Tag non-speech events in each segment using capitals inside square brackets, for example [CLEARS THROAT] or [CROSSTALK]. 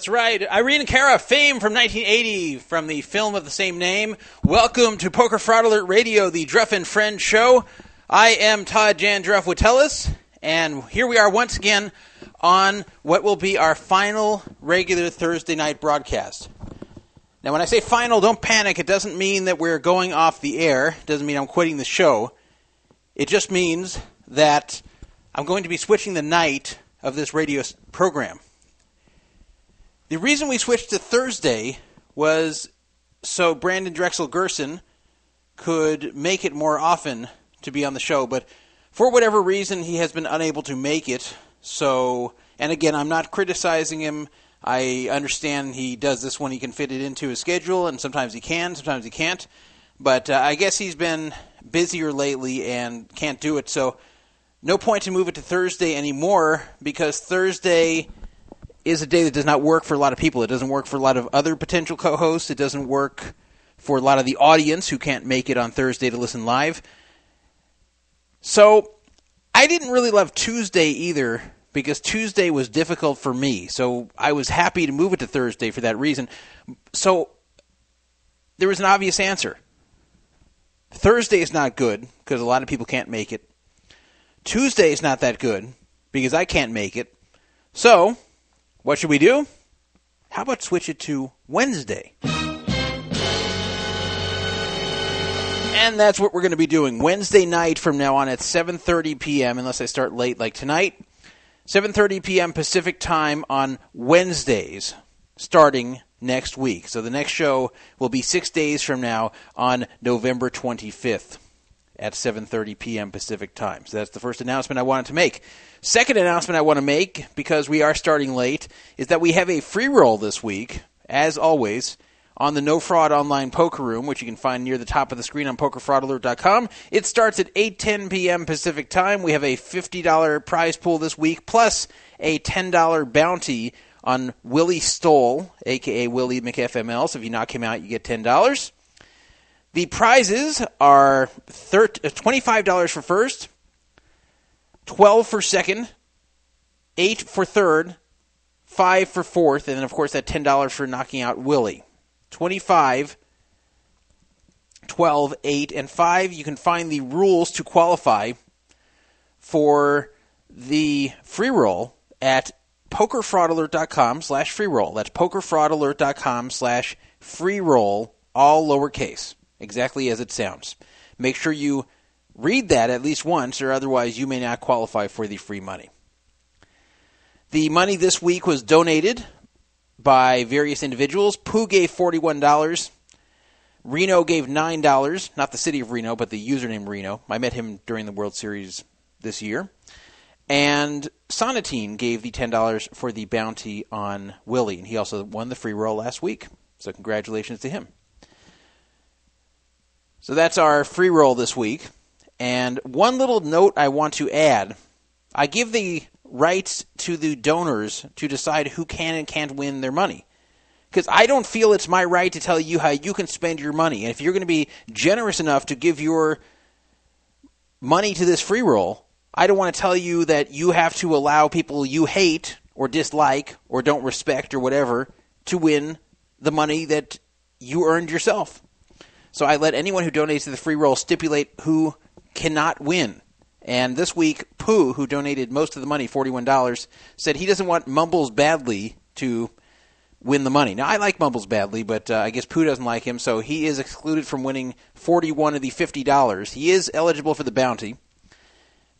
That's right. Irene Cara, fame from 1980 from the film of the same name. Welcome to Poker Fraud Alert Radio, the Druff and Friend show. I am Todd Dan Druff Witteles, and here we are once again on what will be our final regular Thursday night broadcast. Now, when I say final, don't panic. It doesn't mean that we're going off the air. It doesn't mean I'm quitting the show. It just means that I'm going to be switching the night of this radio program. The reason we switched to Thursday was so Brandon Drexel Gerson could make it more often to be on the show, but for whatever reason, he has been unable to make it. So, and again, I'm not criticizing him. I understand he does this when he can fit it into his schedule, and sometimes he can, sometimes he can't. But uh, I guess he's been busier lately and can't do it. So, no point to move it to Thursday anymore because Thursday is a day that does not work for a lot of people. It doesn't work for a lot of other potential co-hosts. It doesn't work for a lot of the audience who can't make it on Thursday to listen live. So I didn't really love Tuesday either because Tuesday was difficult for me. So I was happy to move it to Thursday for that reason. So there was an obvious answer. Thursday is not good because a lot of people can't make it. Tuesday is not that good because I can't make it. So what should we do? How about switch it to Wednesday? And that's what we're going to be doing Wednesday night from now on at 7:30 p.m. unless I start late like tonight. 7:30 p.m. Pacific time on Wednesdays starting next week. So the next show will be 6 days from now on November 25th at 7:30 p.m. Pacific time. So that's the first announcement I wanted to make. Second announcement I want to make because we are starting late is that we have a free roll this week, as always, on the No Fraud Online Poker Room, which you can find near the top of the screen on PokerFraudAlert.com. It starts at 8:10 p.m. Pacific time. We have a $50 prize pool this week, plus a $10 bounty on Willie Stoll, aka Willie McFML. So if you knock him out, you get ten dollars. The prizes are $25 uh, for first, 12 for second, 8 for third, 5 for fourth, and then, of course, that $10 for knocking out Willie. 25 12, 8, and 5. You can find the rules to qualify for the free roll at pokerfraudalert.com slash free roll. That's pokerfraudalert.com slash free roll, all lowercase exactly as it sounds. Make sure you read that at least once, or otherwise you may not qualify for the free money. The money this week was donated by various individuals. Pooh gave $41. Reno gave $9. Not the city of Reno, but the username Reno. I met him during the World Series this year. And Sonatine gave the $10 for the bounty on Willie. And he also won the free roll last week. So congratulations to him. So that's our free roll this week. And one little note I want to add I give the rights to the donors to decide who can and can't win their money. Because I don't feel it's my right to tell you how you can spend your money. And if you're going to be generous enough to give your money to this free roll, I don't want to tell you that you have to allow people you hate or dislike or don't respect or whatever to win the money that you earned yourself. So I let anyone who donates to the free roll stipulate who cannot win. And this week, Pooh, who donated most of the money, $41, said he doesn't want Mumbles Badly to win the money. Now, I like Mumbles Badly, but uh, I guess Pooh doesn't like him, so he is excluded from winning 41 of the $50. He is eligible for the bounty,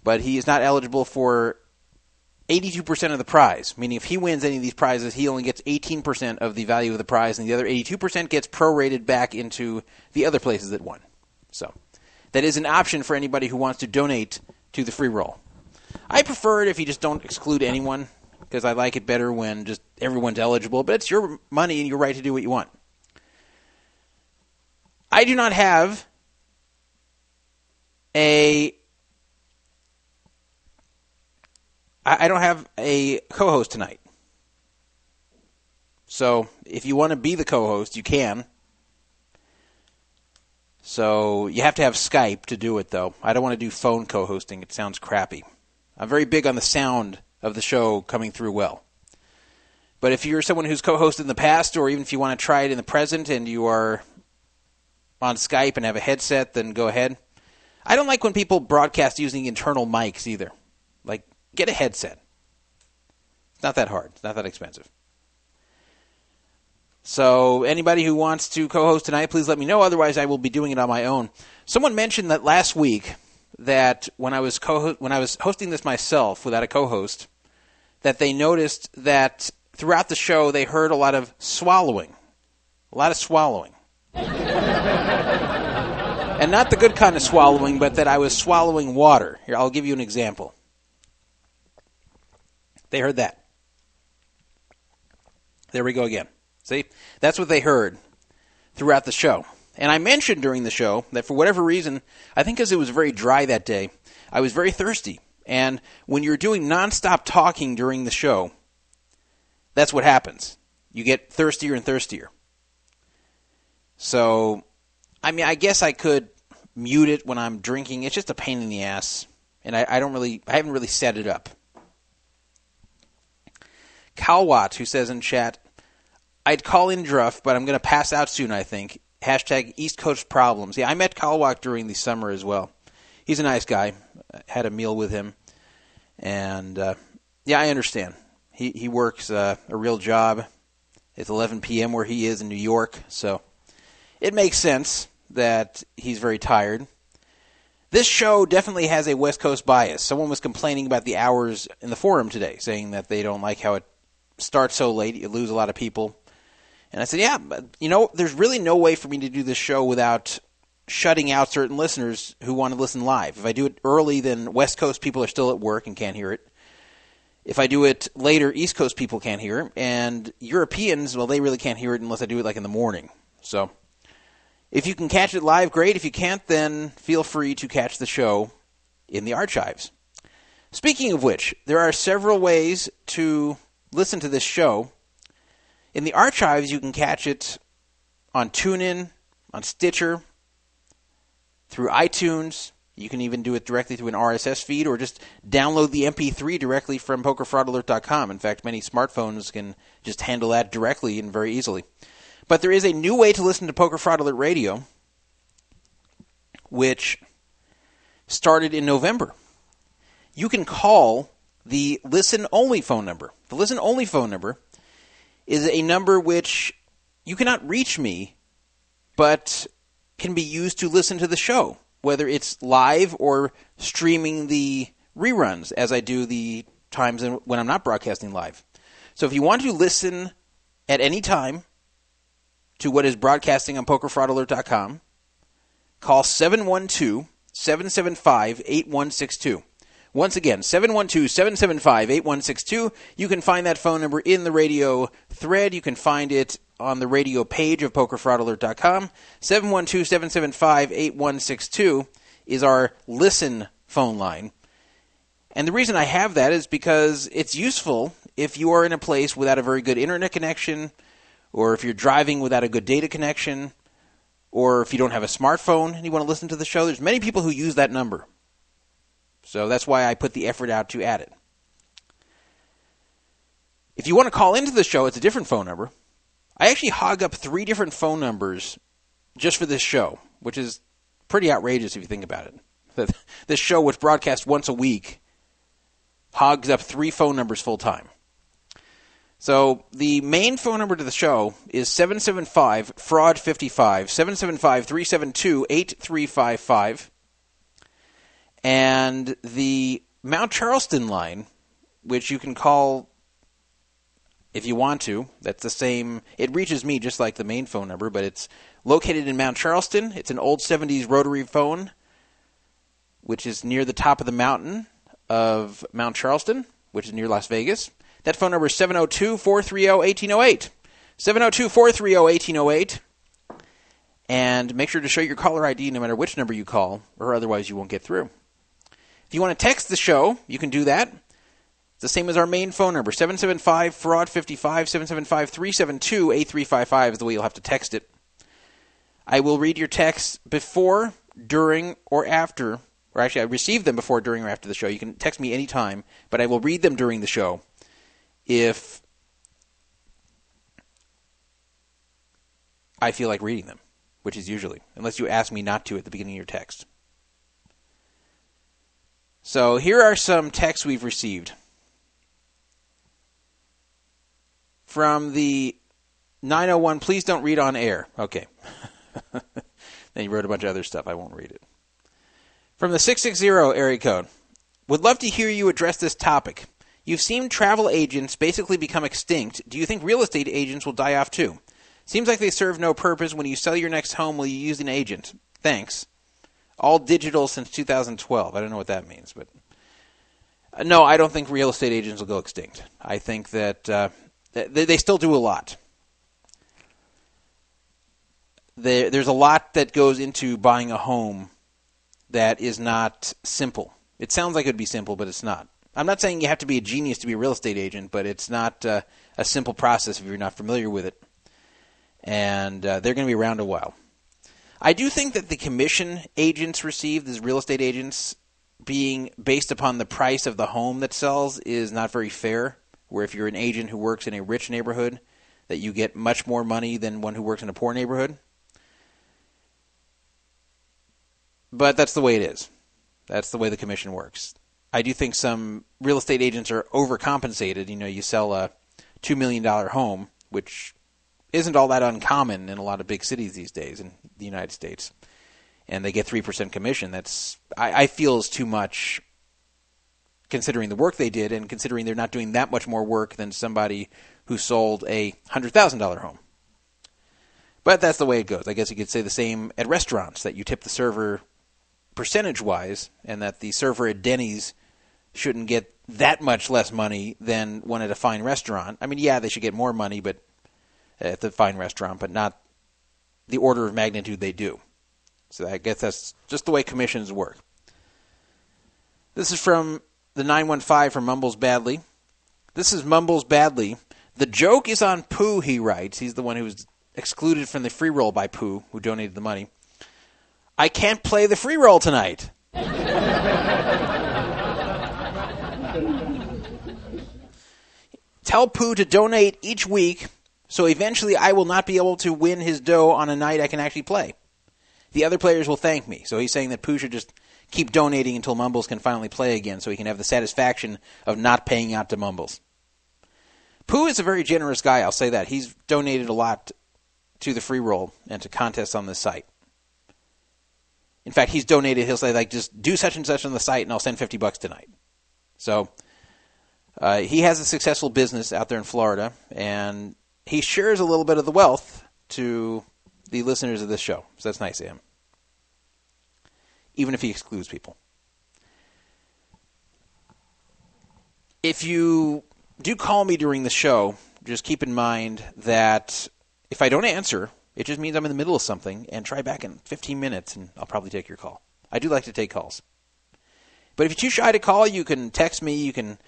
but he is not eligible for 82% of the prize, meaning if he wins any of these prizes, he only gets 18% of the value of the prize, and the other 82% gets prorated back into the other places that won. So that is an option for anybody who wants to donate to the free roll. I prefer it if you just don't exclude anyone, because I like it better when just everyone's eligible, but it's your money and your right to do what you want. I do not have a I, I don't have a co-host tonight. So if you want to be the co-host, you can. So you have to have Skype to do it, though. I don't want to do phone co-hosting; it sounds crappy. I'm very big on the sound of the show coming through well. But if you're someone who's co-hosted in the past, or even if you want to try it in the present, and you are on Skype and have a headset, then go ahead. I don't like when people broadcast using internal mics either. Get a headset. It's not that hard. It's not that expensive. So, anybody who wants to co-host tonight, please let me know. Otherwise, I will be doing it on my own. Someone mentioned that last week that when I was co- when I was hosting this myself without a co-host, that they noticed that throughout the show they heard a lot of swallowing, a lot of swallowing, [LAUGHS] and not the good kind of swallowing, but that I was swallowing water. Here, I'll give you an example. They heard that. There we go again. See, that's what they heard throughout the show. And I mentioned during the show that for whatever reason, I think because it was very dry that day, I was very thirsty. And when you're doing nonstop talking during the show, that's what happens. You get thirstier and thirstier. So, I mean, I guess I could mute it when I'm drinking. It's just a pain in the ass. And I, I don't really, I haven't really set it up. Calwatt, who says in chat, I'd call in Druff, but I'm going to pass out soon, I think. Hashtag East Coast Problems. Yeah, I met Calwatt during the summer as well. He's a nice guy. I had a meal with him. And, uh, yeah, I understand. He, he works uh, a real job. It's 11 p.m. where he is in New York, so it makes sense that he's very tired. This show definitely has a West Coast bias. Someone was complaining about the hours in the forum today, saying that they don't like how it starts so late. You lose a lot of people. And I said, yeah, but, you know, there's really no way for me to do this show without shutting out certain listeners who want to listen live. If I do it early, then West Coast people are still at work and can't hear it. If I do it later, East Coast people can't hear it. And Europeans, well, they really can't hear it unless I do it like in the morning. So if you can catch it live, great. If you can't, then feel free to catch the show in the archives. Speaking of which, there are several ways to listen to this show in the archives, you can catch it on TuneIn, on Stitcher, through iTunes. You can even do it directly through an RSS feed or just download the MP3 directly from pokerfraudalert.com. In fact, many smartphones can just handle that directly and very easily. But there is a new way to listen to Poker Fraud Alert Radio, which started in November. You can call the listen only phone number. The listen only phone number is a number which you cannot reach me, but can be used to listen to the show, whether it's live or streaming the reruns, as I do the times when I'm not broadcasting live. So if you want to listen at any time to what is broadcasting on pokerfraudalert.com, call 712 775 8162. Once again, 712 775 8162. You can find that phone number in the radio thread. You can find it on the radio page of pokerfraudalert.com. 712 775 8162 is our listen phone line. And the reason I have that is because it's useful if you are in a place without a very good internet connection, or if you're driving without a good data connection, or if you don't have a smartphone and you want to listen to the show. There's many people who use that number. So that's why I put the effort out to add it. If you want to call into the show, it's a different phone number. I actually hog up three different phone numbers just for this show, which is pretty outrageous if you think about it. [LAUGHS] This show, which broadcasts once a week, hogs up three phone numbers full time. So the main phone number to the show is 775 fraud 55 775 372 8355 and the Mount Charleston line, which you can call if you want to. That's the same. It reaches me just like the main phone number, but it's located in Mount Charleston. It's an old 70s rotary phone, which is near the top of the mountain of Mount Charleston, which is near Las Vegas. That phone number is 702 430 1808. 702 430 1808. And make sure to show your caller ID no matter which number you call, or otherwise you won't get through. If you want to text the show, you can do that. It's the same as our main phone number 775 Fraud 55, 775 372 8355 is the way you'll have to text it. I will read your texts before, during, or after. Or actually, I receive them before, during, or after the show. You can text me anytime, but I will read them during the show. If I feel like reading them, which is usually, unless you ask me not to at the beginning of your text. So here are some texts we've received from the 901. Please don't read on air. Okay. [LAUGHS] then you wrote a bunch of other stuff. I won't read it. From the 660 area code. Would love to hear you address this topic. You've seen travel agents basically become extinct. Do you think real estate agents will die off too? Seems like they serve no purpose. When you sell your next home, will you use an agent? Thanks. All digital since 2012. I don't know what that means, but uh, no, I don't think real estate agents will go extinct. I think that uh, they, they still do a lot. There, there's a lot that goes into buying a home that is not simple. It sounds like it would be simple, but it's not. I'm not saying you have to be a genius to be a real estate agent, but it's not uh, a simple process if you're not familiar with it. And uh, they're going to be around a while. I do think that the commission agents receive, these real estate agents, being based upon the price of the home that sells is not very fair. Where if you're an agent who works in a rich neighborhood, that you get much more money than one who works in a poor neighborhood. But that's the way it is. That's the way the commission works. I do think some real estate agents are overcompensated. You know, you sell a $2 million home, which isn't all that uncommon in a lot of big cities these days in the United States, and they get 3% commission. That's, I, I feel, is too much considering the work they did and considering they're not doing that much more work than somebody who sold a $100,000 home. But that's the way it goes. I guess you could say the same at restaurants that you tip the server percentage wise, and that the server at Denny's shouldn't get that much less money than one at a fine restaurant. I mean, yeah, they should get more money, but at the fine restaurant, but not the order of magnitude they do. So I guess that's just the way commissions work. This is from the 915 from Mumbles Badly. This is Mumbles Badly. The joke is on Pooh, he writes. He's the one who was excluded from the free roll by Pooh, who donated the money. I can't play the free roll tonight. [LAUGHS] Tell Pooh to donate each week so eventually I will not be able to win his dough on a night I can actually play. The other players will thank me. So he's saying that Pooh should just keep donating until Mumbles can finally play again so he can have the satisfaction of not paying out to Mumbles. Pooh is a very generous guy, I'll say that. He's donated a lot to the free roll and to contests on this site. In fact, he's donated. He'll say like, just do such and such on the site, and I'll send fifty bucks tonight. So uh, he has a successful business out there in Florida, and he shares a little bit of the wealth to the listeners of this show. So that's nice of him, even if he excludes people. If you do call me during the show, just keep in mind that if I don't answer, it just means I'm in the middle of something, and try back in 15 minutes, and I'll probably take your call. I do like to take calls. But if you're too shy to call, you can text me, you can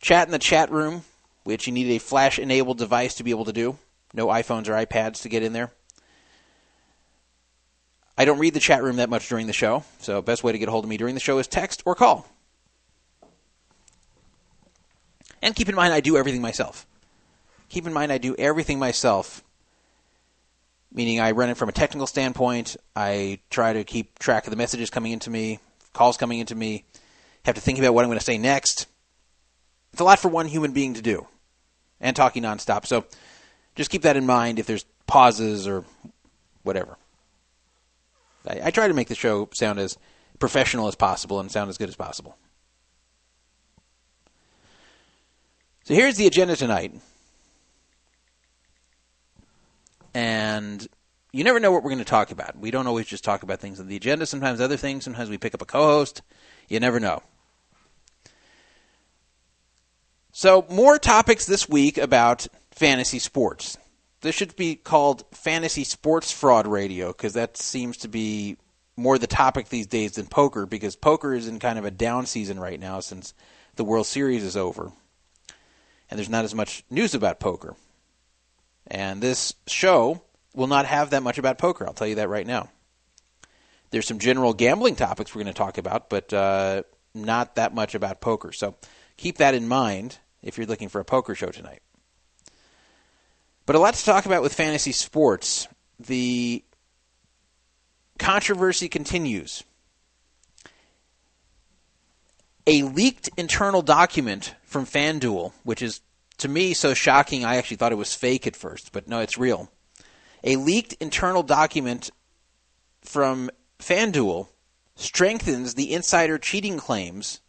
chat in the chat room, which you need a flash enabled device to be able to do. No iPhones or iPads to get in there. I don't read the chat room that much during the show, so best way to get a hold of me during the show is text or call. And keep in mind I do everything myself. Keep in mind I do everything myself meaning I run it from a technical standpoint. I try to keep track of the messages coming into me, calls coming into me, have to think about what I'm going to say next. It's a lot for one human being to do, and talking nonstop. So just keep that in mind if there's pauses or whatever. I, I try to make the show sound as professional as possible and sound as good as possible. So here's the agenda tonight and you never know what we're going to talk about. We don't always just talk about things on the agenda. Sometimes other things. Sometimes we pick up a co-host. You never know. So more topics this week about fantasy sports. This should be called Fantasy Sports Fraud Radio because that seems to be more the topic these days than poker because poker is in kind of a down season right now since the World Series is over. And there's not as much news about poker. And this show will not have that much about poker. I'll tell you that right now. There's some general gambling topics we're going to talk about, but uh, not that much about poker. So keep that in mind if you're looking for a poker show tonight. But a lot to talk about with fantasy sports. the controversy continues. A leaked internal document from FanDuel, which is to me so shocking, I actually thought it was fake at first, but no, it's real. A leaked internal document from FanDuel strengthens the insider cheating claims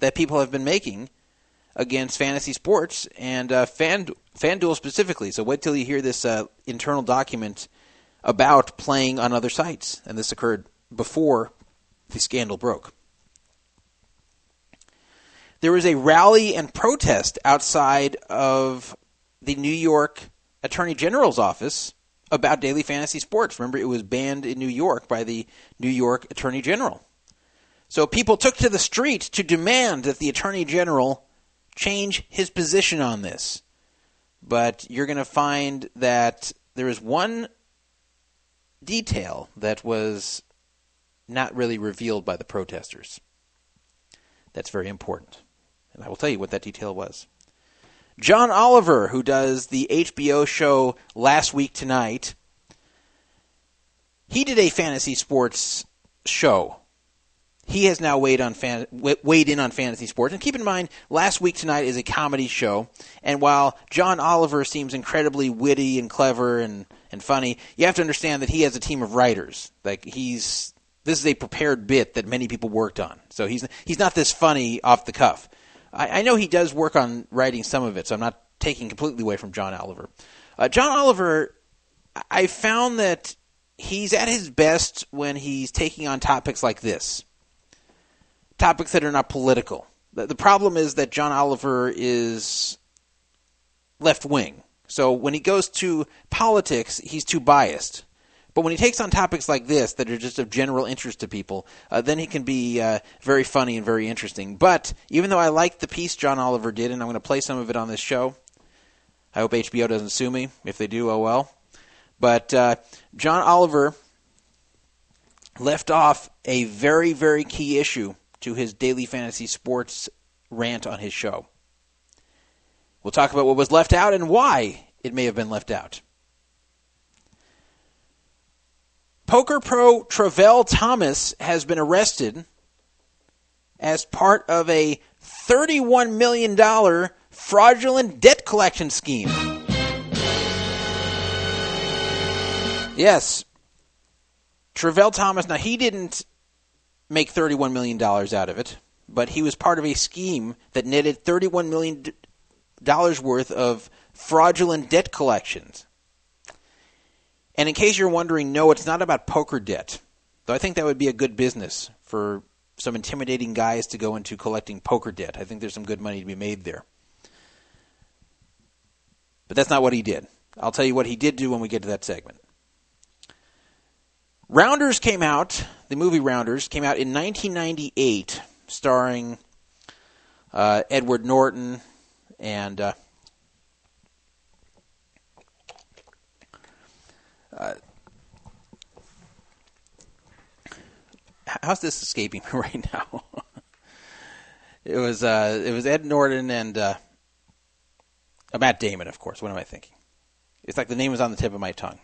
that people have been making against fantasy sports and uh, Fan, FanDuel specifically. So wait till you hear this uh, internal document about playing on other sites. And this occurred before the scandal broke. There was a rally and protest outside of the New York Attorney General's office about daily fantasy sports. Remember, it was banned in New York by the New York Attorney General. So people took to the street to demand that the Attorney General change his position on this. But you're going to find that there is one detail that was not really revealed by the protesters. That's very important. And I will tell you what that detail was. John Oliver, who does the HBO show Last Week Tonight, he did a fantasy sports show. He has now weighed on fan, weighed in on fantasy sports. And keep in mind, Last Week Tonight is a comedy show, and while John Oliver seems incredibly witty and clever and, and funny, you have to understand that he has a team of writers. Like he's this is a prepared bit that many people worked on. So he's he's not this funny off the cuff. I, I know he does work on writing some of it, so I'm not taking completely away from John Oliver. Uh, John Oliver, I found that he's at his best when he's taking on topics like this topics that are not political. The, the problem is that John Oliver is left wing. So when he goes to politics, he's too biased. But when he takes on topics like this that are just of general interest to people, uh, then he can be uh, very funny and very interesting. But even though I like the piece John Oliver did, and I'm going to play some of it on this show, I hope HBO doesn't sue me. If they do, oh well. But uh, John Oliver left off a very, very key issue to his daily fantasy sports rant on his show. We'll talk about what was left out and why it may have been left out. Poker pro Travell Thomas has been arrested as part of a $31 million fraudulent debt collection scheme. Yes. Travell Thomas, now he didn't make $31 million out of it, but he was part of a scheme that netted $31 million worth of fraudulent debt collections. And in case you're wondering, no, it's not about poker debt. Though I think that would be a good business for some intimidating guys to go into collecting poker debt. I think there's some good money to be made there. But that's not what he did. I'll tell you what he did do when we get to that segment. Rounders came out, the movie Rounders came out in 1998, starring uh, Edward Norton and uh, Uh, how's this escaping me [LAUGHS] right now? it was uh, it was Ed Norton and uh, Matt Damon, of course. What am I thinking? It's like the name was on the tip of my tongue.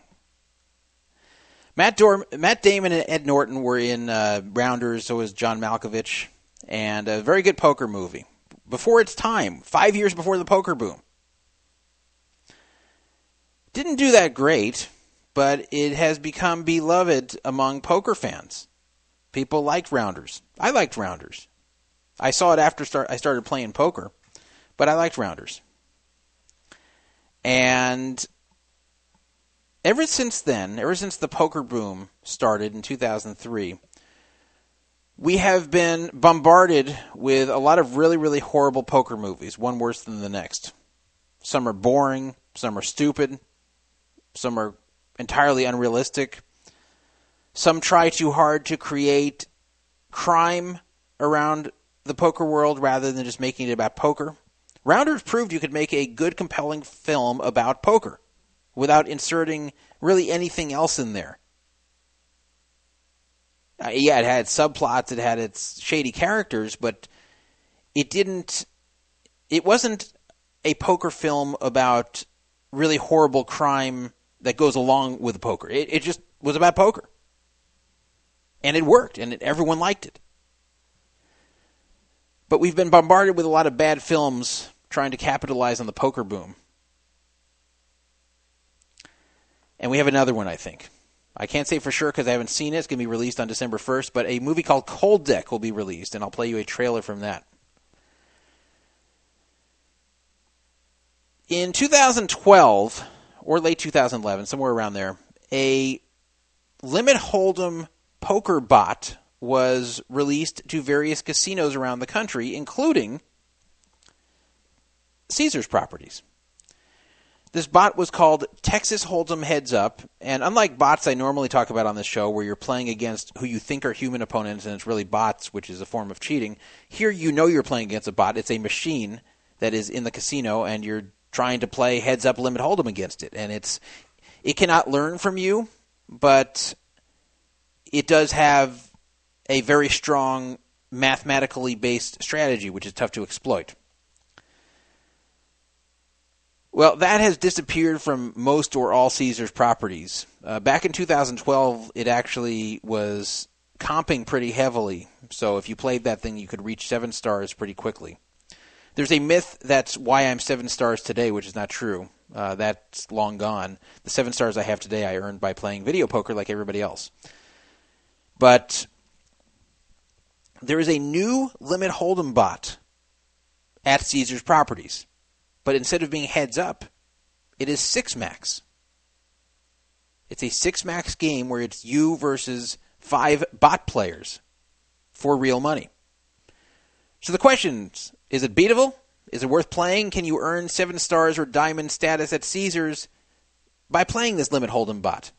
Matt, Matt Damon and Ed Norton were in uh, Rounders. So was John Malkovich, and a very good poker movie before its time. Five years before the poker boom. Didn't do that great but it has become beloved among poker fans. People liked rounders. I liked rounders. I saw it after start, I started playing poker, but I liked rounders. And ever since then, ever since the poker boom started in 2003, we have been bombarded with a lot of really, really horrible poker movies, one worse than the next. Some are boring, some are stupid, some are entirely unrealistic. Some try too hard to create crime around the poker world rather than just making it about poker. Rounders proved you could make a good, compelling film about poker without inserting really anything else in there. Uh, yeah, it had subplots, it had its shady characters, but it didn't. It wasn't a poker film about really horrible crime that goes along with poker. It, it just was about poker. And it worked, and it, everyone liked it. But we've been bombarded with a lot of bad films trying to capitalize on the poker boom. And we have another one, I think. I can't say for sure because I haven't seen it. It's going to be released on December 1st, but a movie called Cold Deck will be released, and I'll play you a trailer from that. In 2012, or late 2011, somewhere around there, a limit hold'em poker bot was released to various casinos around the country, including Caesars properties. This bot was called Texas Hold'em Heads Up, and unlike bots I normally talk about on this show, where you're playing against who you think are human opponents and it's really bots, which is a form of cheating, here you know you're playing against a bot. It's a machine that is in the casino, and you're trying to play heads up limit hold'em against it, and it's it cannot learn from you, but it does have a very strong mathematically based strategy, which is tough to exploit. Well, that has disappeared from most or all Caesars properties. Uh, back in 2012, it actually was comping pretty heavily. So if you played that thing, you could reach seven stars pretty quickly. There's a myth that's why I'm seven stars today, which is not true. Uh, that's long gone. The seven stars I have today, I earned by playing video poker like everybody else. But there is a new limit hold'em bot at Caesars Properties, but instead of being heads up, it is six max. It's a six max game where it's you versus five bot players for real money. So the questions is it beatable? Is it worth playing? Can you earn seven stars or diamond status at Caesars by playing this limit hold'em bot?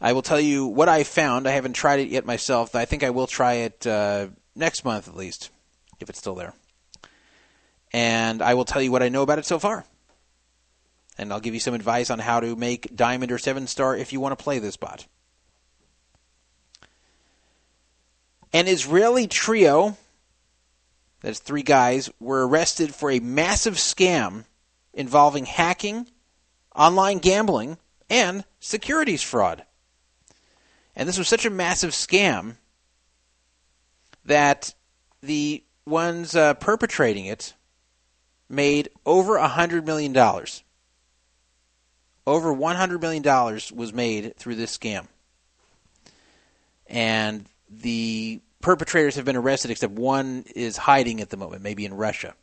I will tell you what I found. I haven't tried it yet myself. I think I will try it uh, next month at least, if it's still there. And I will tell you what I know about it so far. And I'll give you some advice on how to make diamond or seven star if you want to play this bot. An Israeli trio that's three guys, were arrested for a massive scam involving hacking, online gambling, and securities fraud. And this was such a massive scam that the ones uh, perpetrating it made over a $100 million. Over $100 million was made through this scam. And the perpetrators have been arrested, except one is hiding at the moment, maybe in Russia.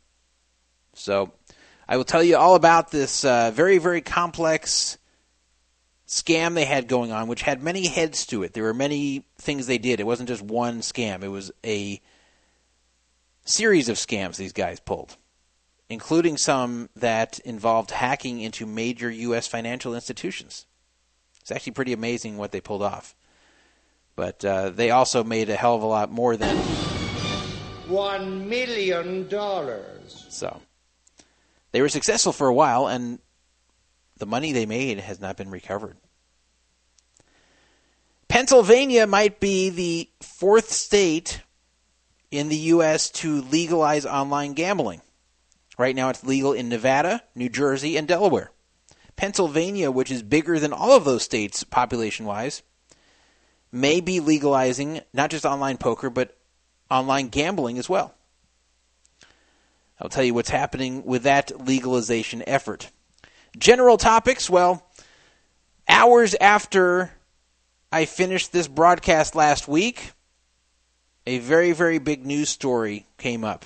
So I will tell you all about this uh, very, very complex scam they had going on, which had many heads to it. There were many things they did. It wasn't just one scam, it was a series of scams these guys pulled, including some that involved hacking into major U.S. financial institutions. It's actually pretty amazing what they pulled off. But uh, they also made a hell of a lot more than one million dollars. So they were successful for a while, and the money they made has not been recovered. Pennsylvania might be the fourth state in the U.S. to legalize online gambling. Right now, it's legal in Nevada, New Jersey, and Delaware. Pennsylvania, which is bigger than all of those states population wise, may be legalizing not just online poker, but online gambling as well. I'll tell you what's happening with that legalization effort. General topics well, hours after I finished this broadcast last week, a very, very big news story came up.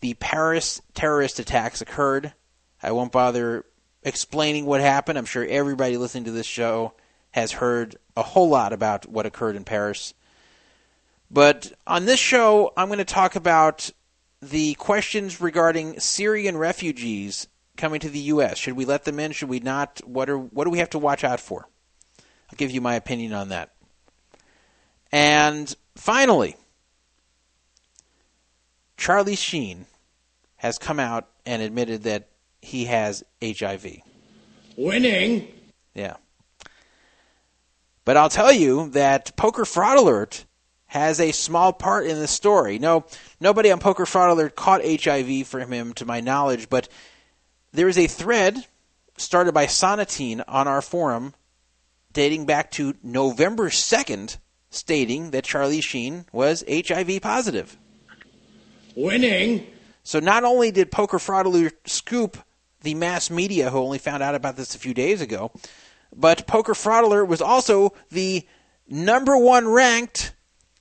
The Paris terrorist attacks occurred. I won't bother explaining what happened. I'm sure everybody listening to this show has heard a whole lot about what occurred in Paris. But on this show, I'm going to talk about the questions regarding Syrian refugees coming to the U.S. Should we let them in? Should we not? What are what do we have to watch out for? I'll give you my opinion on that. And finally, Charlie Sheen has come out and admitted that he has HIV. Winning. Yeah. But I'll tell you that Poker Fraud Alert has a small part in the story. No, nobody on Poker Fraud Alert caught HIV from him, to my knowledge, but there is a thread started by Sonatine on our forum dating back to November 2nd, stating that Charlie Sheen was HIV positive. Winning. So not only did Poker Fraud Alert scoop the mass media who only found out about this a few days ago, but Poker Fraud Alert was also the number one ranked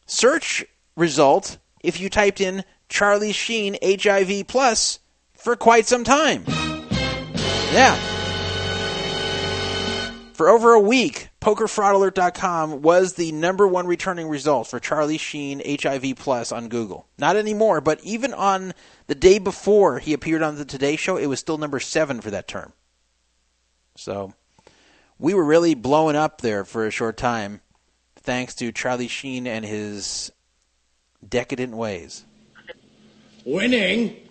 search result if you typed in Charlie Sheen HIV plus for quite some time. Yeah. For over a week, PokerFraudAlert.com was the number one returning result for Charlie Sheen HIV Plus on Google. Not anymore, but even on the day before he appeared on the Today Show, it was still number seven for that term. So we were really blowing up there for a short time, thanks to Charlie Sheen and his decadent ways. Winning.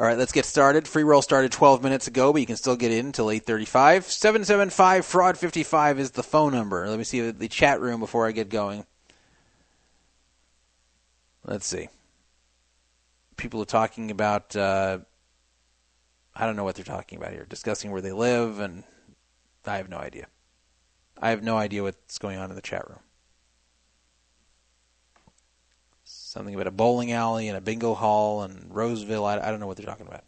All right, let's get started. Free roll started 12 minutes ago, but you can still get in until 8:35. 775 fraud 55 is the phone number. Let me see the chat room before I get going. Let's see. People are talking about uh, I don't know what they're talking about here. Discussing where they live and I have no idea. I have no idea what's going on in the chat room. Something about a bowling alley and a bingo hall and Roseville. I, I don't know what they're talking about.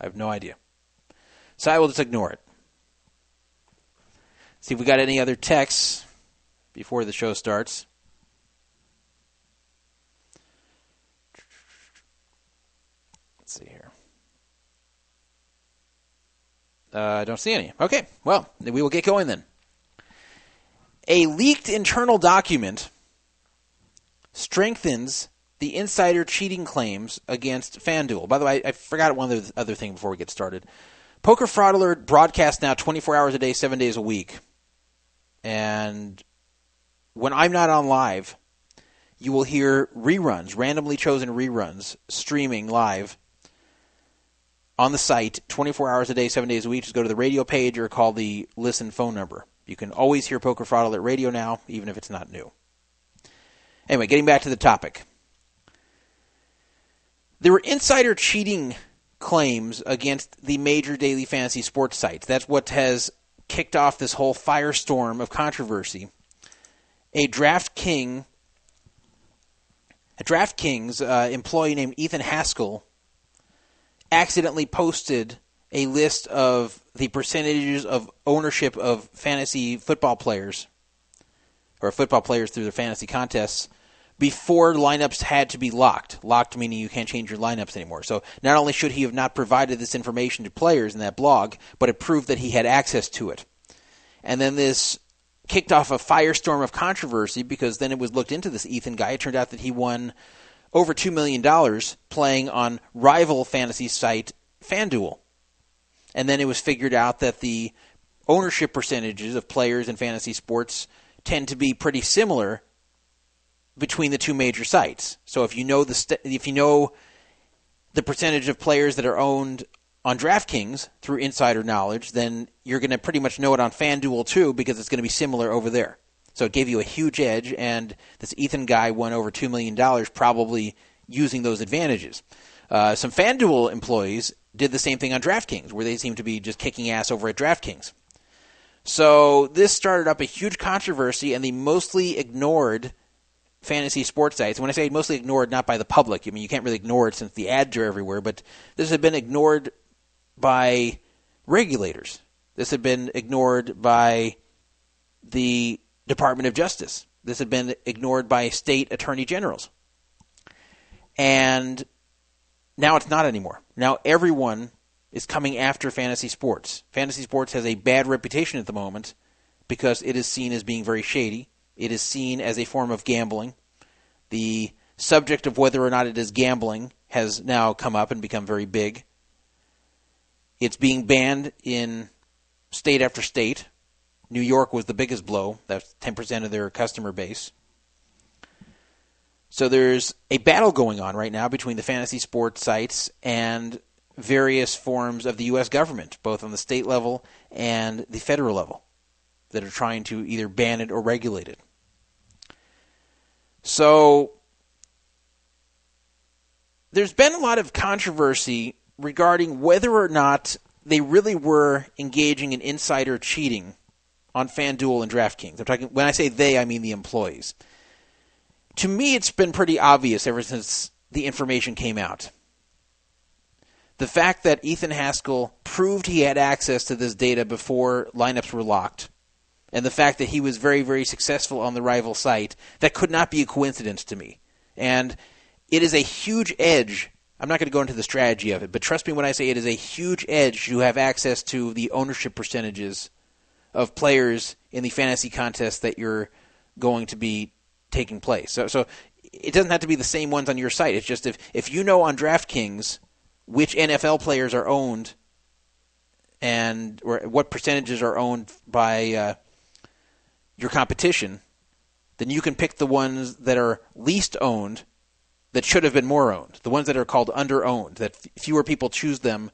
I have no idea. So I will just ignore it. See if we got any other texts before the show starts. Let's see here. Uh, I don't see any. Okay, well, we will get going then. A leaked internal document strengthens the insider cheating claims against FanDuel. By the way, I, I forgot one other thing before we get started. Poker Fraud Alert broadcasts now 24 hours a day, seven days a week. And when I'm not on live, you will hear reruns, randomly chosen reruns, streaming live on the site 24 hours a day, seven days a week. Just go to the radio page or call the listen phone number. You can always hear Poker Fraud Alert radio now, even if it's not new. Anyway, getting back to the topic. There were insider cheating claims against the major daily fantasy sports sites. That's what has kicked off this whole firestorm of controversy. A DraftKings, a DraftKings uh, employee named Ethan Haskell accidentally posted a list of the percentages of ownership of fantasy football players or football players through their fantasy contests before lineups had to be locked. Locked meaning you can't change your lineups anymore. So not only should he have not provided this information to players in that blog, but it proved that he had access to it. And then this kicked off a firestorm of controversy because then it was looked into this Ethan guy. It turned out that he won over $2 million playing on rival fantasy site FanDuel. And then it was figured out that the ownership percentages of players in fantasy sports tend to be pretty similar between the two major sites. So if you know the st- if you know the percentage of players that are owned on DraftKings through insider knowledge, then you're going to pretty much know it on FanDuel too because it's going to be similar over there. So it gave you a huge edge, and this Ethan guy won over two million dollars probably using those advantages. Uh, some FanDuel employees did the same thing on DraftKings, where they seem to be just kicking ass over at DraftKings. So this started up a huge controversy, and they mostly ignored fantasy sports sites. When I say mostly ignored, not by the public, I mean you can't really ignore it since the ads are everywhere, but this had been ignored by regulators. This had been ignored by the Department of Justice. This had been ignored by state attorney generals. And now it's not anymore. Now everyone is coming after fantasy sports. Fantasy sports has a bad reputation at the moment because it is seen as being very shady it is seen as a form of gambling. The subject of whether or not it is gambling has now come up and become very big. It's being banned in state after state. New York was the biggest blow. That's 10% of their customer base. So there's a battle going on right now between the fantasy sports sites and various forms of the U.S. government, both on the state level and the federal level, that are trying to either ban it or regulate it. So there's been a lot of controversy regarding whether or not they really were engaging in insider cheating on FanDuel and DraftKings. I'm talking when I say they, I mean the employees. To me, it's been pretty obvious ever since the information came out. The fact that Ethan Haskell proved he had access to this data before lineups were locked, and the fact that he was very, very successful on the rival site, that could not be a coincidence to me. And it is a huge edge I'm not going to go into the strategy of it, but trust me when I say it is a huge edge to have access to the ownership percentages of players in the fantasy contest that you're going to be taking place. So, so it doesn't have to be the same ones on your site. It's just if, if you know on DraftKings which NFL players are owned and or what percentages are owned by uh, your competition, then you can pick the ones that are least owned that should have been more owned, the ones that are called under owned, that fewer people choose them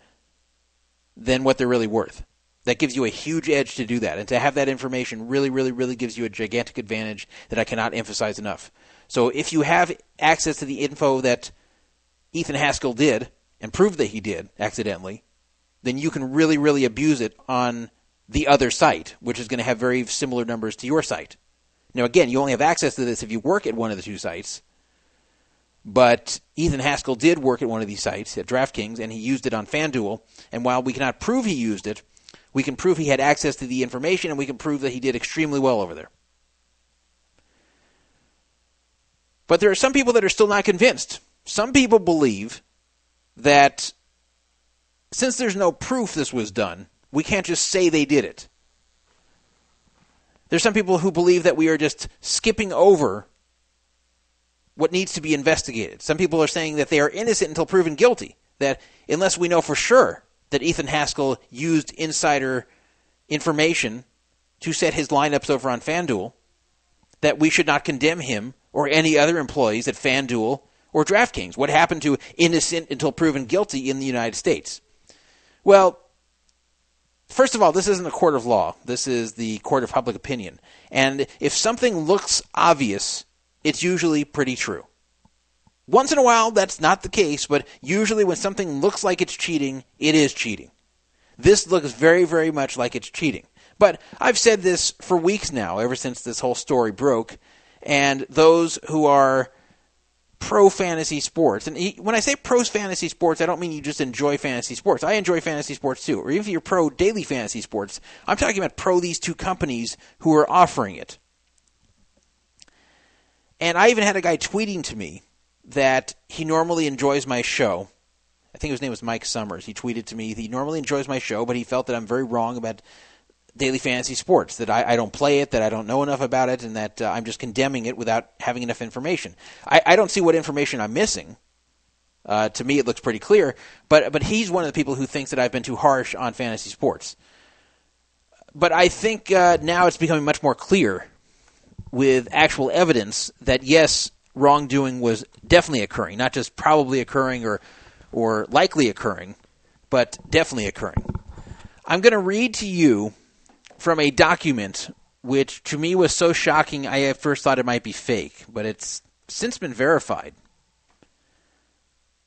than what they're really worth. That gives you a huge edge to do that. And to have that information really, really, really gives you a gigantic advantage that I cannot emphasize enough. So if you have access to the info that Ethan Haskell did and proved that he did accidentally, then you can really, really abuse it on the other site, which is going to have very similar numbers to your site. Now, again, you only have access to this if you work at one of the two sites. But Ethan Haskell did work at one of these sites at DraftKings, and he used it on FanDuel. And while we cannot prove he used it, we can prove he had access to the information, and we can prove that he did extremely well over there. But there are some people that are still not convinced. Some people believe that since there's no proof this was done, we can't just say they did it. There's some people who believe that we are just skipping over what needs to be investigated. Some people are saying that they are innocent until proven guilty. That unless we know for sure that Ethan Haskell used insider information to set his lineups over on FanDuel, that we should not condemn him or any other employees at FanDuel or DraftKings. What happened to innocent until proven guilty in the United States? Well, first of all, this isn't a court of law. This is the court of public opinion. And if something looks obvious it's usually pretty true. Once in a while, that's not the case, but usually when something looks like it's cheating, it is cheating. This looks very, very much like it's cheating. But I've said this for weeks now, ever since this whole story broke, and those who are pro fantasy sports, and when I say pro fantasy sports, I don't mean you just enjoy fantasy sports. I enjoy fantasy sports too, or even if you're pro daily fantasy sports, I'm talking about pro these two companies who are offering it. And I even had a guy tweeting to me that he normally enjoys my show. I think his name was Mike Summers. He tweeted to me he normally enjoys my show, but he felt that I'm very wrong about daily fantasy sports. That I, I don't play it, that I don't know enough about it, and that uh, I'm just condemning it without having enough information. I, I don't see what information I'm missing. Uh, to me, it looks pretty clear. But but he's one of the people who thinks that I've been too harsh on fantasy sports. But I think uh, now it's becoming much more clear with actual evidence that yes, wrongdoing was definitely occurring, not just probably occurring or or likely occurring, but definitely occurring. I'm going to read to you from a document which to me was so shocking I at first thought it might be fake, but it's since been verified.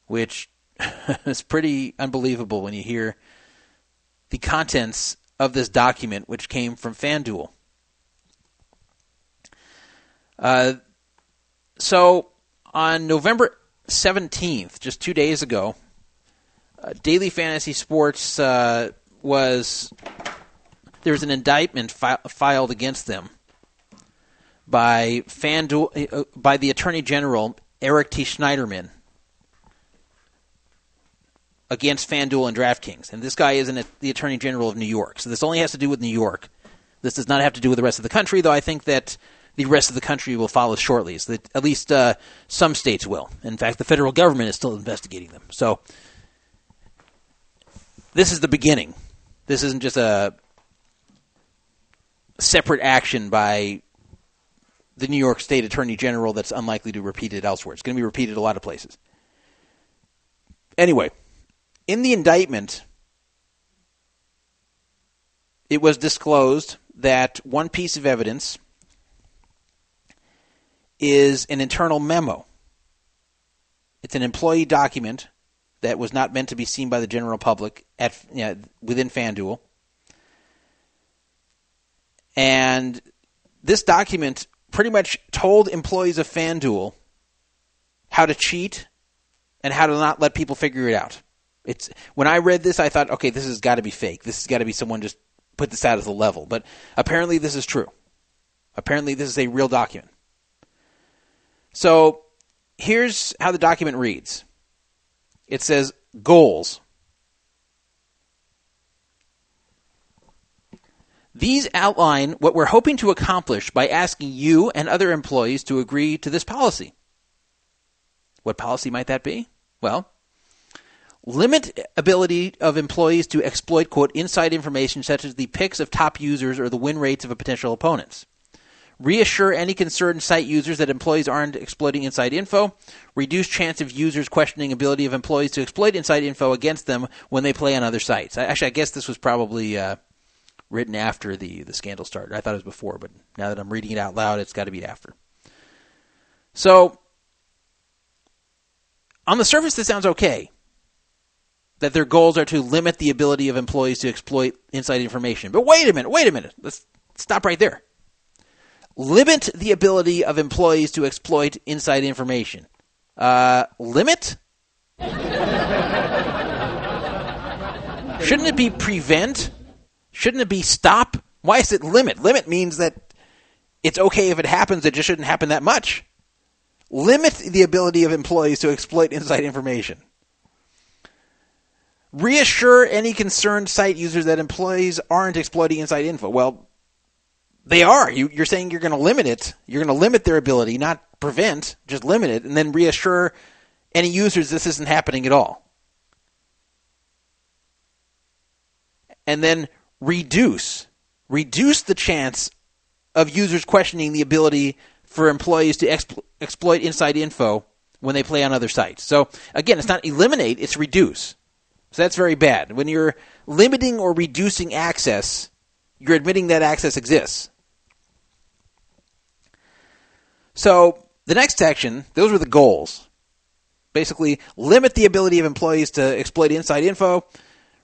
Which [LAUGHS] is pretty unbelievable when you hear the contents of this document, which came from FanDuel. Uh, so on November 17th, just two days ago, uh, Daily Fantasy Sports uh, was there was an indictment fi- filed against them by FanDuel uh, by the Attorney General Eric T. Schneiderman against FanDuel and DraftKings, and this guy is an, the Attorney General of New York. So this only has to do with New York. This does not have to do with the rest of the country, though I think that the rest of the country will follow shortly. So at least uh, some states will. In fact, the federal government is still investigating them. So this is the beginning. This isn't just a separate action by the New York State Attorney General that's unlikely to repeat it elsewhere. It's going to be repeated a lot of places. Anyway, in the indictment, it was disclosed that one piece of evidence is an internal memo. It's an employee document that was not meant to be seen by the general public at you know, within FanDuel. And this document pretty much told employees of FanDuel how to cheat and how to not let people figure it out. It's when I read this, I thought, okay, this has got to be fake. This has got to be someone just put this out as a level. But apparently, this is true. Apparently, this is a real document. So here's how the document reads it says goals. These outline what we're hoping to accomplish by asking you and other employees to agree to this policy. What policy might that be? Well, limit ability of employees to exploit quote inside information such as the picks of top users or the win rates of a potential opponents reassure any concerned site users that employees aren't exploiting inside info, reduce chance of users questioning ability of employees to exploit inside info against them when they play on other sites. Actually, I guess this was probably uh, written after the, the scandal started. I thought it was before, but now that I'm reading it out loud, it's got to be after. So, on the surface, this sounds okay. That their goals are to limit the ability of employees to exploit inside information. But wait a minute, wait a minute. Let's stop right there limit the ability of employees to exploit inside information. Uh, limit? [LAUGHS] Shouldn't it be prevent? Shouldn't it be stop? Why is it limit? Limit means that it's okay if it happens, it just shouldn't happen that much. Limit the ability of employees to exploit inside information. Reassure any concerned site users that employees aren't exploiting inside info. Well, they are. You, are saying you're going to limit it. You're going to limit their ability, not prevent, just limit it, and then reassure any users this isn't happening at all. And then reduce, reduce the chance of users questioning the ability for employees to exp- exploit inside info when they play on other sites. So again, it's not eliminate, it's reduce. So that's very bad. When you're limiting or reducing access, you're admitting that access exists. So the next section, those were the goals. Basically, limit the ability of employees to exploit inside info,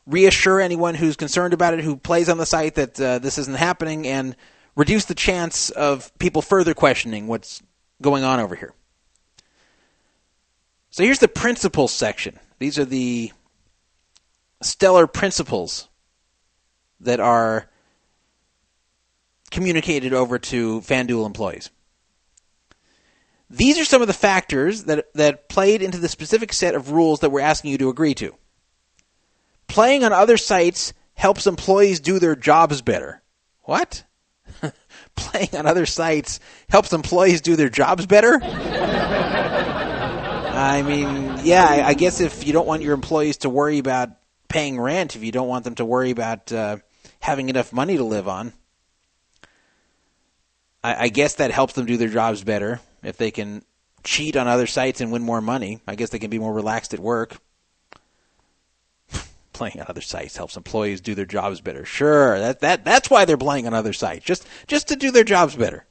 reassure anyone who's concerned about it, who plays on the site, that uh, this isn't happening, and reduce the chance of people further questioning what's going on over here. So here's the principles section. These are the stellar principles that are communicated over to FanDuel employees. These are some of the factors that, that played into the specific set of rules that we're asking you to agree to. Playing on other sites helps employees do their jobs better. What? [LAUGHS] Playing on other sites helps employees do their jobs better? I mean, yeah, I guess if you don't want your employees to worry about paying rent, if you don't want them to worry about uh, having enough money to live on, I, I guess that helps them do their jobs better if they can cheat on other sites and win more money. I guess they can be more relaxed at work. Playing on other sites helps employees do their jobs better. Sure, that that that's why they're playing on other sites, just just to do their jobs better.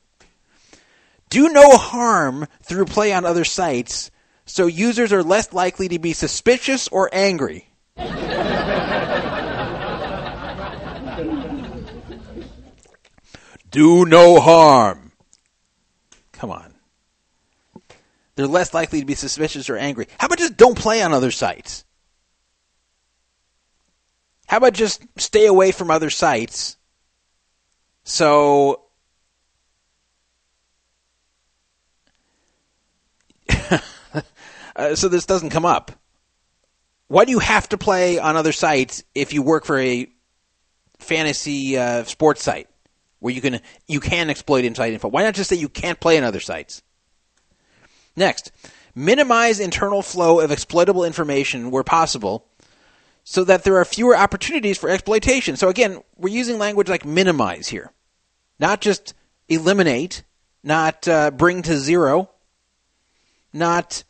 Do no harm through play on other sites, so users are less likely to be suspicious or angry. [LAUGHS] do no harm. Come on they're less likely to be suspicious or angry. How about just don't play on other sites? How about just stay away from other sites so [LAUGHS] uh, so this doesn't come up? Why do you have to play on other sites if you work for a fantasy uh, sports site where you can you can exploit inside info? Why not just say you can't play on other sites? Next, minimize internal flow of exploitable information where possible so that there are fewer opportunities for exploitation. So again, we're using language like minimize here. Not just eliminate, not uh, bring to zero, not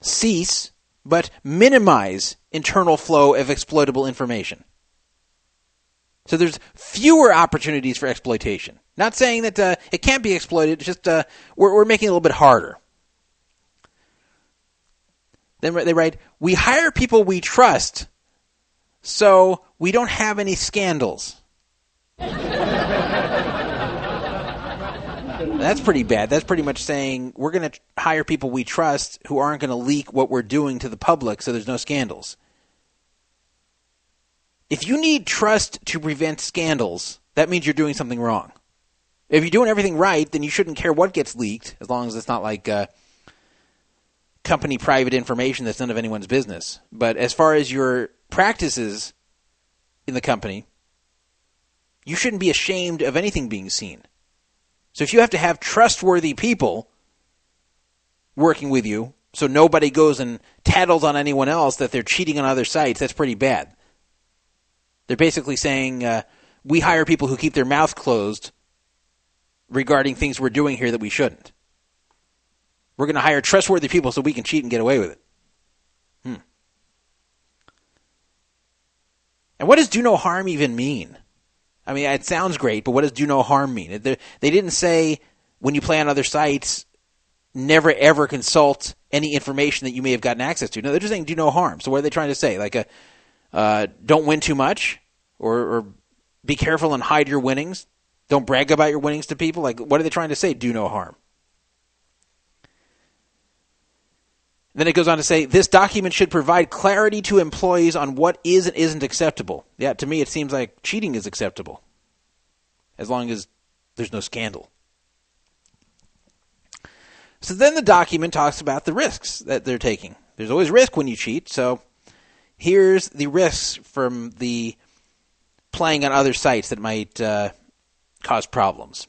cease, but minimize internal flow of exploitable information. So there's fewer opportunities for exploitation. Not saying that uh, it can't be exploited, just uh, we're, we're making it a little bit harder. Then they write, "We hire people we trust, so we don't have any scandals." That's pretty bad. That's pretty much saying we're going to hire people we trust who aren't going to leak what we're doing to the public so there's no scandals. If you need trust to prevent scandals, that means you're doing something wrong. If you're doing everything right, then you shouldn't care what gets leaked, as long as it's not like uh, company private information that's none of anyone's business. But as far as your practices in the company, you shouldn't be ashamed of anything being seen. So if you have to have trustworthy people working with you, so nobody goes and tattles on anyone else that they're cheating on other sites, that's pretty bad. They're basically saying uh, we hire people who keep their mouth closed regarding things we're doing here that we shouldn't. We're going to hire trustworthy people so we can cheat and get away with it. Hmm. And what does do no harm even mean? I mean, it sounds great, but what does do no harm mean? They didn't say when you play on other sites, never ever consult any information that you may have gotten access to. No, they're just saying do no harm. So what are they trying to say? Like a uh, don't win too much, or, or be careful and hide your winnings. Don't brag about your winnings to people. Like what are they trying to say? Do no harm. Then it goes on to say this document should provide clarity to employees on what is and isn't acceptable. Yeah, to me it seems like cheating is acceptable as long as there's no scandal. So then the document talks about the risks that they're taking. There's always risk when you cheat, so here's the risks from the playing on other sites that might uh, cause problems.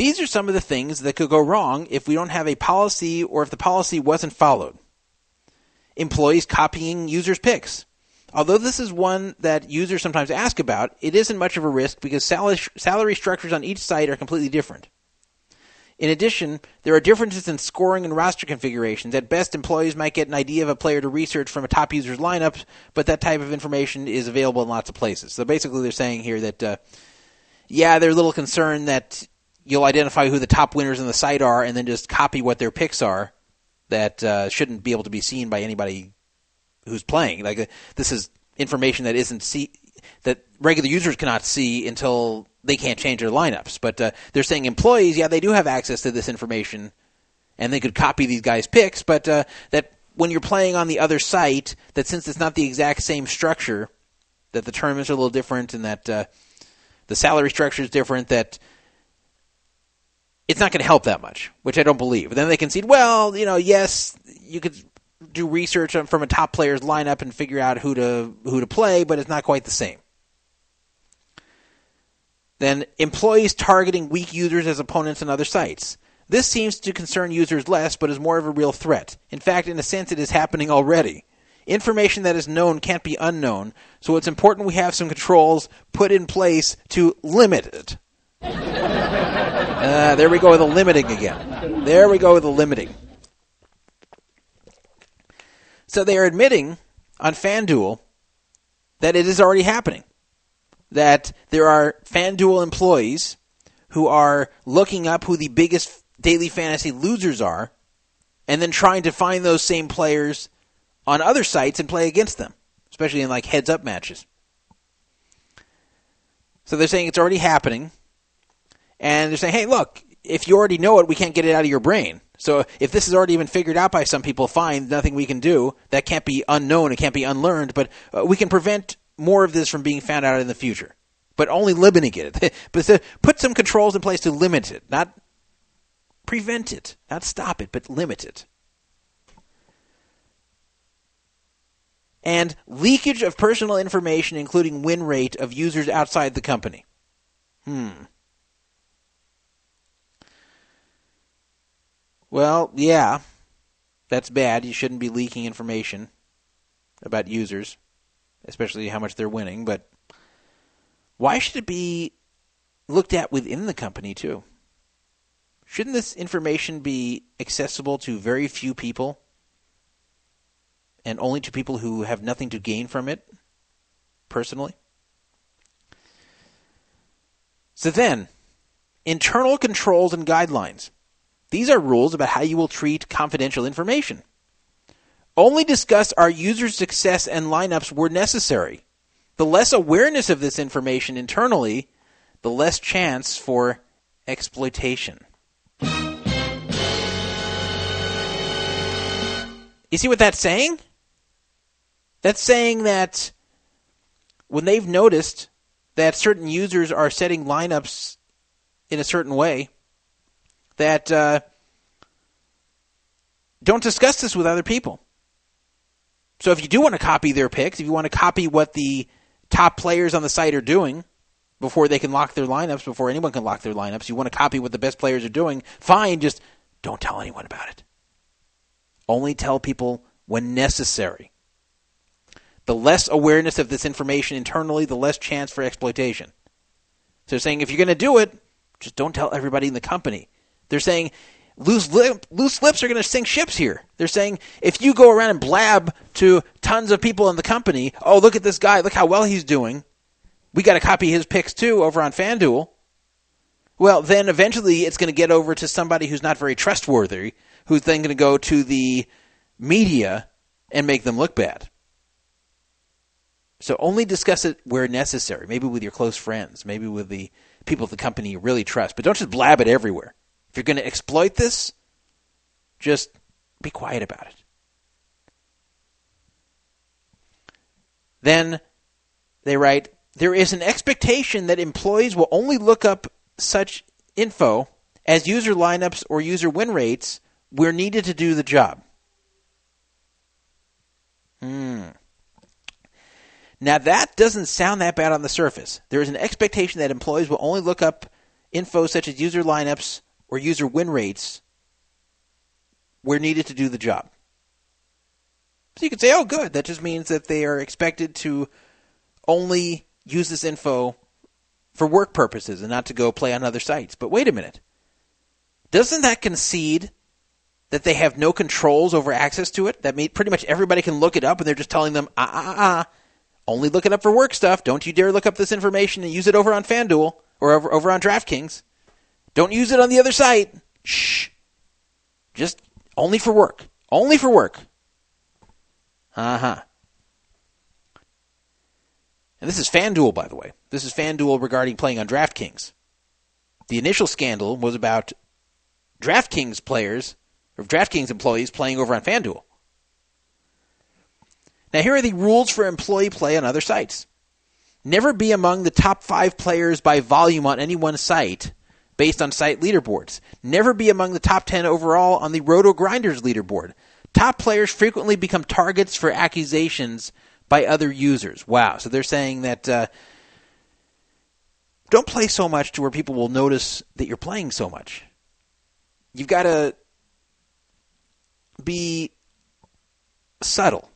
These are some of the things that could go wrong if we don't have a policy or if the policy wasn't followed. Employees copying users' picks. Although this is one that users sometimes ask about, it isn't much of a risk because salary structures on each site are completely different. In addition, there are differences in scoring and roster configurations. At best, employees might get an idea of a player to research from a top user's lineup, but that type of information is available in lots of places. So basically, they're saying here that, uh, yeah, they're a little concerned that you'll identify who the top winners in the site are and then just copy what their picks are that uh, shouldn't be able to be seen by anybody who's playing. Like uh, this is information that isn't see that regular users cannot see until they can't change their lineups. But uh, they're saying employees, yeah, they do have access to this information, and they could copy these guys' picks. But uh, that when you're playing on the other site, that since it's not the exact same structure, that the tournaments are a little different, and that uh, the salary structure is different, that it's not going to help that much, which I don't believe. But then they concede, well, you know, yes, you could do research from a top player's lineup and figure out who to who to play, but it's not quite the same. Then employees targeting weak users as opponents on other sites. This seems to concern users less, but is more of a real threat. In fact, in a sense, it is happening already. Information that is known can't be unknown, so it's important we have some controls put in place to limit it. Uh, there we go with the limiting again. There we go with the limiting. So they are admitting on FanDuel that it is already happening. That there are FanDuel employees who are looking up who the biggest daily fantasy losers are and then trying to find those same players on other sites and play against them, especially in like heads up matches. So they're saying it's already happening and they're saying, hey, look, if you already know it, we can't get it out of your brain. So if this is already been figured out by some people, fine, nothing we can do. That can't be unknown, it can't be unlearned, but uh, we can prevent more of this from being found out in the future. But only limiting it. [LAUGHS] but put some controls in place to limit it, not prevent it, not stop it, but limit it. And leakage of personal information, including win rate of users outside the company. Hmm. Well, yeah, that's bad. You shouldn't be leaking information about users, especially how much they're winning. But why should it be looked at within the company, too? Shouldn't this information be accessible to very few people and only to people who have nothing to gain from it personally? So then, internal controls and guidelines. These are rules about how you will treat confidential information. Only discuss our users' success and lineups were necessary. The less awareness of this information internally, the less chance for exploitation. You see what that's saying? That's saying that when they've noticed that certain users are setting lineups in a certain way, that uh, don't discuss this with other people. So if you do want to copy their picks, if you want to copy what the top players on the site are doing before they can lock their lineups, before anyone can lock their lineups, you want to copy what the best players are doing, fine, just don't tell anyone about it. Only tell people when necessary. The less awareness of this information internally, the less chance for exploitation. So saying if you're going to do it, just don't tell everybody in the company. They're saying loose lip, loose lips are going to sink ships here. They're saying if you go around and blab to tons of people in the company, oh look at this guy, look how well he's doing. We got to copy his picks too over on FanDuel. Well, then eventually it's going to get over to somebody who's not very trustworthy, who's then going to go to the media and make them look bad. So only discuss it where necessary, maybe with your close friends, maybe with the people at the company you really trust, but don't just blab it everywhere. If you're going to exploit this, just be quiet about it. Then they write there is an expectation that employees will only look up such info as user lineups or user win rates where needed to do the job. Hmm. Now that doesn't sound that bad on the surface. There is an expectation that employees will only look up info such as user lineups or user win rates where needed to do the job. So you could say, oh, good. That just means that they are expected to only use this info for work purposes and not to go play on other sites. But wait a minute. Doesn't that concede that they have no controls over access to it? That means pretty much everybody can look it up and they're just telling them, ah, ah, ah, only look it up for work stuff. Don't you dare look up this information and use it over on FanDuel or over, over on DraftKings. Don't use it on the other site. Shh. Just only for work. Only for work. Uh huh. And this is FanDuel, by the way. This is FanDuel regarding playing on DraftKings. The initial scandal was about DraftKings players, or DraftKings employees playing over on FanDuel. Now, here are the rules for employee play on other sites. Never be among the top five players by volume on any one site based on site leaderboards. Never be among the top 10 overall on the Roto Grinders leaderboard. Top players frequently become targets for accusations by other users. Wow. So they're saying that uh, don't play so much to where people will notice that you're playing so much. You've got to be subtle.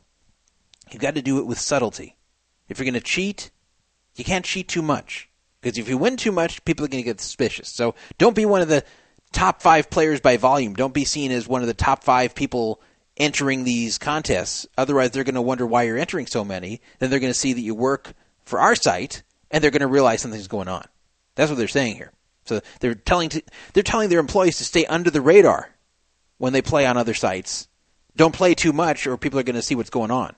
You've got to do it with subtlety. If you're going to cheat, you can't cheat too much. Because if you win too much, people are going to get suspicious. So don't be one of the top five players by volume. Don't be seen as one of the top five people entering these contests. Otherwise, they're going to wonder why you're entering so many. Then they're going to see that you work for our site, and they're going to realize something's going on. That's what they're saying here. So they're telling to, they're telling their employees to stay under the radar when they play on other sites. Don't play too much, or people are going to see what's going on.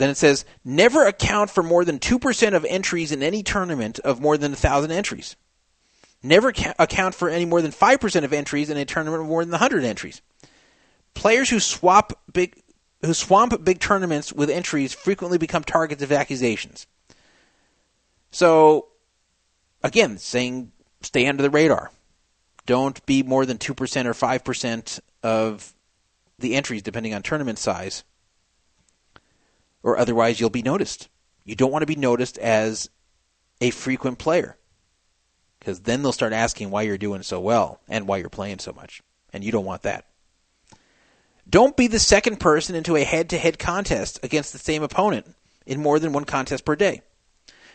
Then it says never account for more than 2% of entries in any tournament of more than 1,000 entries. Never ca- account for any more than 5% of entries in a tournament of more than 100 entries. Players who swap big who swamp big tournaments with entries frequently become targets of accusations. So again, saying stay under the radar. Don't be more than 2% or 5% of the entries depending on tournament size or otherwise you'll be noticed. You don't want to be noticed as a frequent player because then they'll start asking why you're doing so well and why you're playing so much, and you don't want that. Don't be the second person into a head to head contest against the same opponent in more than one contest per day.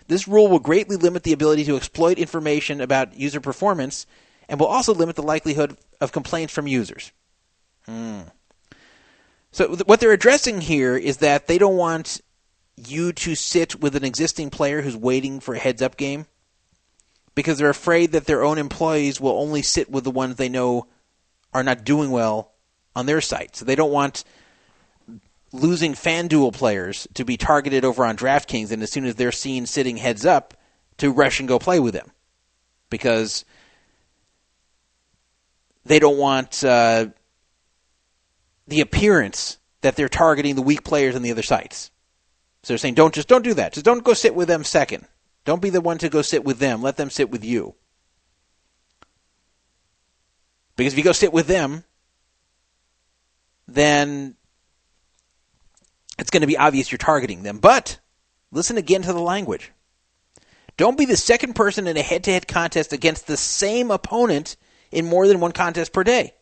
This rule will greatly limit the ability to exploit information about user performance and will also limit the likelihood of complaints from users. Hmm. So what they're addressing here is that they don't want you to sit with an existing player who's waiting for a heads up game. because they're afraid that their own employees will only sit with the ones they know are not doing well on their site. So they don't want losing FanDuel players to be targeted over on DraftKings, and as soon as they're seen sitting heads up, to rush and go play with them. Because they don't want uh, the appearance that they're targeting the weak players on the other sites. So they're saying, don't just don't do that. Just don't go sit with them second. Don't be the one to go sit with them. Let them sit with you. Because if you go sit with them, then it's going to be obvious you're targeting them. But listen again to the language. Don't be the second person in a head to head contest against the same opponent in more than one contest per day.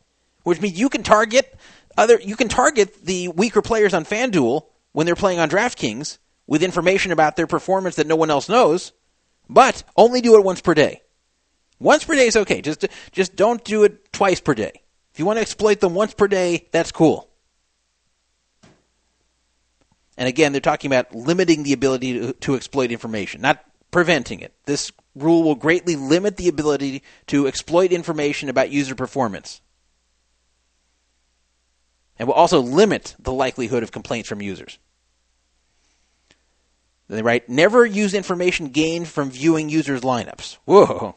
Which means you can target other you can target the weaker players on FanDuel when they're playing on DraftKings with information about their performance that no one else knows, but only do it once per day. Once per day is okay. Just just don't do it twice per day. If you want to exploit them once per day, that's cool. And again, they're talking about limiting the ability to, to exploit information, not preventing it. This rule will greatly limit the ability to exploit information about user performance. And will also limit the likelihood of complaints from users. They write, never use information gained from viewing users' lineups. Whoa.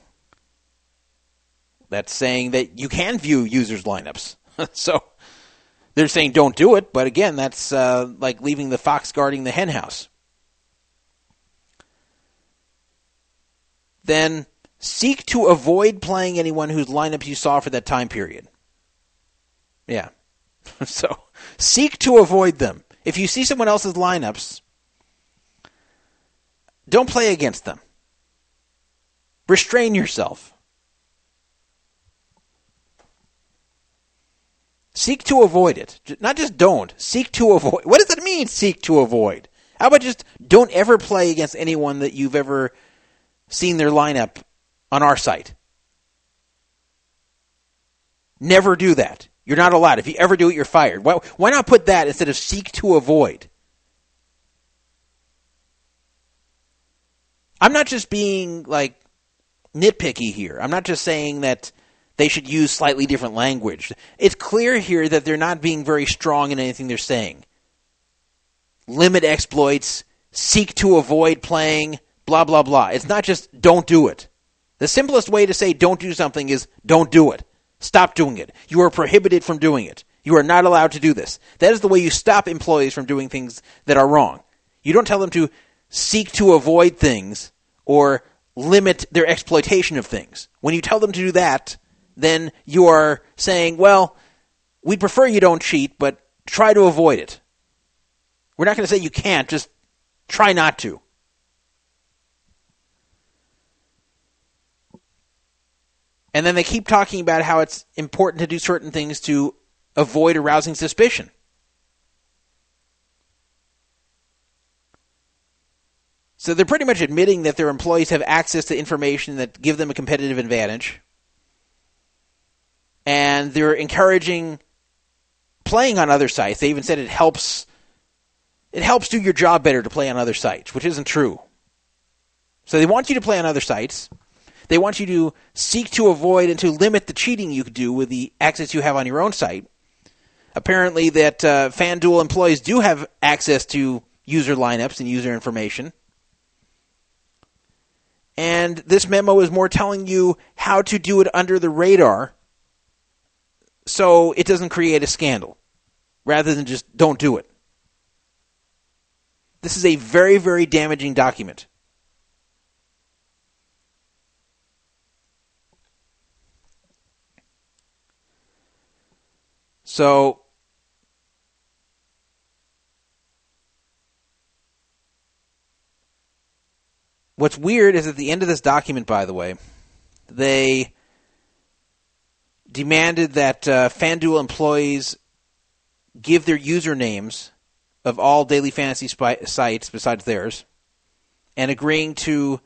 That's saying that you can view users' lineups. [LAUGHS] so they're saying don't do it, but again, that's uh, like leaving the fox guarding the henhouse. Then seek to avoid playing anyone whose lineups you saw for that time period. Yeah. [LAUGHS] so seek to avoid them. If you see someone else's lineups, don't play against them. Restrain yourself. Seek to avoid it. Not just don't. Seek to avoid. What does that mean, seek to avoid? How about just don't ever play against anyone that you've ever seen their lineup on our site? Never do that. You're not allowed. If you ever do it, you're fired. Why, why not put that instead of seek to avoid? I'm not just being like nitpicky here. I'm not just saying that they should use slightly different language. It's clear here that they're not being very strong in anything they're saying. Limit exploits, seek to avoid playing, blah, blah, blah. It's not just don't do it. The simplest way to say don't do something is don't do it. Stop doing it. You are prohibited from doing it. You are not allowed to do this. That is the way you stop employees from doing things that are wrong. You don't tell them to seek to avoid things or limit their exploitation of things. When you tell them to do that, then you are saying, well, we'd prefer you don't cheat, but try to avoid it. We're not going to say you can't, just try not to. And then they keep talking about how it's important to do certain things to avoid arousing suspicion. So they're pretty much admitting that their employees have access to information that give them a competitive advantage and they're encouraging playing on other sites. They even said it helps it helps do your job better to play on other sites, which isn't true. So they want you to play on other sites. They want you to seek to avoid and to limit the cheating you could do with the access you have on your own site. Apparently, that uh, FanDuel employees do have access to user lineups and user information. And this memo is more telling you how to do it under the radar so it doesn't create a scandal rather than just don't do it. This is a very, very damaging document. So, what's weird is at the end of this document, by the way, they demanded that uh, FanDuel employees give their usernames of all daily fantasy sites besides theirs, and agreeing to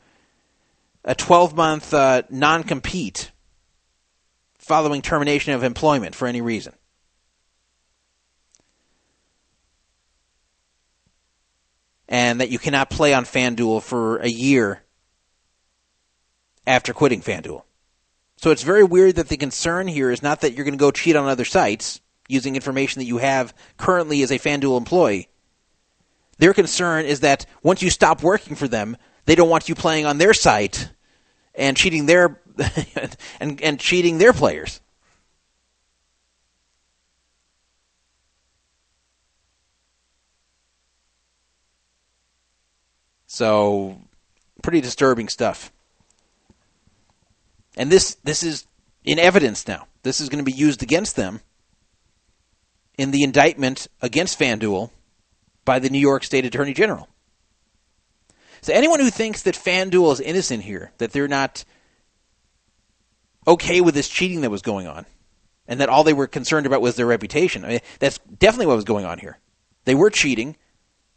a 12 month uh, non compete following termination of employment for any reason. And that you cannot play on FanDuel for a year after quitting FanDuel. So it's very weird that the concern here is not that you're going to go cheat on other sites using information that you have currently as a FanDuel employee. Their concern is that once you stop working for them, they don't want you playing on their site and cheating their [LAUGHS] and and cheating their players. So, pretty disturbing stuff. And this this is in evidence now. This is going to be used against them in the indictment against FanDuel by the New York State Attorney General. So anyone who thinks that FanDuel is innocent here, that they're not okay with this cheating that was going on, and that all they were concerned about was their reputation, I mean, that's definitely what was going on here. They were cheating.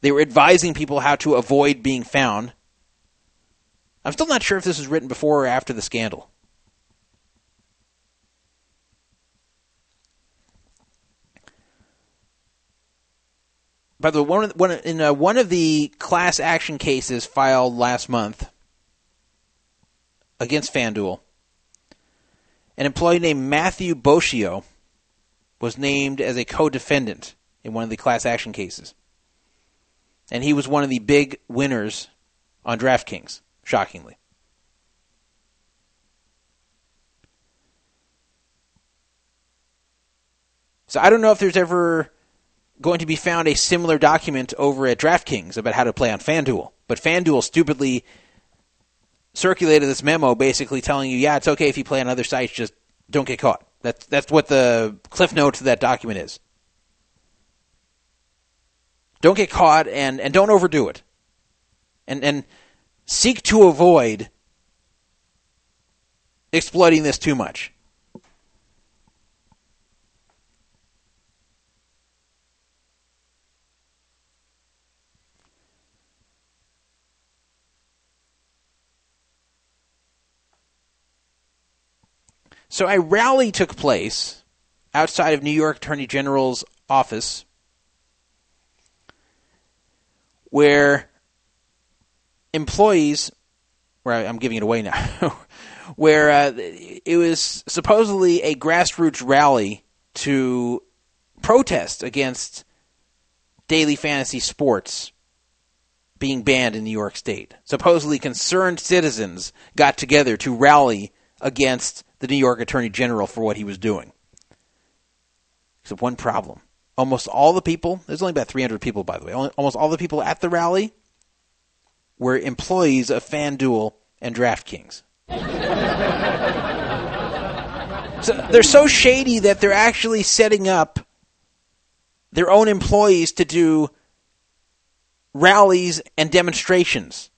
They were advising people how to avoid being found. I'm still not sure if this was written before or after the scandal. By the way, one, one in uh, one of the class action cases filed last month against FanDuel, an employee named Matthew Boccio was named as a co-defendant in one of the class action cases and he was one of the big winners on DraftKings, shockingly. So I don't know if there's ever going to be found a similar document over at DraftKings about how to play on FanDuel, but FanDuel stupidly circulated this memo basically telling you, yeah, it's okay if you play on other sites, just don't get caught. That's that's what the cliff notes of that document is. Don't get caught and, and don't overdo it. And and seek to avoid exploiting this too much. So a rally took place outside of New York Attorney General's office where employees, where I'm giving it away now, [LAUGHS] where uh, it was supposedly a grassroots rally to protest against daily fantasy sports being banned in New York State. Supposedly concerned citizens got together to rally against the New York Attorney General for what he was doing. Except one problem almost all the people, there's only about 300 people, by the way, almost all the people at the rally were employees of FanDuel and DraftKings. so they're so shady that they're actually setting up their own employees to do rallies and demonstrations.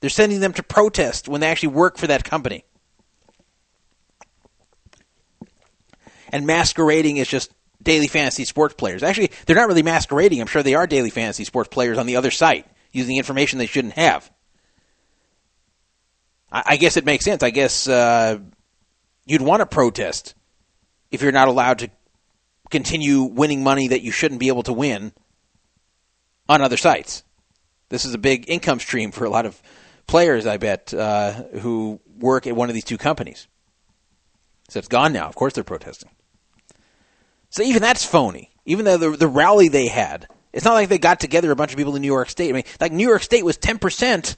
They're sending them to protest when they actually work for that company. And masquerading as just daily fantasy sports players. Actually, they're not really masquerading. I'm sure they are daily fantasy sports players on the other site using information they shouldn't have. I, I guess it makes sense. I guess uh, you'd want to protest if you're not allowed to continue winning money that you shouldn't be able to win on other sites. This is a big income stream for a lot of players, I bet, uh, who work at one of these two companies. So it's gone now. Of course, they're protesting. So even that's phony. Even though the, the rally they had, it's not like they got together a bunch of people in New York State. I mean, like New York State was 10%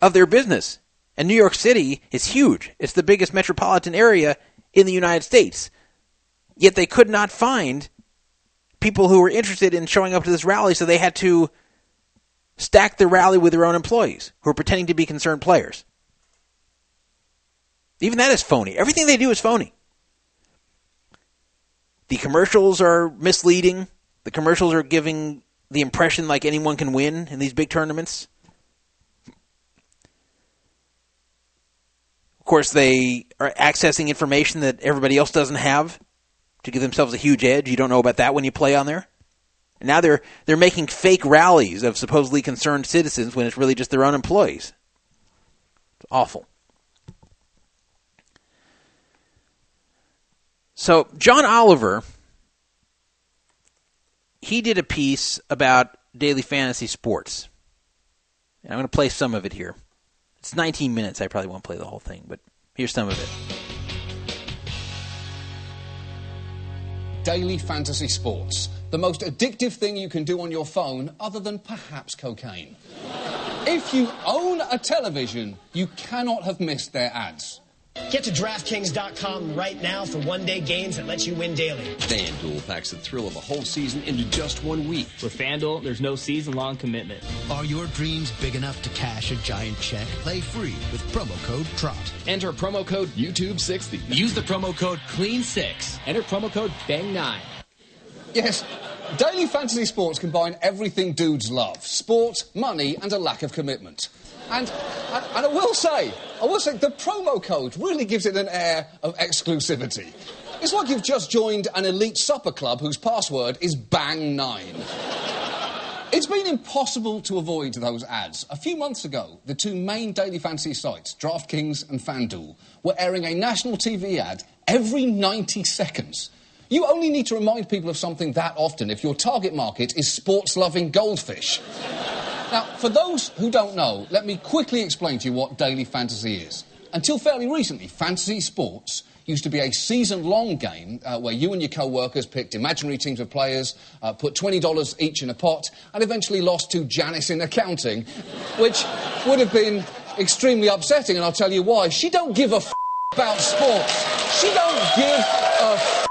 of their business. And New York City is huge. It's the biggest metropolitan area in the United States. Yet they could not find people who were interested in showing up to this rally, so they had to stack the rally with their own employees who are pretending to be concerned players. Even that is phony. Everything they do is phony. The commercials are misleading. The commercials are giving the impression like anyone can win in these big tournaments. Of course, they are accessing information that everybody else doesn't have to give themselves a huge edge. You don't know about that when you play on there. And now they're they're making fake rallies of supposedly concerned citizens when it's really just their own employees. It's awful. So John Oliver, he did a piece about daily fantasy sports. And I'm going to play some of it here. It's 19 minutes. I probably won't play the whole thing, but here's some of it. Daily fantasy sports. The most addictive thing you can do on your phone, other than perhaps cocaine. if you own a television, you cannot have missed their ads. Get to DraftKings.com right now for one day games that let you win daily. FanDuel packs the thrill of a whole season into just one week. With FanDuel, there's no season long commitment. Are your dreams big enough to cash a giant check? Play free with promo code TROT. Enter promo code YouTube60. Use the promo code CLEAN6. Enter promo code BANG9. Yes, daily fantasy sports combine everything dudes love sport, money, and a lack of commitment. And, and, and I will say, I will say, the promo code really gives it an air of exclusivity. It's like you've just joined an elite supper club whose password is Bang9. It's been impossible to avoid those ads. A few months ago, the two main daily fantasy sites, DraftKings and FanDuel, were airing a national TV ad every 90 seconds. You only need to remind people of something that often if your target market is sports loving goldfish. Now, for those who don't know, let me quickly explain to you what daily fantasy is. Until fairly recently, fantasy sports used to be a season long game uh, where you and your co workers picked imaginary teams of players, uh, put $20 each in a pot, and eventually lost to Janice in accounting, which would have been extremely upsetting, and I'll tell you why. She don't give a f- about sports. She don't give a f-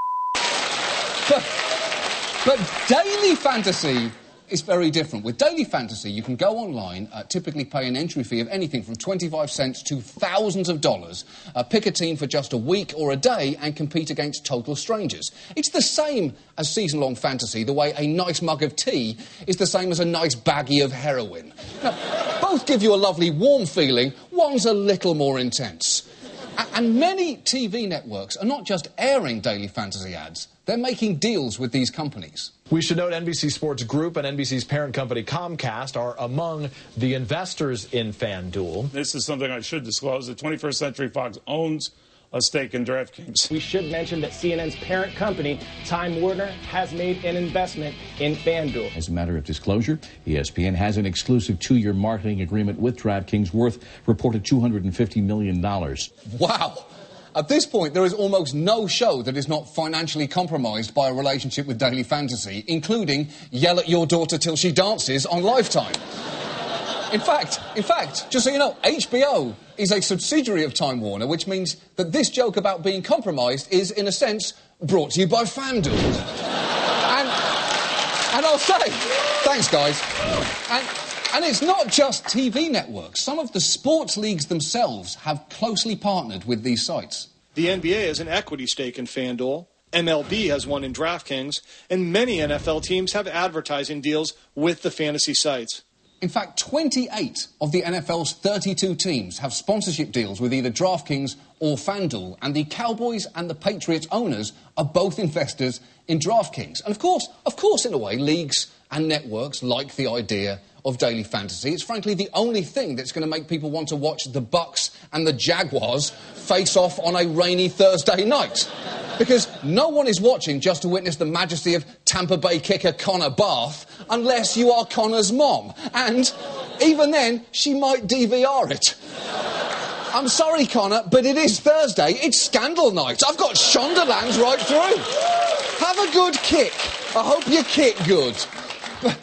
but, daily fantasy is very different. With daily fantasy, you can go online, uh, typically pay an entry fee of anything from 25 cents to thousands of dollars, uh, pick a team for just a week or a day, and compete against total strangers. It's the same as season long fantasy, the way a nice mug of tea is the same as a nice baggie of heroin. Now, both give you a lovely warm feeling, one's a little more intense. And many TV networks are not just airing daily fantasy ads, they're making deals with these companies. We should note NBC Sports Group and NBC's parent company Comcast are among the investors in FanDuel. This is something I should disclose. The 21st Century Fox owns a stake in DraftKings. We should mention that CNN's parent company, Time Warner, has made an investment in FanDuel. As a matter of disclosure, ESPN has an exclusive two year marketing agreement with DraftKings worth reported $250 million. Wow! At this point, there is almost no show that is not financially compromised by a relationship with Daily Fantasy, including Yell at Your Daughter Till She Dances on Lifetime. In fact, in fact, just so you know, HBO is a subsidiary of Time Warner, which means that this joke about being compromised is, in a sense, brought to you by FanDuel. and, and I'll say, thanks, guys. And, and it's not just TV networks. Some of the sports leagues themselves have closely partnered with these sites. The NBA has an equity stake in FanDuel. MLB has one in DraftKings, and many NFL teams have advertising deals with the fantasy sites. In fact, 28 of the NFL's 32 teams have sponsorship deals with either DraftKings or FanDuel, and the Cowboys and the Patriots owners are both investors in DraftKings. And of course, of course, in a way, leagues and networks like the idea of daily fantasy. It's frankly the only thing that's going to make people want to watch the Bucs and the Jaguars face off on a rainy Thursday night. Because no one is watching just to witness the majesty of Tampa Bay kicker Connor Barth unless you are Connor's mom. And even then, she might DVR it. I'm sorry, Connor, but it is Thursday. It's scandal night. I've got Shondalands right through. Have a good kick. I hope you kick good. But,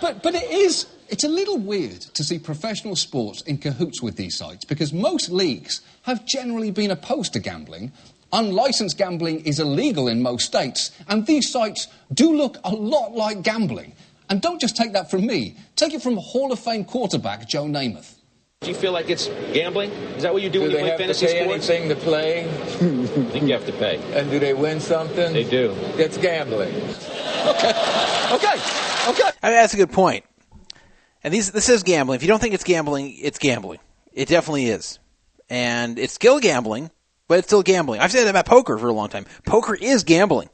but, but it is it's a little weird to see professional sports in cahoots with these sites because most leagues have generally been opposed to gambling. Unlicensed gambling is illegal in most states, and these sites do look a lot like gambling. And don't just take that from me, take it from Hall of Fame quarterback Joe Namath. Do you feel like it's gambling? Is that what you do, do when you play fantasy sports? Do they play have to pay sports? anything to play? I think you have to pay. And do they win something? They do. That's gambling. Okay, okay, okay. I mean, that's a good point. And these, this is gambling. If you don't think it's gambling, it's gambling. It definitely is. And it's skill gambling, but it's still gambling. I've said that about poker for a long time. Poker is gambling.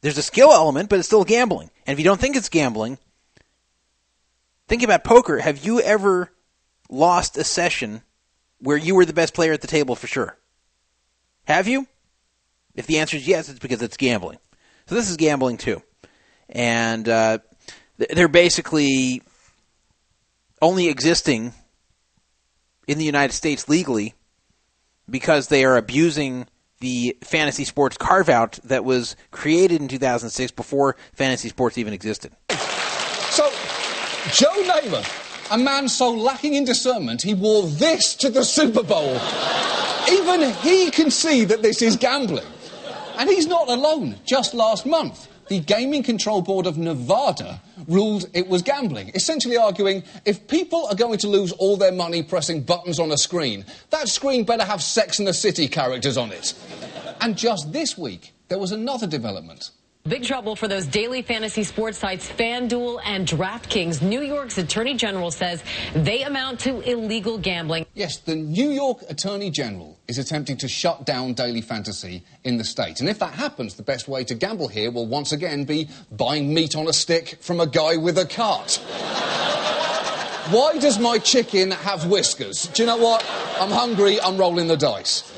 There's a skill element, but it's still gambling. And if you don't think it's gambling, think about poker. Have you ever lost a session where you were the best player at the table for sure? Have you? If the answer is yes, it's because it's gambling. So this is gambling too. And uh, they're basically only existing in the United States legally because they are abusing the fantasy sports carve out that was created in 2006 before fantasy sports even existed. So, Joe Namath, a man so lacking in discernment, he wore this to the Super Bowl. Even he can see that this is gambling. And he's not alone. Just last month, the Gaming Control Board of Nevada ruled it was gambling, essentially arguing if people are going to lose all their money pressing buttons on a screen, that screen better have Sex and the City characters on it. And just this week, there was another development. Big trouble for those daily fantasy sports sites FanDuel and DraftKings. New York's Attorney General says they amount to illegal gambling. Yes, the New York Attorney General is attempting to shut down daily fantasy in the state. And if that happens, the best way to gamble here will once again be buying meat on a stick from a guy with a cart. Why does my chicken have whiskers? Do you know what? I'm hungry, I'm rolling the dice.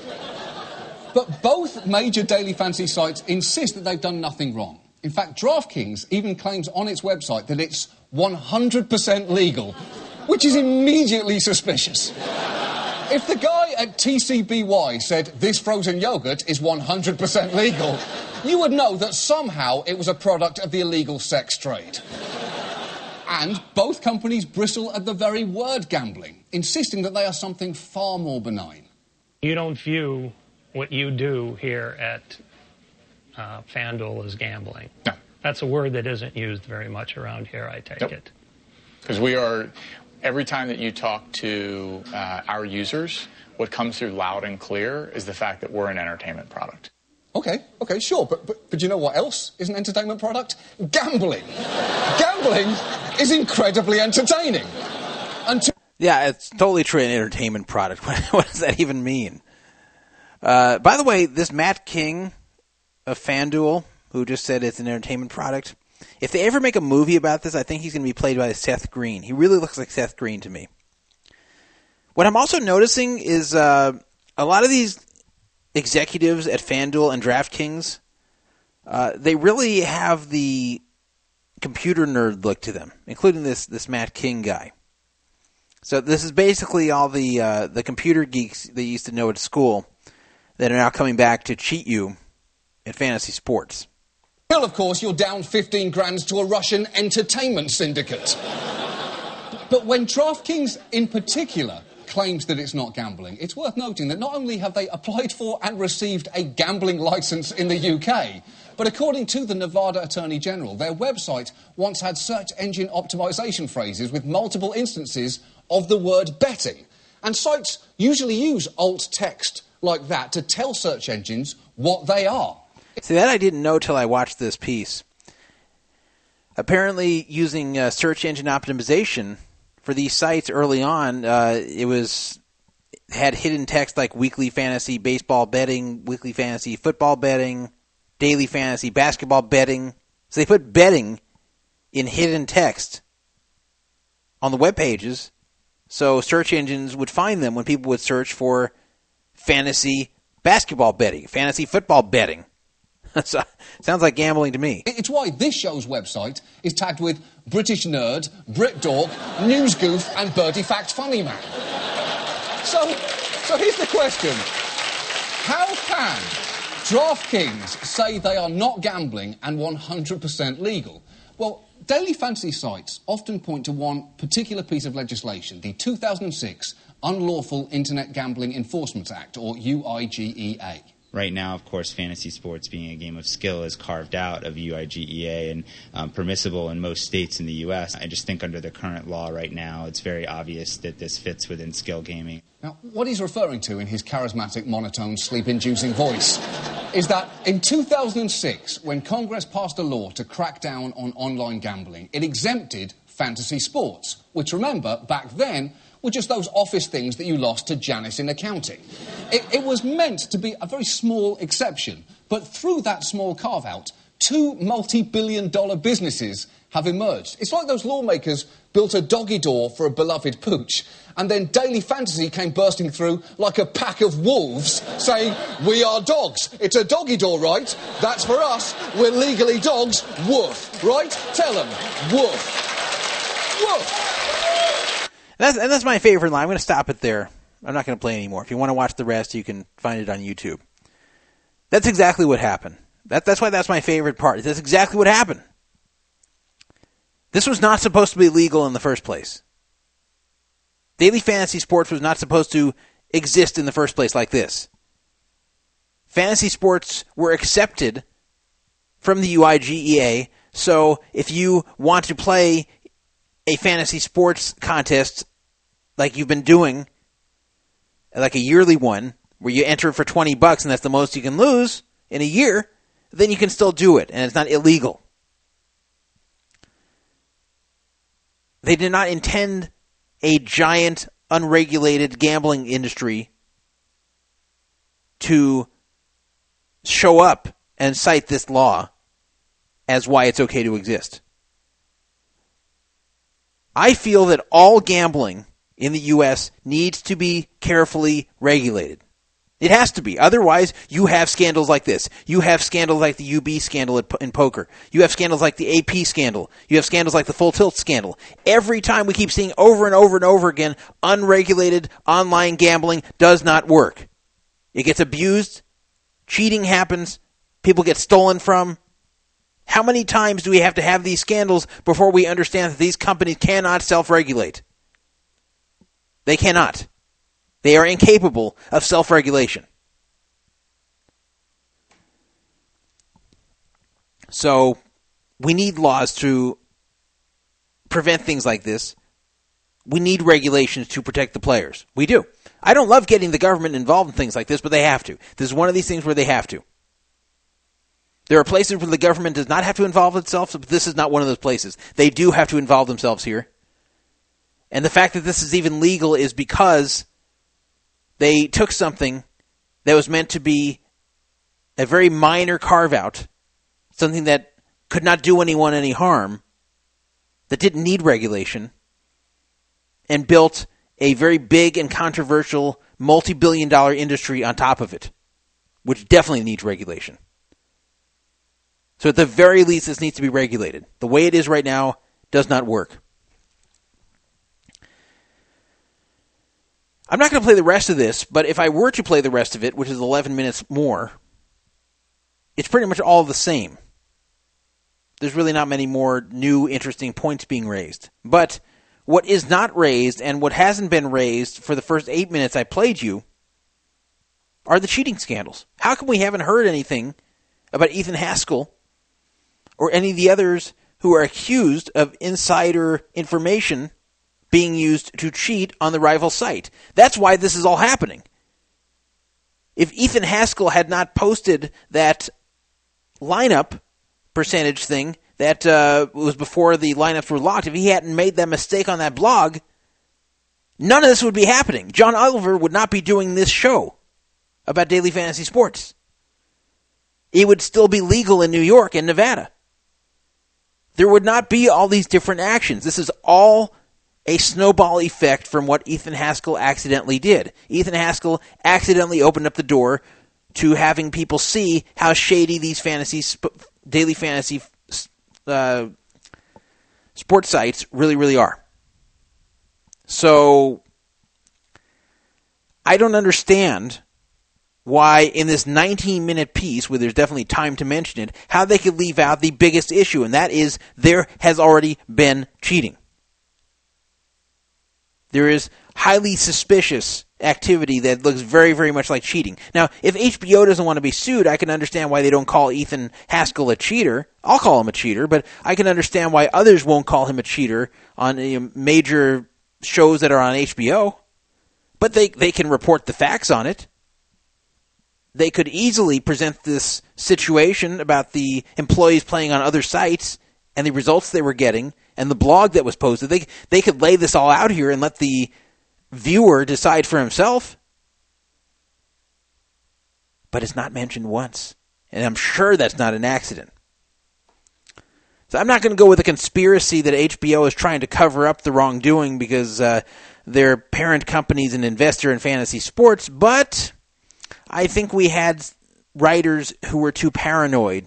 But both major daily fantasy sites insist that they've done nothing wrong. In fact, DraftKings even claims on its website that it's 100% legal, which is immediately suspicious. If the guy at TCBY said this frozen yogurt is 100% legal, you would know that somehow it was a product of the illegal sex trade. And both companies bristle at the very word gambling, insisting that they are something far more benign. You don't view what you do here at uh, FanDuel as gambling. No. That's a word that isn't used very much around here, I take Nope. it. Because we are, every time that you talk to uh, our users, what comes through loud and clear is the fact that we're an entertainment product. Okay, okay, sure, but, but, but you know what else is an entertainment product? Gambling. Gambling is incredibly entertaining. Until Yeah, it's totally true an entertainment product. [LAUGHS] what does that even mean? Uh, by the way, this Matt King of FanDuel, who just said it's an entertainment product, if they ever make a movie about this, I think he's going to be played by Seth Green. He really looks like Seth Green to me. What I'm also noticing is uh, a lot of these executives at FanDuel and DraftKings, uh, they really have the computer nerd look to them, including this this Matt King guy. So this is basically all the uh, the computer geeks they used to know at school that are now coming back to cheat you at fantasy sports. Well, of course, you're down 15 grand to a Russian entertainment syndicate. But when DraftKings in particular claims that it's not gambling, it's worth noting that not only have they applied for and received a gambling license in the UK, but according to the Nevada Attorney General, their website once had search engine optimization phrases with multiple instances of the word betting. And sites usually use alt text like that to tell search engines what they are. See that I didn't know till I watched this piece. Apparently, using uh, search engine optimization for these sites early on, uh, it was had hidden text like weekly fantasy baseball betting, weekly fantasy football betting, daily fantasy basketball betting. So they put betting in hidden text on the web pages, so search engines would find them when people would search for fantasy basketball betting, fantasy football betting. [LAUGHS] so, sounds like gambling to me. It's why this show's website is tagged with British Nerd, Brit Dork, News Goof, and Birdie Fact Funny Man. So, so here's the question How can DraftKings say they are not gambling and 100% legal? Well, daily fantasy sites often point to one particular piece of legislation, the 2006 Unlawful Internet Gambling Enforcement Act, or UIGEA. Right now, of course, fantasy sports being a game of skill is carved out of UIGEA and um, permissible in most states in the U.S. I just think under the current law right now, it's very obvious that this fits within skill gaming. Now, what he's referring to in his charismatic, monotone, sleep inducing voice is that in 2006, when Congress passed a law to crack down on online gambling, it exempted fantasy sports, which remember, back then, were just those office things that you lost to Janice in accounting. It, it was meant to be a very small exception, but through that small carve out, two multi billion dollar businesses have emerged. It's like those lawmakers built a doggy door for a beloved pooch, and then Daily Fantasy came bursting through like a pack of wolves saying, We are dogs. It's a doggy door, right? That's for us. We're legally dogs. Woof. Right? Tell them. Woof. Woof. That's, and that's my favorite line. I'm going to stop it there. I'm not going to play anymore. If you want to watch the rest, you can find it on YouTube. That's exactly what happened. That, that's why that's my favorite part. That's exactly what happened. This was not supposed to be legal in the first place. Daily fantasy sports was not supposed to exist in the first place like this. Fantasy sports were accepted from the UIGEA, so if you want to play a fantasy sports contest like you've been doing, like a yearly one, where you enter for 20 bucks and that's the most you can lose in a year, then you can still do it and it's not illegal. They did not intend a giant unregulated gambling industry to show up and cite this law as why it's okay to exist. I feel that all gambling in the U.S. needs to be carefully regulated. It has to be. Otherwise, you have scandals like this. You have scandals like the UB scandal in poker. You have scandals like the AP scandal. You have scandals like the Full Tilt scandal. Every time we keep seeing over and over and over again, unregulated online gambling does not work. It gets abused. Cheating happens. People get stolen from. How many times do we have to have these scandals before we understand that these companies cannot self regulate? They cannot. They are incapable of self regulation. So we need laws to prevent things like this. We need regulations to protect the players. We do. I don't love getting the government involved in things like this, but they have to. This is one of these things where they have to. There are places where the government does not have to involve itself, but this is not one of those places. They do have to involve themselves here. And the fact that this is even legal is because they took something that was meant to be a very minor carve out, something that could not do anyone any harm, that didn't need regulation, and built a very big and controversial multi billion dollar industry on top of it, which definitely needs regulation. So, at the very least, this needs to be regulated. The way it is right now does not work. I'm not going to play the rest of this, but if I were to play the rest of it, which is 11 minutes more, it's pretty much all the same. There's really not many more new, interesting points being raised. But what is not raised and what hasn't been raised for the first eight minutes I played you are the cheating scandals. How come we haven't heard anything about Ethan Haskell or any of the others who are accused of insider information being used to cheat on the rival site. That's why this is all happening. If Ethan Haskell had not posted that lineup percentage thing that uh, was before the lineups were locked, if he hadn't made that mistake on that blog, none of this would be happening. John Oliver would not be doing this show about daily fantasy sports. It would still be legal in New York and Nevada. There would not be all these different actions. This is all a snowball effect from what Ethan Haskell accidentally did. Ethan Haskell accidentally opened up the door to having people see how shady these fantasy sp- daily fantasy uh, sports sites really, really are. So I don't understand why in this 19 minute piece where there's definitely time to mention it, how they could leave out the biggest issue, and that is there has already been cheating. There is highly suspicious activity that looks very, very much like cheating. Now, if HBO doesn't want to be sued, I can understand why they don't call Ethan Haskell a cheater. I'll call him a cheater, but I can understand why others won't call him a cheater on you know, major shows that are on HBO. But they, they can report the facts on it. They could easily present this situation about the employees playing on other sites and the results they were getting and the blog that was posted. They they could lay this all out here and let the viewer decide for himself. But it's not mentioned once. And I'm sure that's not an accident. So I'm not going to go with a conspiracy that HBO is trying to cover up the wrongdoing because uh, their parent company is an investor in fantasy sports, but I think we had writers who were too paranoid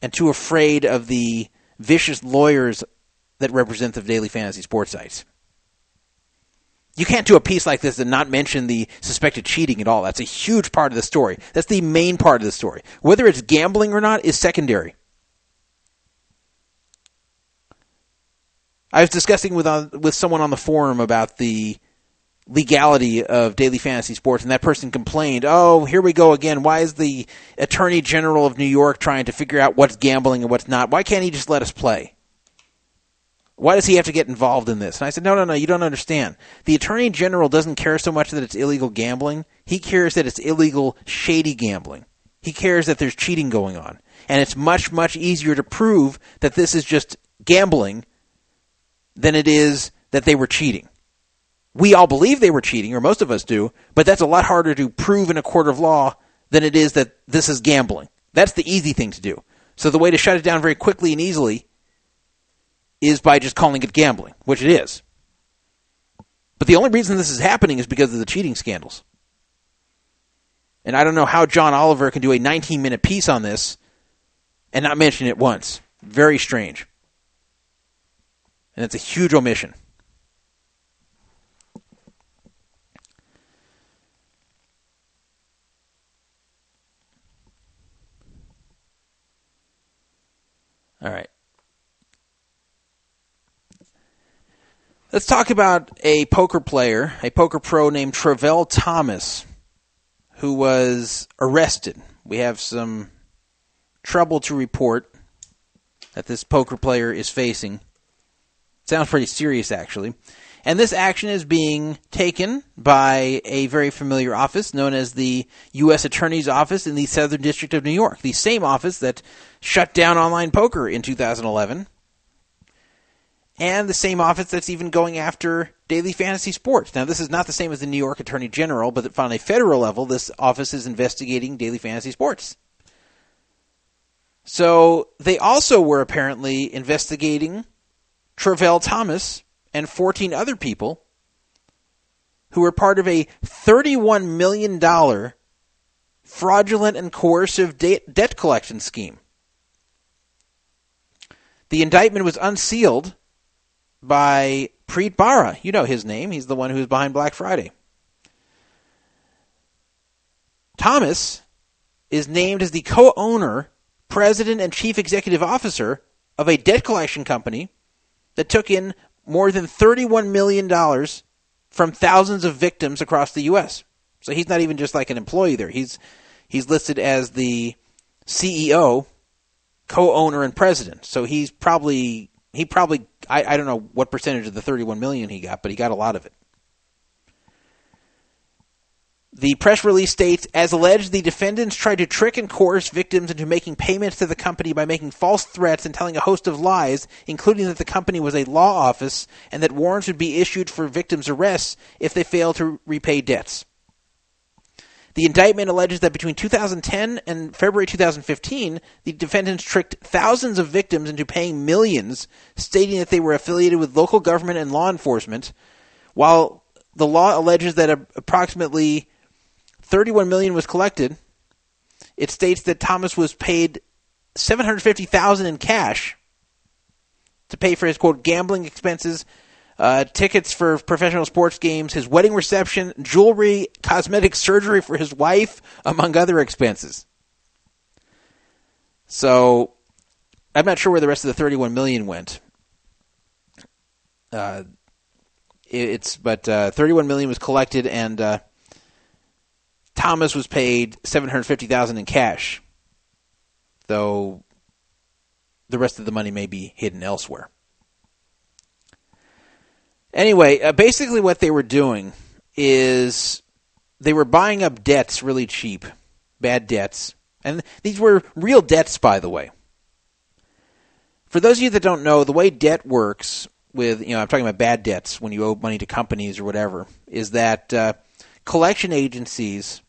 and too afraid of the vicious lawyers that represent the daily fantasy sports sites. You can't do a piece like this and not mention the suspected cheating at all. That's a huge part of the story. That's the main part of the story. Whether it's gambling or not is secondary. I was discussing with uh, with someone on the forum about the legality of daily fantasy sports, and that person complained, "Oh, here we go again. Why is the Attorney General of New York trying to figure out what's gambling and what's not? Why can't he just let us play? Why does he have to get involved in this?" And I said, "No, no, no. You don't understand. The Attorney General doesn't care so much that it's illegal gambling. He cares that it's illegal, shady gambling. He cares that there's cheating going on, and it's much, much easier to prove that this is just gambling." than it is that they were cheating. We all believe they were cheating, or most of us do, but that's a lot harder to prove in a court of law than it is that this is gambling. That's the easy thing to do. So the way to shut it down very quickly and easily is by just calling it gambling, which it is. But the only reason this is happening is because of the cheating scandals. And I don't know how John Oliver can do a 19 minute piece on this and not mention it once. Very strange and it's a huge omission. All right. Let's talk about a poker player, a poker pro named Travell Thomas, who was arrested. We have some trouble to report that this poker player is facing. Sounds pretty serious, actually. And this action is being taken by a very familiar office known as the U.S. Attorney's Office in the Southern District of New York, the same office that shut down online poker in 2011, and the same office that's even going after daily fantasy sports. Now, this is not the same as the New York Attorney General, but on a federal level, this office is investigating daily fantasy sports. So they also were apparently investigating Travell Thomas and 14 other people who were part of a $31 million fraudulent and coercive de- debt collection scheme. The indictment was unsealed by Preet Bharara. You know his name. He's the one who's behind Black Friday. Thomas is named as the co owner, president, and chief executive officer of a debt collection company that took in more than $31 million from thousands of victims across the U.S. So he's not even just like an employee there. He's he's listed as the CEO, co-owner, and president. So he's probably he probably I, I don't know what percentage of the 31 million he got, but he got a lot of it. The press release states, as alleged, the defendants tried to trick and coerce victims into making payments to the company by making false threats and telling a host of lies, including that the company was a law office and that warrants would be issued for victims' arrests if they failed to repay debts. The indictment alleges that between 2010 and February 2015, the defendants tricked thousands of victims into paying millions, stating that they were affiliated with local government and law enforcement, while the law alleges that approximately 31 million was collected. It states that Thomas was paid 750,000 in cash to pay for his quote gambling expenses, uh, tickets for professional sports games, his wedding reception, jewelry, cosmetic surgery for his wife, among other expenses. So, I'm not sure where the rest of the 31 million went. Uh, it's but uh, 31 million was collected, and uh, Thomas was paid seven hundred fifty thousand in cash, though the rest of the money may be hidden elsewhere. Anyway, uh, basically, what they were doing is they were buying up debts really cheap, bad debts, and these were real debts, by the way. For those of you that don't know, the way debt works with you know I'm talking about bad debts when you owe money to companies or whatever is that uh, collection agencies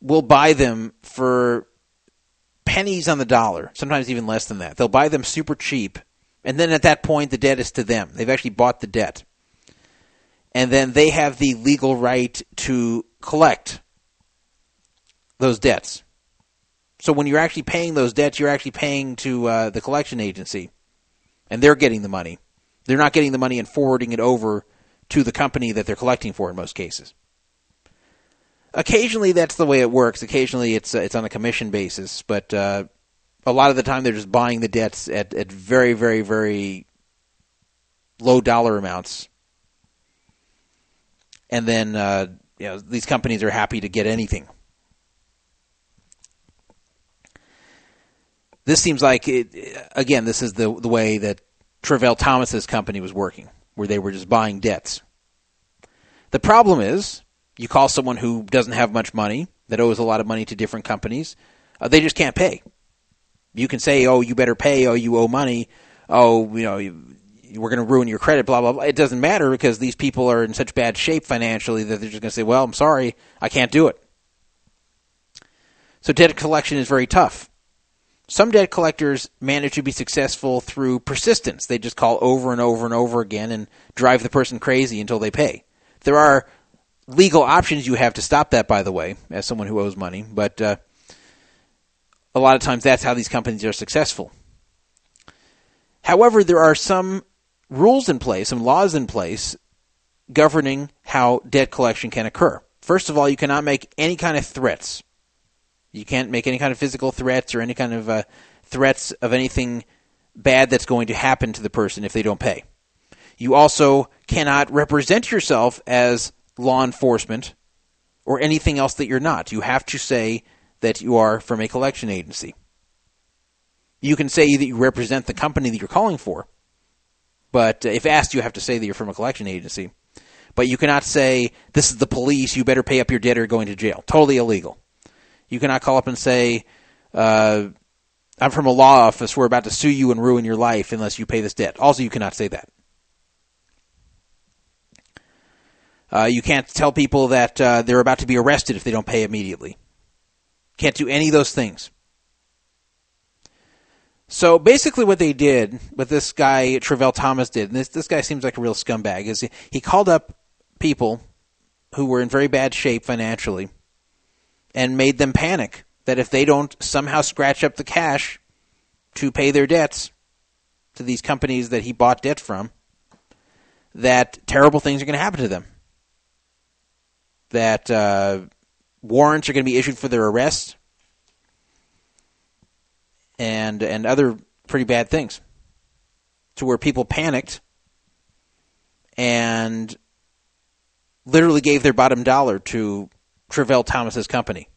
will buy them for pennies on the dollar, sometimes even less than that. They'll buy them super cheap, and then at that point, the debt is to them. They've actually bought the debt. And then they have the legal right to collect those debts. So when you're actually paying those debts, you're actually paying to uh, the collection agency, and they're getting the money. They're not getting the money and forwarding it over to the company that they're collecting for in most cases. Occasionally, that's the way it works. Occasionally, it's uh, it's on a commission basis, but uh, a lot of the time, they're just buying the debts at, at very, very, very low dollar amounts, and then uh, you know these companies are happy to get anything. This seems like it, again, this is the the way that Travell Thomas's company was working, where they were just buying debts. The problem is you call someone who doesn't have much money, that owes a lot of money to different companies, uh, they just can't pay. You can say, oh, you better pay, oh, you owe money, oh, you know, we're going to ruin your credit, blah, blah, blah. It doesn't matter because these people are in such bad shape financially that they're just going to say, well, I'm sorry, I can't do it. So debt collection is very tough. Some debt collectors manage to be successful through persistence. They just call over and over and over again and drive the person crazy until they pay. There are legal options you have to stop that, by the way, as someone who owes money. But uh, a lot of times that's how these companies are successful. However, there are some rules in place, some laws in place governing how debt collection can occur. First of all, you cannot make any kind of threats. You can't make any kind of physical threats or any kind of uh, threats of anything bad that's going to happen to the person if they don't pay. You also cannot represent yourself as law enforcement, or anything else that you're not. You have to say that you are from a collection agency. You can say that you represent the company that you're calling for, but if asked, you have to say that you're from a collection agency. But you cannot say, this is the police, you better pay up your debt or going to jail. Totally illegal. You cannot call up and say, uh, I'm from a law office, we're about to sue you and ruin your life unless you pay this debt. Also, you cannot say that. Uh, you can't tell people that uh, they're about to be arrested if they don't pay immediately. Can't do any of those things. So basically, what they did, what this guy Travell Thomas did, and this this guy seems like a real scumbag, is he, he called up people who were in very bad shape financially, and made them panic that if they don't somehow scratch up the cash to pay their debts to these companies that he bought debt from, that terrible things are going to happen to them. That uh, warrants are going to be issued for their arrest and and other pretty bad things to where people panicked and literally gave their bottom dollar to Travell Thomas's company.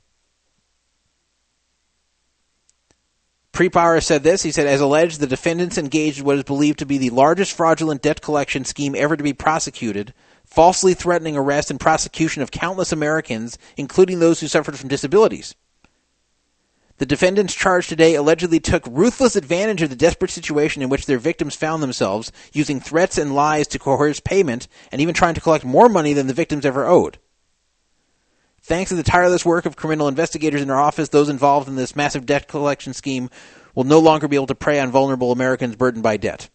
Preet Bharara said this. He said, as alleged, the defendants engaged in what is believed to be the largest fraudulent debt collection scheme ever to be prosecuted falsely threatening arrest and prosecution of countless Americans, including those who suffered from disabilities. The defendants charged today allegedly took ruthless advantage of the desperate situation in which their victims found themselves, using threats and lies to coerce payment and even trying to collect more money than the victims ever owed. Thanks to the tireless work of criminal investigators in our office, those involved in this massive debt collection scheme will no longer be able to prey on vulnerable Americans burdened by debt.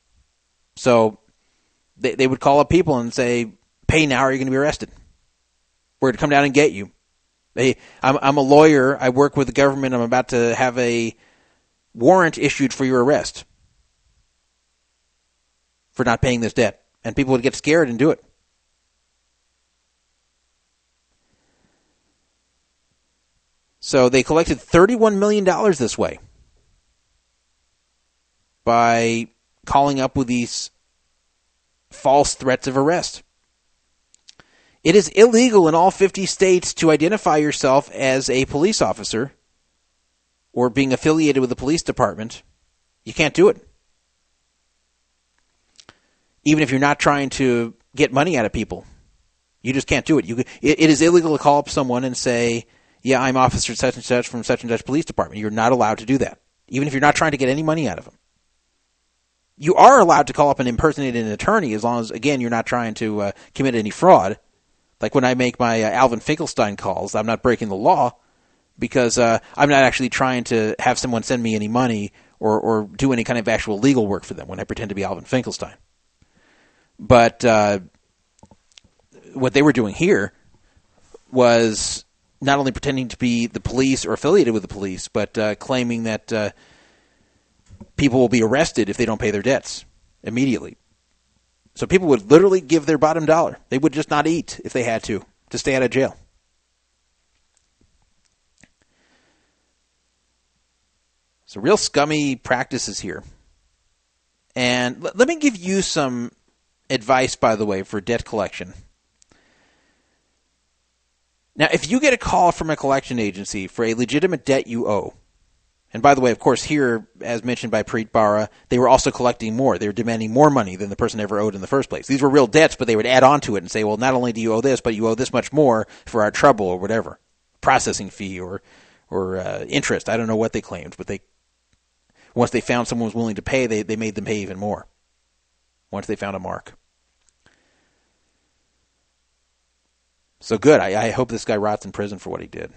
So they, they would call up people and say, pay now or you're going to be arrested. We're going to come down and get you. I'm, I'm a lawyer. I work with the government. I'm about to have a warrant issued for your arrest for not paying this debt. And people would get scared and do it. So they collected $31 million this way by calling up with these false threats of arrest. It is illegal in all 50 states to identify yourself as a police officer or being affiliated with the police department. You can't do it. Even if you're not trying to get money out of people, you just can't do it. You, it, it is illegal to call up someone and say, "Yeah, I'm Officer such and such from such and such police department." You're not allowed to do that, even if you're not trying to get any money out of them. You are allowed to call up and impersonate an attorney as long as, again, you're not trying to uh, commit any fraud like when I make my uh, Alvin Finkelstein calls, I'm not breaking the law because uh, I'm not actually trying to have someone send me any money or, or do any kind of actual legal work for them when I pretend to be Alvin Finkelstein. But uh, what they were doing here was not only pretending to be the police or affiliated with the police, but uh, claiming that uh, people will be arrested if they don't pay their debts immediately. So people would literally give their bottom dollar. They would just not eat if they had to to stay out of jail. So real scummy practices here. And let me give you some advice, by the way, for debt collection. Now, if you get a call from a collection agency for a legitimate debt you owe, and by the way, of course, here, as mentioned by Preet Bharara, they were also collecting more. They were demanding more money than the person ever owed in the first place. These were real debts, but they would add on to it and say, well, not only do you owe this, but you owe this much more for our trouble or whatever. Processing fee or, or uh, interest. I don't know what they claimed, but they, once they found someone was willing to pay, they, they made them pay even more. Once they found a mark. So good. I, I hope this guy rots in prison for what he did.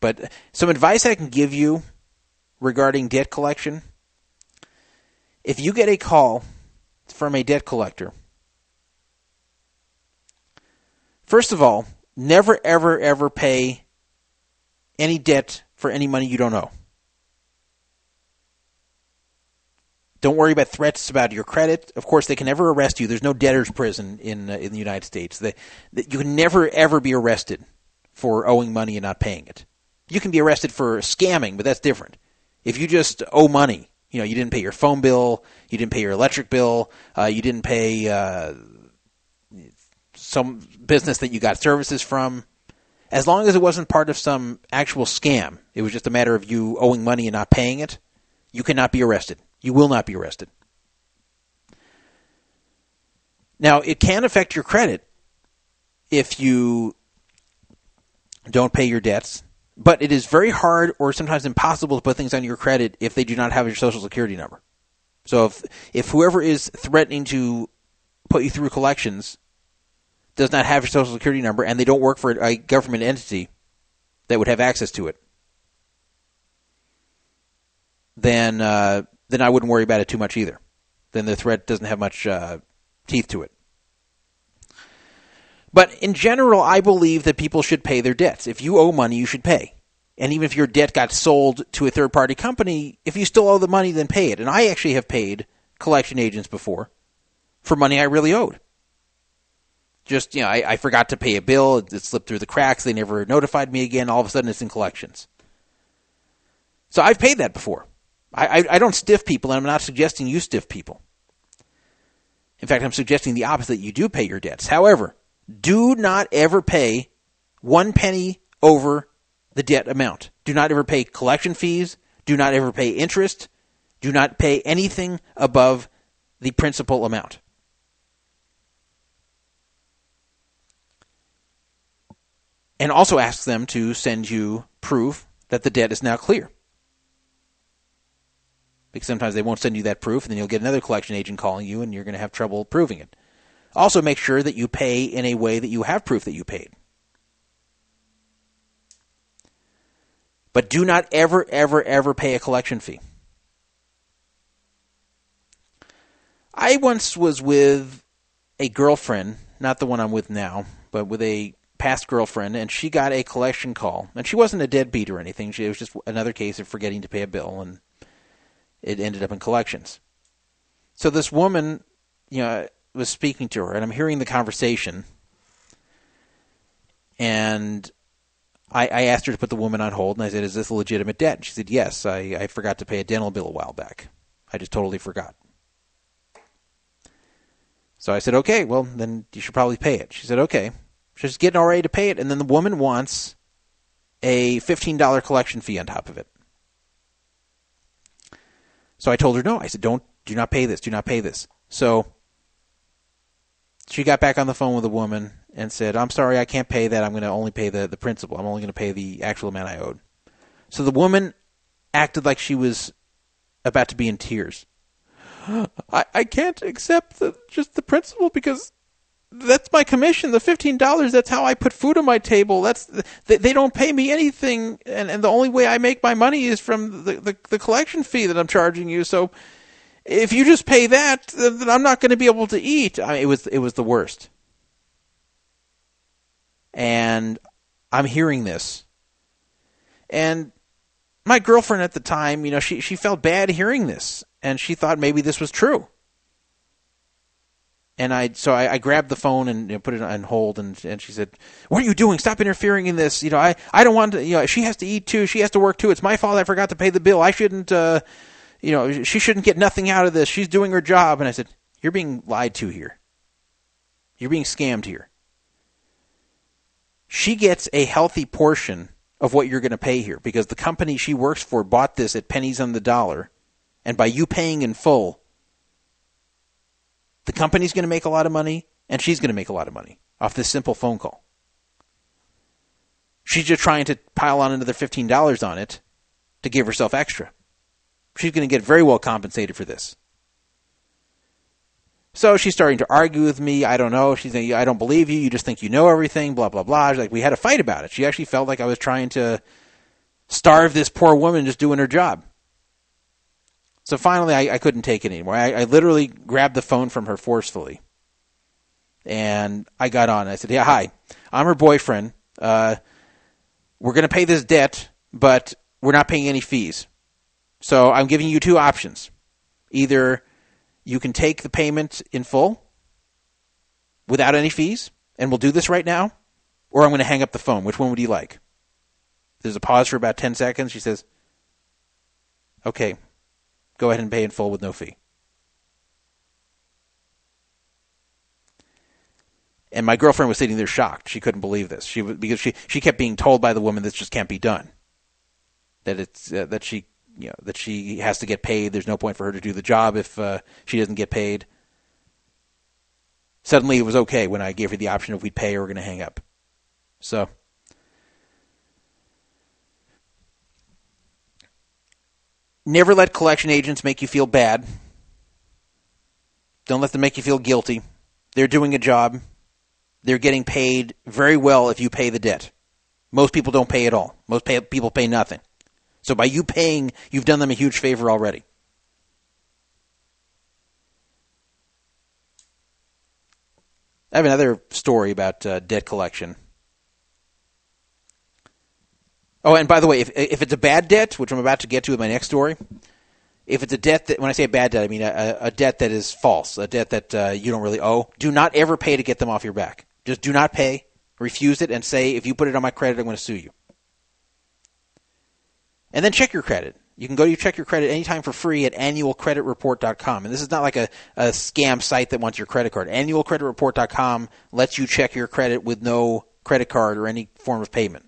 But some advice I can give you regarding debt collection if you get a call from a debt collector, first of all, never, ever, ever pay any debt for any money you don't owe. Don't worry about threats about your credit. Of course, they can never arrest you. There's no debtor's prison in uh, in the United States. They, they, you can never ever be arrested for owing money and not paying it. You can be arrested for scamming, but that's different. If you just owe money, you know, you didn't pay your phone bill, you didn't pay your electric bill, uh, you didn't pay uh, some business that you got services from. As long as it wasn't part of some actual scam, it was just a matter of you owing money and not paying it, you cannot be arrested. You will not be arrested. Now, it can affect your credit if you don't pay your debts, but it is very hard or sometimes impossible to put things on your credit if they do not have your social security number. So if if whoever is threatening to put you through collections does not have your social security number and they don't work for a government entity that would have access to it, then uh, then I wouldn't worry about it too much either. Then the threat doesn't have much uh, teeth to it. But in general, I believe that people should pay their debts. If you owe money, you should pay. And even if your debt got sold to a third party company, if you still owe the money, then pay it. And I actually have paid collection agents before for money I really owed. Just, you know, I, I forgot to pay a bill, it, slipped through the cracks, they never notified me again, all of a sudden it's in collections. So I've paid that before. I, I, I don't stiff people, and I'm not suggesting you stiff people. In fact, I'm suggesting the opposite. You do pay your debts. However, do not ever pay one penny over the debt amount. Do not ever pay collection fees. Do not ever pay interest. Do not pay anything above the principal amount. And also ask them to send you proof that the debt is now clear. Because sometimes they won't send you that proof, and then you'll get another collection agent calling you, and you're going to have trouble proving it. Also, make sure that you pay in a way that you have proof that you paid. But do not ever, ever, ever pay a collection fee. I once was with a girlfriend, not the one I'm with now, but with a past girlfriend, and she got a collection call. And she wasn't a deadbeat or anything. She, it was just another case of forgetting to pay a bill, and it ended up in collections. So this woman, you know, was speaking to her, and I'm hearing the conversation, and I, I, asked her to put the woman on hold, and I said, "Is this a legitimate debt?" And she said, "Yes, I, I forgot to pay a dental bill a while back. I just totally forgot." So I said, "Okay, well then you should probably pay it." She said, "Okay." She's getting all ready to pay it, and then the woman wants a fifteen dollar collection fee on top of it. So I told her no. I said, "Don't, do not pay this. Do not pay this." So she got back on the phone with the woman and said, "I'm sorry, I can't pay that. I'm going to only pay the the principal. I'm only going to pay the actual amount I owed." So the woman acted like she was about to be in tears. [GASPS] I, I can't accept the, just the principal because that's my commission. The fifteen dollars. That's how I put food on my table. That's they, they don't pay me anything, and, and the only way I make my money is from the, the the collection fee that I'm charging you. So if you just pay that, then I'm not going to be able to eat. I mean, it was it was the worst. And I'm hearing this, and my girlfriend at the time, you know, she she felt bad hearing this, and she thought maybe this was true. And I so I, I grabbed the phone and you know, put it on hold, and and she said, "What are you doing? Stop interfering in this. You know, I I don't want to. You know, she has to eat too. She has to work too. It's my fault. I forgot to pay the bill. I shouldn't. Uh, you know, she shouldn't get nothing out of this. She's doing her job." And I said, "You're being lied to here. You're being scammed here. She gets a healthy portion of what you're going to pay here because the company she works for bought this at pennies on the dollar, and by you paying in full." The company's going to make a lot of money, and she's going to make a lot of money off this simple phone call. She's just trying to pile on another $15 on it to give herself extra. She's going to get very well compensated for this. So she's starting to argue with me. I don't know. She's saying, I don't believe you. You just think you know everything, blah, blah, blah. She's like, we had a fight about it. She actually felt like I was trying to starve this poor woman just doing her job. So finally, I, I couldn't take it anymore. I, I, literally grabbed the phone from her forcefully, and I got on. I said, "Yeah, hi, I'm her boyfriend. Uh, we're going to pay this debt, but we're not paying any fees. So I'm giving you two options: either you can take the payment in full without any fees, and we'll do this right now, or I'm going to hang up the phone. Which one would you like?" There's a pause for about ten seconds. She says, "Okay." go ahead and pay in full with no fee. And my girlfriend was sitting there shocked. She couldn't believe this. She because she she kept being told by the woman this just can't be done. That it's uh, that she you know that she has to get paid. There's no point for her to do the job if uh, she doesn't get paid. Suddenly, it was okay when I gave her the option of we'd pay or we're going to hang up. So Never let collection agents make you feel bad. Don't let them make you feel guilty. They're doing a job. They're getting paid very well if you pay the debt. Most people don't pay at all. Most pay, people pay nothing. So by you paying, you've done them a huge favor already. I have another story about uh, debt collection. Oh, and by the way, if if it's a bad debt, which I'm about to get to with my next story, if it's a debt that when I say a bad debt, I mean a, a debt that is false, a debt that uh, you don't really owe, do not ever pay to get them off your back. Just do not pay, refuse it, and say if you put it on my credit, I'm going to sue you. And then check your credit. You can go to check your credit anytime for free at annualcreditreport.com. And this is not like a, a scam site that wants your credit card. Annualcreditreport.com lets you check your credit with no credit card or any form of payment.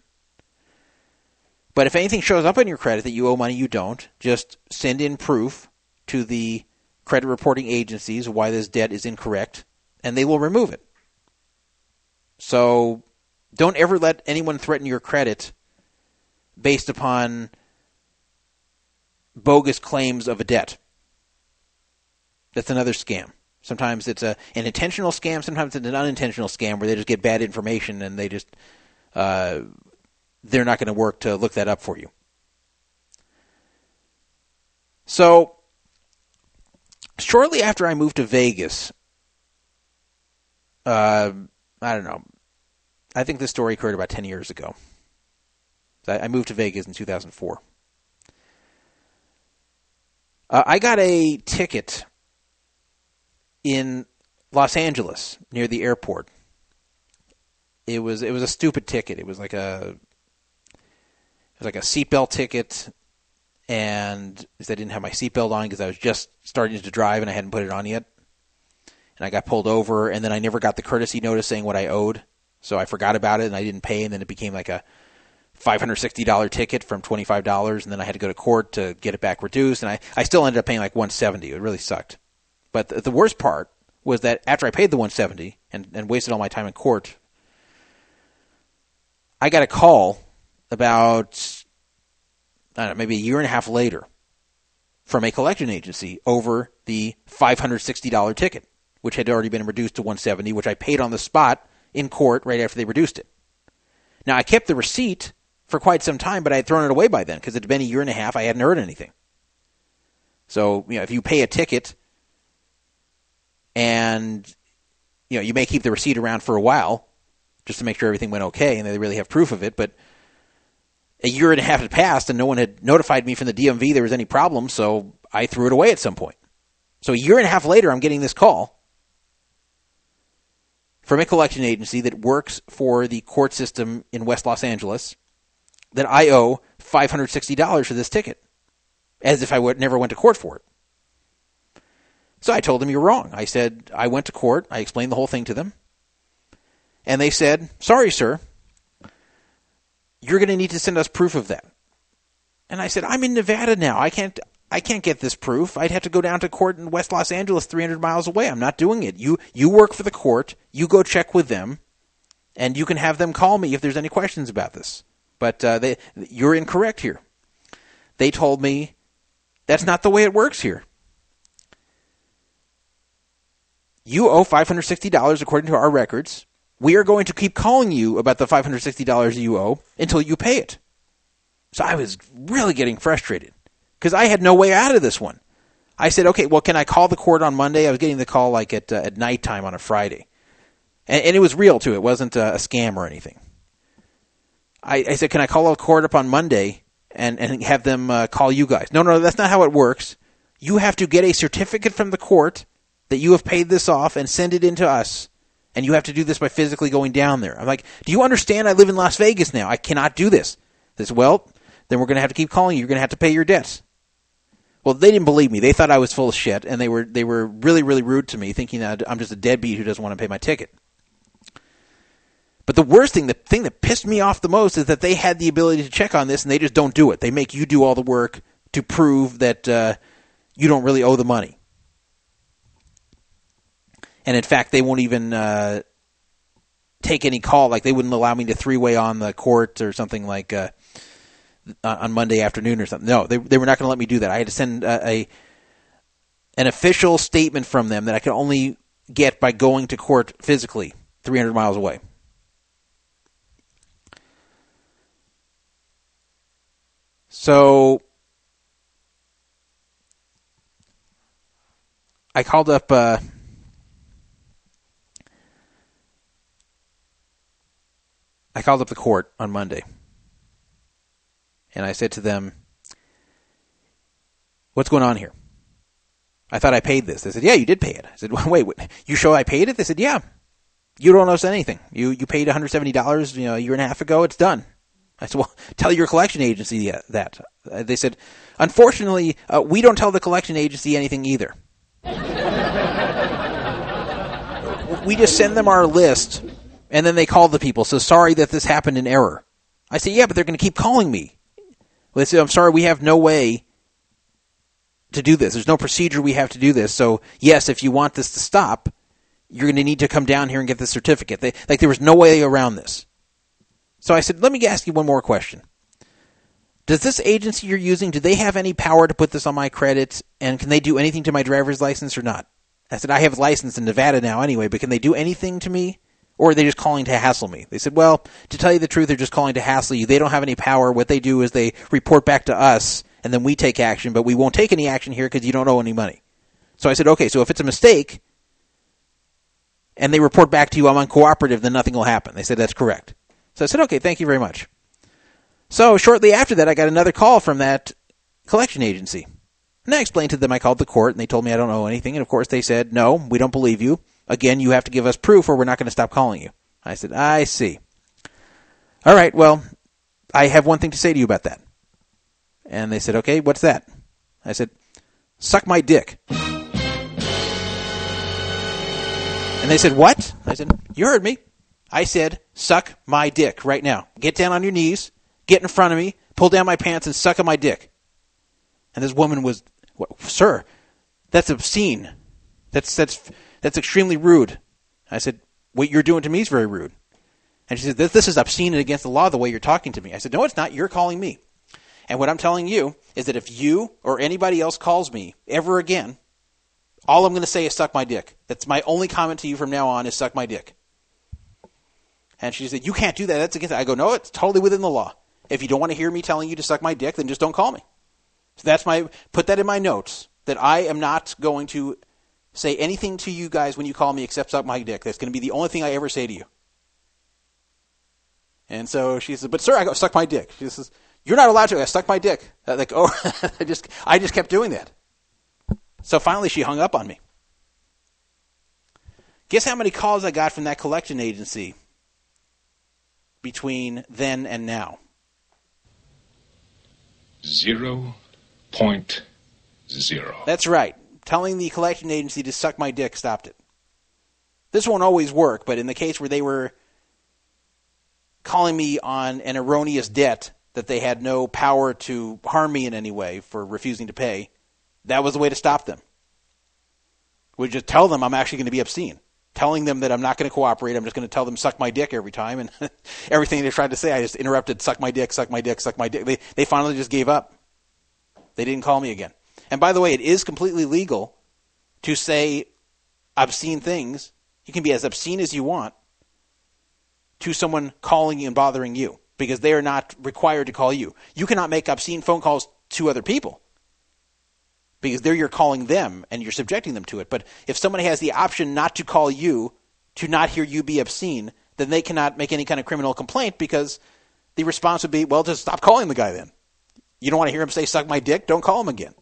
But if anything shows up on your credit that you owe money you don't, just send in proof to the credit reporting agencies why this debt is incorrect, and they will remove it. So don't ever let anyone threaten your credit based upon bogus claims of a debt. That's another scam. Sometimes it's a, an intentional scam, sometimes it's an unintentional scam where they just get bad information and they just uh, they're not going to work to look that up for you. So, shortly after I moved to Vegas, uh, I don't know. I think this story occurred about 10 years ago. I moved to Vegas in 2004. Uh, I got a ticket in Los Angeles near the airport. It was it was a stupid ticket. It was like a it was like a seatbelt ticket, and I didn't have my seatbelt on because I was just starting to drive and I hadn't put it on yet. And I got pulled over, and then I never got the courtesy notice saying what I owed, so I forgot about it and I didn't pay, and then it became like a $560 ticket from $25, and then I had to go to court to get it back reduced, and I, I still ended up paying like 170 It really sucked. But the, the worst part was that after I paid the 170 and, and wasted all my time in court, I got a call about know, maybe a year and a half later from a collection agency over the $560 ticket, which had already been reduced to 170, which I paid on the spot in court right after they reduced it. Now I kept the receipt for quite some time, but I had thrown it away by then because it had been a year and a half. I hadn't heard anything. So you know, if you pay a ticket and you know you may keep the receipt around for a while just to make sure everything went okay and they really have proof of it, but a year and a half had passed and no one had notified me from the DMV there was any problem, so I threw it away at some point. So a year and a half later, I'm getting this call from a collection agency that works for the court system in West Los Angeles that I owe $560 for this ticket, as if I would, never went to court for it. So I told them you're wrong. I said I went to court. I explained the whole thing to them. And they said, sorry, sir. You're going to need to send us proof of that. And I said, I'm in Nevada now. I can't, I can't get this proof. I'd have to go down to court in West Los Angeles, 300 miles away. I'm not doing it. You, you work for the court. You go check with them and you can have them call me if there's any questions about this. But, uh, they, you're incorrect here. They told me that's not the way it works here. You owe $560 according to our records. We are going to keep calling you about the $560 you owe until you pay it. So I was really getting frustrated because I had no way out of this one. I said, okay, well, can I call the court on Monday? I was getting the call like at, uh, at nighttime on a Friday. And, and, it was real too. It wasn't a, a scam or anything. I, I, said, can I call the court up on Monday and, and have them uh, call you guys? No, no, that's not how it works. You have to get a certificate from the court that you have paid this off and send it in to us. And you have to do this by physically going down there. I'm like, do you understand? I live in Las Vegas now. I cannot do this. This, well, then we're going to have to keep calling you. You're going to have to pay your debts. Well, they didn't believe me. They thought I was full of shit, and they were they were really really rude to me, thinking that I'm just a deadbeat who doesn't want to pay my ticket. But the worst thing, the thing that pissed me off the most, is that they had the ability to check on this, and they just don't do it. They make you do all the work to prove that uh, you don't really owe the money. And in fact, they won't even uh, take any call. Like they wouldn't allow me to three way on the court or something like. Uh, on Monday afternoon or something. No, they they were not going to let me do that. I had to send a, a an official statement from them that I could only get by going to court physically, 300 miles away. So I called up. Uh, I called up the court on Monday and I said to them, What's going on here? I thought I paid this. They said, Yeah, you did pay it. I said, well, [LAUGHS] Wait, wait, you show I paid it? They said, Yeah. You don't owe us anything. You you paid $170 you know, a year and a half ago. It's done. I said, Well, tell your collection agency that. Uh, they said, Unfortunately, uh, we don't tell the collection agency anything either. [LAUGHS] we just send them our list, and then they call the people. So sorry that this happened in error. I said, Yeah, but they're going to keep calling me. They said, I'm sorry, we have no way to do this. There's no procedure we have to do this. So, yes, if you want this to stop, you're going to need to come down here and get the certificate. They, like, there was no way around this. So I said, let me ask you one more question. Does this agency you're using, do they have any power to put this on my credit? And can they do anything to my driver's license or not? I said, I have a license in Nevada now anyway, but can they do anything to me? Or are they just calling to hassle me? They said, well, to tell you the truth, they're just calling to hassle you. They don't have any power. What they do is they report back to us, and then we take action, but we won't take any action here because you don't owe any money. So I said, okay, so if it's a mistake, and they report back to you I'm uncooperative, then nothing will happen. They said, that's correct. So I said, okay, thank you very much. So shortly after that, I got another call from that collection agency. And I explained to them I called the court, and they told me I don't owe anything. And of course, they said, no, we don't believe you. Again, you have to give us proof or we're not going to stop calling you. I said, I see. All right, well, I have one thing to say to you about that. And they said, okay, what's that? I said, suck my dick. And they said, what? I said, you heard me. I said, suck my dick right now. Get down on your knees, get in front of me, pull down my pants, and suck on my dick. And this woman was, sir, that's obscene. That's, that's, that's extremely rude. I said, What you're doing to me is very rude. And she said, This, this is obscene and against the law the way you're talking to me. I said, No, it's not. You're calling me. And what I'm telling you is that if you or anybody else calls me ever again, all I'm going to say is suck my dick. That's my only comment to you from now on is suck my dick. And she said, You can't do that. That's against it. I go, No, it's totally within the law. If you don't want to hear me telling you to suck my dick, then just don't call me. So that's my put that in my notes that I am not going to say anything to you guys when you call me except suck my dick. That's going to be the only thing I ever say to you. And so she says, "But sir, I go suck my dick." She says, "You're not allowed to." I suck my dick. I'm [LAUGHS] like, oh, [LAUGHS] I just, I just kept doing that. So finally, she hung up on me. Guess how many calls I got from that collection agency between then and now? Zero point zero. That's right. Telling the collection agency to suck my dick stopped it. This won't always work, but in the case where they were calling me on an erroneous debt that they had no power to harm me in any way for refusing to pay, that was the way to stop them. We just tell them I'm actually going to be obscene. Telling them that I'm not going to cooperate, I'm just going to tell them suck my dick every time, and [LAUGHS] everything they tried to say, I just interrupted, suck my dick, suck my dick, suck my dick. They they finally just gave up. They didn't call me again. And by the way, it is completely legal to say obscene things. You can be as obscene as you want to someone calling you and bothering you because they are not required to call you. You cannot make obscene phone calls to other people because they're you're calling them and you're subjecting them to it. But if somebody has the option not to call you, to not hear you be obscene, then they cannot make any kind of criminal complaint because the response would be, well, just stop calling the guy then. You don't want to hear him say, suck my dick? Don't call him again.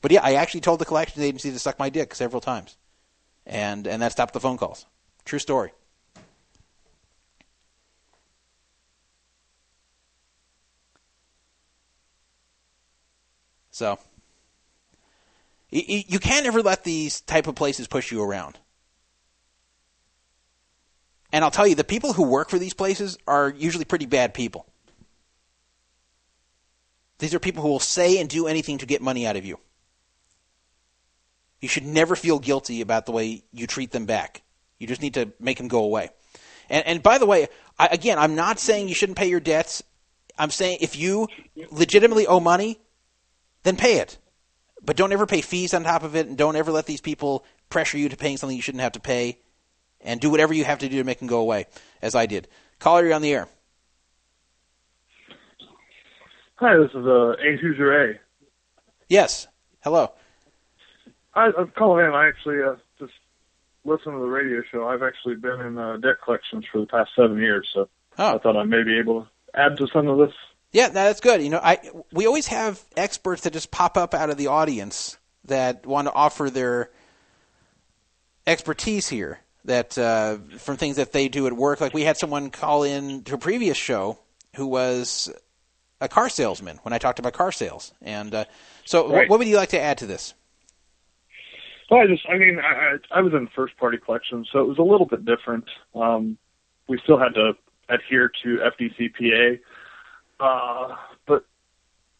But yeah, I actually told the collections agency to suck my dick several times. And, and that stopped the phone calls. True story. So you, can't ever let these type of places push you around. And I'll tell you, the people who work for these places are usually pretty bad people. These are people who will say and do anything to get money out of you. You should never feel guilty about the way you treat them back. You just need to make them go away. And, and by the way, I, again, I'm not saying you shouldn't pay your debts. I'm saying if you legitimately owe money, then pay it. But don't ever pay fees on top of it, and don't ever let these people pressure you to paying something you shouldn't have to pay. And do whatever you have to do to make them go away, as I did. Caller, you're on the air. Hi, this is uh, A. Hoosier A. Yes. Hello. I, I'm calling in. I actually uh, just listen to the radio show. I've actually been in uh, debt collections for the past seven years, so oh. I thought I may be able to add to some of this. Yeah, that's good. You know, I we always have experts that just pop up out of the audience that want to offer their expertise here. That uh, from things that they do at work. Like we had someone call in to a previous show who was a car salesman when I talked about car sales. And uh, so, Right. what would you like to add to this? Well, I just, I mean, I, I was in first party collections, so it was a little bit different. Um, we still had to adhere to FDCPA, uh, but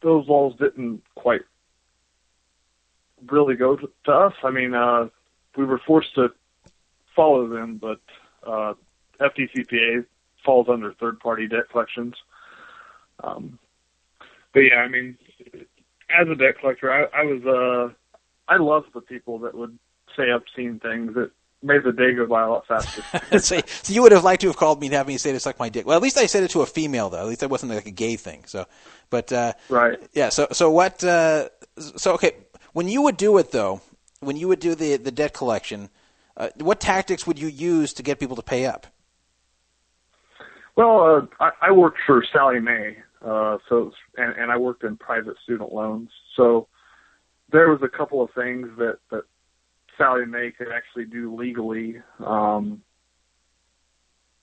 those laws didn't quite really go to, to us. I mean, uh, we were forced to follow them, but uh, FDCPA falls under third party debt collections. Um, but yeah, I mean, as a debt collector, I, I was, uh, I loved the people that would say obscene things that made the day go by a lot faster. [LAUGHS] [LAUGHS] so, so you would have liked to have called me and have me say to suck my dick. Well, at least I said it to a female, though. At least that wasn't like a gay thing. So, but uh, right, yeah. So, so what? Uh, so, okay, when you would do it, though, when you would do the the debt collection, uh, what tactics would you use to get people to pay up? Well, uh, I, I worked for Sallie Mae, uh, so was, and, and I worked in private student loans. So there was a couple of things that that Sallie Mae could actually do legally um,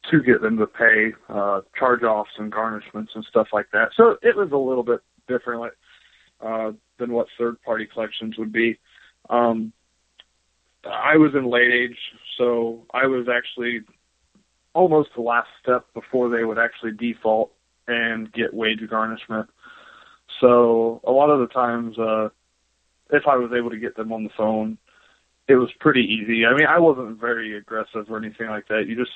to get them to pay uh, charge-offs and garnishments and stuff like that. So it was a little bit different uh, than what third-party collections would be. Um, I was in late age, so I was actually almost the last step before they would actually default and get wage garnishment. So a lot of the times, uh, if I was able to get them on the phone, it was pretty easy. I mean, I wasn't very aggressive or anything like that. You just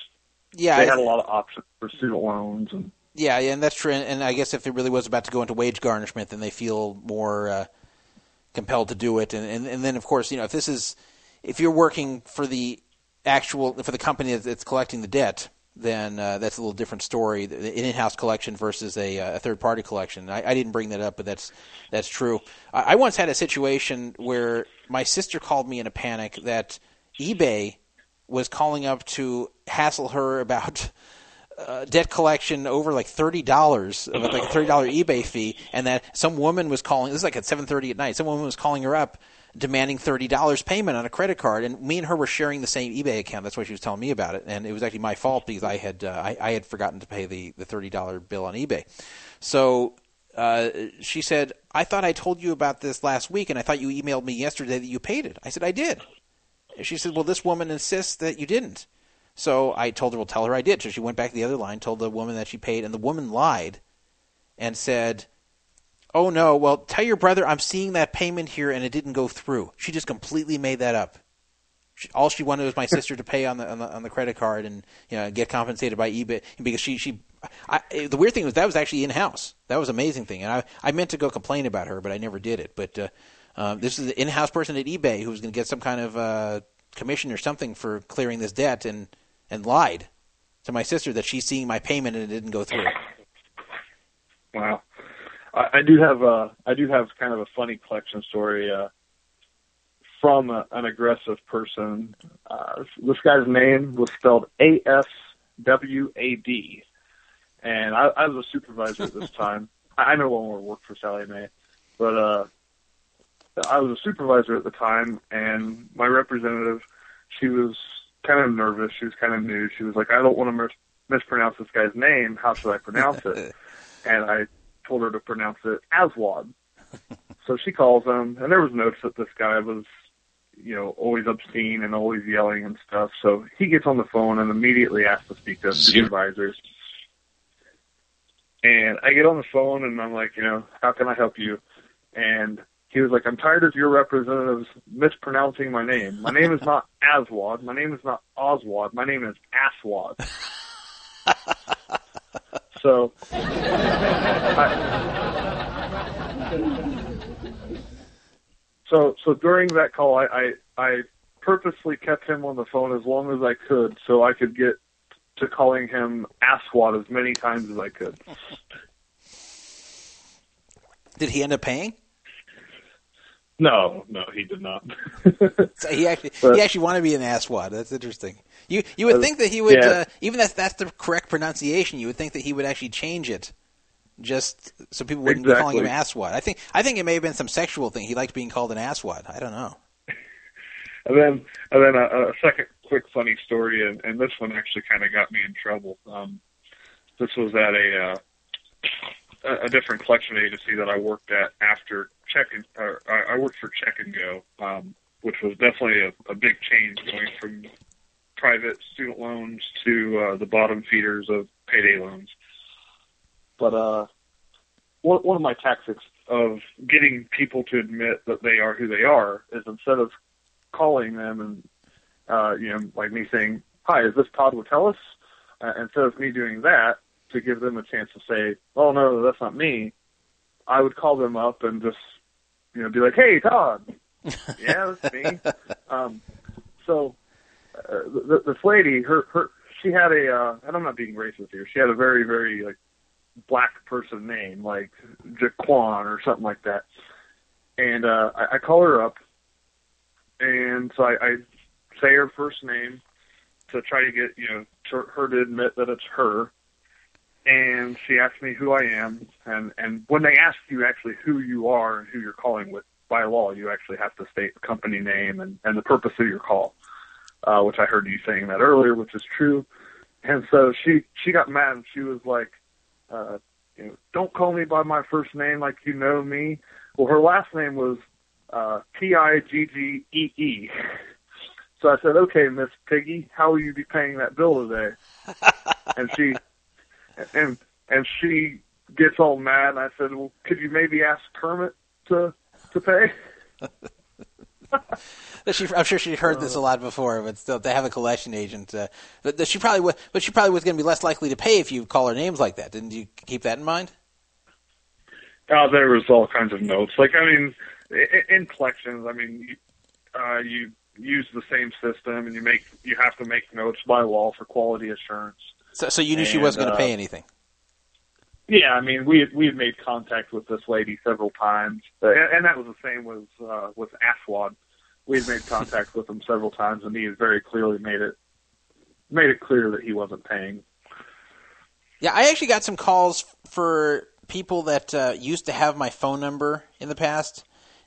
Yeah, they I- had a lot of options for student loans and Yeah, yeah, and that's true. And, and I guess if it really was about to go into wage garnishment, then they feel more uh, compelled to do it. And, and and then of course, you know, if this is if you're working for the actual for the company that's collecting the debt, then uh, that's a little different story. An in-house collection versus a, uh, a third-party collection. I, I didn't bring that up, but that's that's true. I, I once had a situation where my sister called me in a panic that eBay was calling up to hassle her about uh, debt collection over like thirty dollars, about like a thirty dollar eBay fee, and that some woman was calling. This is like at seven thirty at night. Some woman was calling her up, demanding thirty dollars payment on a credit card, and me and her were sharing the same eBay account. That's why she was telling me about it, and it was actually my fault because I had uh, I, I had forgotten to pay the the thirty dollar bill on eBay. So uh, she said, "I thought I told you about this last week, and I thought you emailed me yesterday that you paid it." I said, "I did." She said, "Well, this woman insists that you didn't." So I told her, "Well, tell her I did." So she went back to the other line, told the woman that she paid, and the woman lied and said, "Oh no, well, tell your brother I'm seeing that payment here, and it didn't go through." She just completely made that up. She, all she wanted was my [LAUGHS] sister to pay on the, on the on the credit card and you know get compensated by eBay because she she. I, the weird thing was that was actually in house. That was an amazing thing, and I I meant to go complain about her, but I never did it. But uh, um, this is the in house person at eBay who was going to get some kind of uh, commission or something for clearing this debt, and and lied to my sister that she's seeing my payment and it didn't go through. Wow. I, I do have a, I do have kind of a funny collection story uh from a, an aggressive person. Uh this guy's name was spelled A S W A D. And I, I was a supervisor at this [LAUGHS] time. I I no longer work for Sallie Mae. But uh I was a supervisor at the time and my representative she was kind of nervous. She was kind of new. She was like, I don't want to mis- mispronounce this guy's name. How should I pronounce it? [LAUGHS] and I told her to pronounce it Aswad. so she calls him, and there was notes that this guy was, you know, always obscene and always yelling and stuff. So he gets on the phone and immediately asks to speak to supervisors. And I get on the phone and I'm like, you know, how can I help you? And he was like, I'm tired of your representatives mispronouncing my name. My name is not [LAUGHS] Aswad. My name is not Oswad. My name is Aswad. [LAUGHS] so, I, so, so during that call, I, I, I purposely kept him on the phone as long as I could so I could get to calling him Aswad as many times as I could. Did he end up paying? No, no, he did not. So he actually But- he actually wanted to be an asswad. That's interesting. You you would think that he would Yeah. uh, even if that's the correct pronunciation. You would think that he would actually change it, just so people wouldn't be calling him asswad. I think I think it may have been some sexual thing. He liked being called an asswad. I don't know. [LAUGHS] And then, and then a, a second quick funny story, and, and this one actually kind of got me in trouble. Um, this was at a uh, a- different collection agency that I worked at after Check and or I I worked for Check and Go, um, which was definitely a, a big change going from private student loans to uh, the bottom feeders of payday loans. But uh, one, one of my tactics of getting people to admit that they are who they are is instead of calling them and uh, you know, like me saying, "Hi, is this Todd Witteles?" Uh, instead of me doing that to give them a chance to say, "Oh no, that's not me," I would call them up and just you know be like, "Hey, Todd, [LAUGHS] yeah, that's me." um, so uh, th- this lady, her her she had a, uh, and I'm not being racist here. She had a very very like black person name, like Jaquan or something like that. And uh, I, I call her up, and so I, I say her first name to try to get you know to, her to admit that it's her. And she asks me who I am, and and when they ask you actually who you are and who you're calling with, by law you actually have to state the company name and and the purpose of your call, uh, which I heard you saying that earlier, which is true. And so she she got mad and she was like, uh, you know, don't call me by my first name like you know me. Well, her last name was uh, P I G G E E. [LAUGHS] So I said, okay, Miss Piggy, how will you be paying that bill today? [LAUGHS] and she, and and she gets all mad. And I said, well, could you maybe ask Kermit to to pay? [LAUGHS] She, I'm sure she heard this a lot before, but still, to have a collection agent, uh, but she probably would, but she probably was going to be less likely to pay if you call her names like that. Didn't you keep that in mind? Uh, there was all kinds of notes. Like, I mean, in collections, I mean, you, uh, you use the same system, and you make you have to make notes by law for quality assurance. So, so you knew she wasn't going uh, to pay anything. Yeah, I mean, we we had made contact with this lady several times, and, and that was the same with uh, with Aswad. We had made contact with him several times, and he had very clearly made it made it clear that he wasn't paying. Yeah, I actually got some calls for people that uh, used to have my phone number in the past,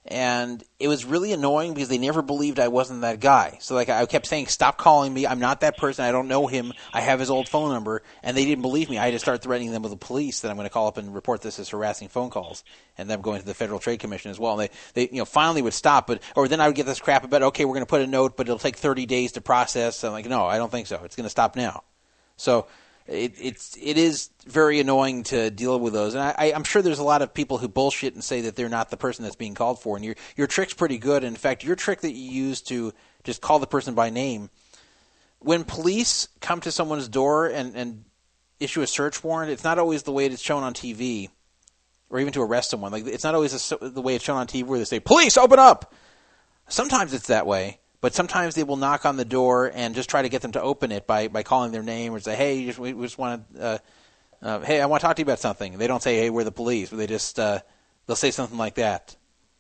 and it was really annoying because they never believed I wasn't that guy. So like I kept saying, "Stop calling me. I'm not that person. I don't know him. I have his old phone number," and they didn't believe me. I had to start threatening them with the police that I'm going to call up and report this as harassing phone calls, and them going to the Federal Trade Commission as well. And they, they, you know, finally would stop. But or then I would get this crap about, okay, we're going to put a note, but it'll take 30 days to process. I'm like, no, I don't think so. It's going to stop now. So it, it's it is very annoying to deal with those, and I, I'm sure there's a lot of people who bullshit and say that they're not the person that's being called for. And your your trick's pretty good. In fact, your trick that you use to just call the person by name, when police come to someone's door and and issue a search warrant, it's not always the way it's shown on TV, or even to arrest someone. Like it's not always the, the way it's shown on TV where they say, "Police, open up." Sometimes it's that way, but sometimes they will knock on the door and just try to get them to open it by, by calling their name or say, "Hey, just, we, we just want to, uh, uh, hey, I want to talk to you about something." They don't say, "Hey, we're the police," but they just uh, they'll say something like that,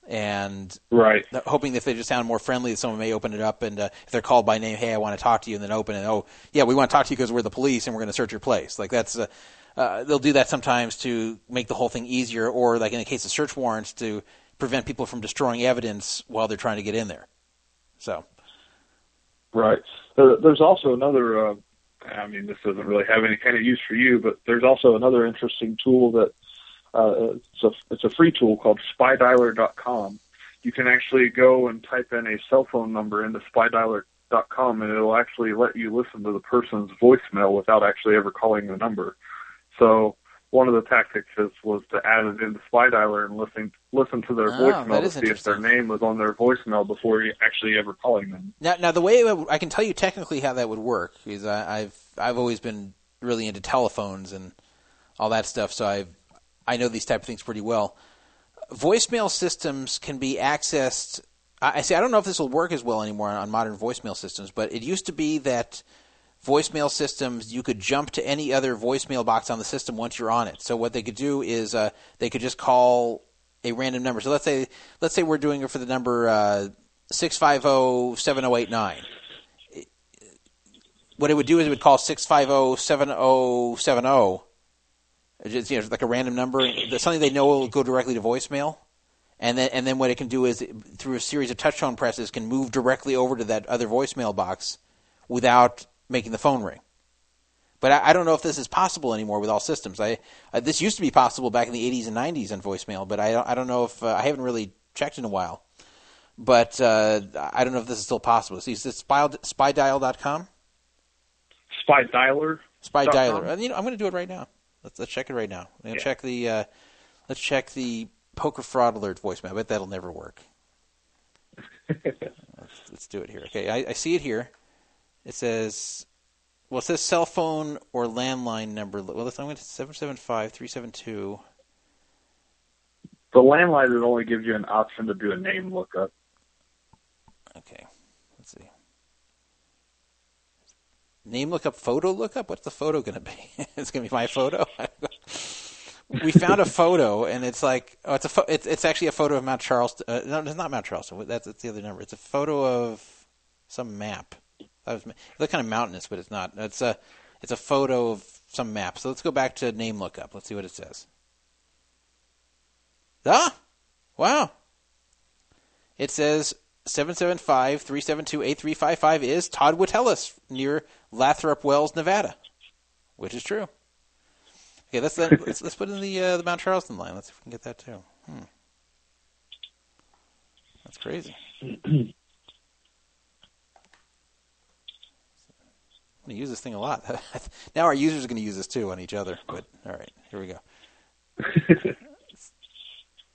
and right, hoping that if they just sound more friendly, that someone may open it up, and uh, if they're called by name, "Hey, I want to talk to you," and then open it, oh, yeah, we want to talk to you because we're the police and we're going to search your place. Like that's. Uh, uh, they'll do that sometimes to make the whole thing easier, or like in the case of search warrants, to prevent people from destroying evidence while they're trying to get in there. So, Right. Uh, there's also another. Uh, I mean, this doesn't really have any kind of use for you, but there's also another interesting tool that uh, it's a it's a free tool called SpyDialer.com. You can actually go and type in a cell phone number into SpyDialer.com, and it'll actually let you listen to the person's voicemail without actually ever calling the number. So one of the tactics is, was to add it into Spy Dialer and listen listen to their Oh, voicemail to see if their name was on their voicemail before you actually ever calling them. Now, now the way would, I can tell you technically how that would work is I, I've I've always been really into telephones and all that stuff, so I I know these type of things pretty well. Voicemail systems can be accessed. I I see. I don't know if this will work as well anymore on, on modern voicemail systems, but it used to be that voicemail systems you could jump to any other voicemail box on the system once you're on it. So what they could do is uh, they could just call a random number. So let's say let's say we're doing it for the number uh, six five zero seven zero eight nine. What it would do is it would call six five zero seven zero seven zero. Just you know, like a random number, something they know will go directly to voicemail, and then and then what it can do is through a series of touch tone presses can move directly over to that other voicemail box without making the phone ring. But I, I don't know if this is possible anymore with all systems. I uh, this used to be possible back in the 80s and 90s on voicemail, but I don't I don't know if uh, I haven't really checked in a while. But uh, I don't know if this is still possible. So is this spy, spydial.com? Spy Dialer. Spy Dialer. Uh, You know, I'm going to do it right now. Let's let's check it right now. I'm going to Yeah. check the uh, let's check the poker fraud alert voicemail. I bet that'll never work. [LAUGHS] let's, let's do it here. Okay, I, I see it here. It says, well, it says cell phone or landline number. Well, let's, I'm going to seven seven five three seven two. The landline it only gives you an option to do a name lookup. Okay, let's see. Name lookup, photo lookup. What's the photo going to be? [LAUGHS] it's going to be my photo. [LAUGHS] we found a photo, and it's like, oh, it's a, pho- it's, it's actually a photo of Mount Charleston. Uh, no, it's not Mount Charleston. That's, that's the other number. It's a photo of some map. That was, kind of mountainous, but it's not. It's a, it's a photo of some map. So let's go back to name lookup. Let's see what it says. Ah, wow. It says 775-372-8355 is Todd Witteles near Lathrop Wells, Nevada, which is true. Okay, let's let's, let's put in the uh, the Mount Charleston line. Let's see if we can get that too. Hmm. That's crazy. [CLEARS THROAT] going to use this thing a lot. [LAUGHS] now our users are going to use this too on each other. But all right, here we go. [LAUGHS]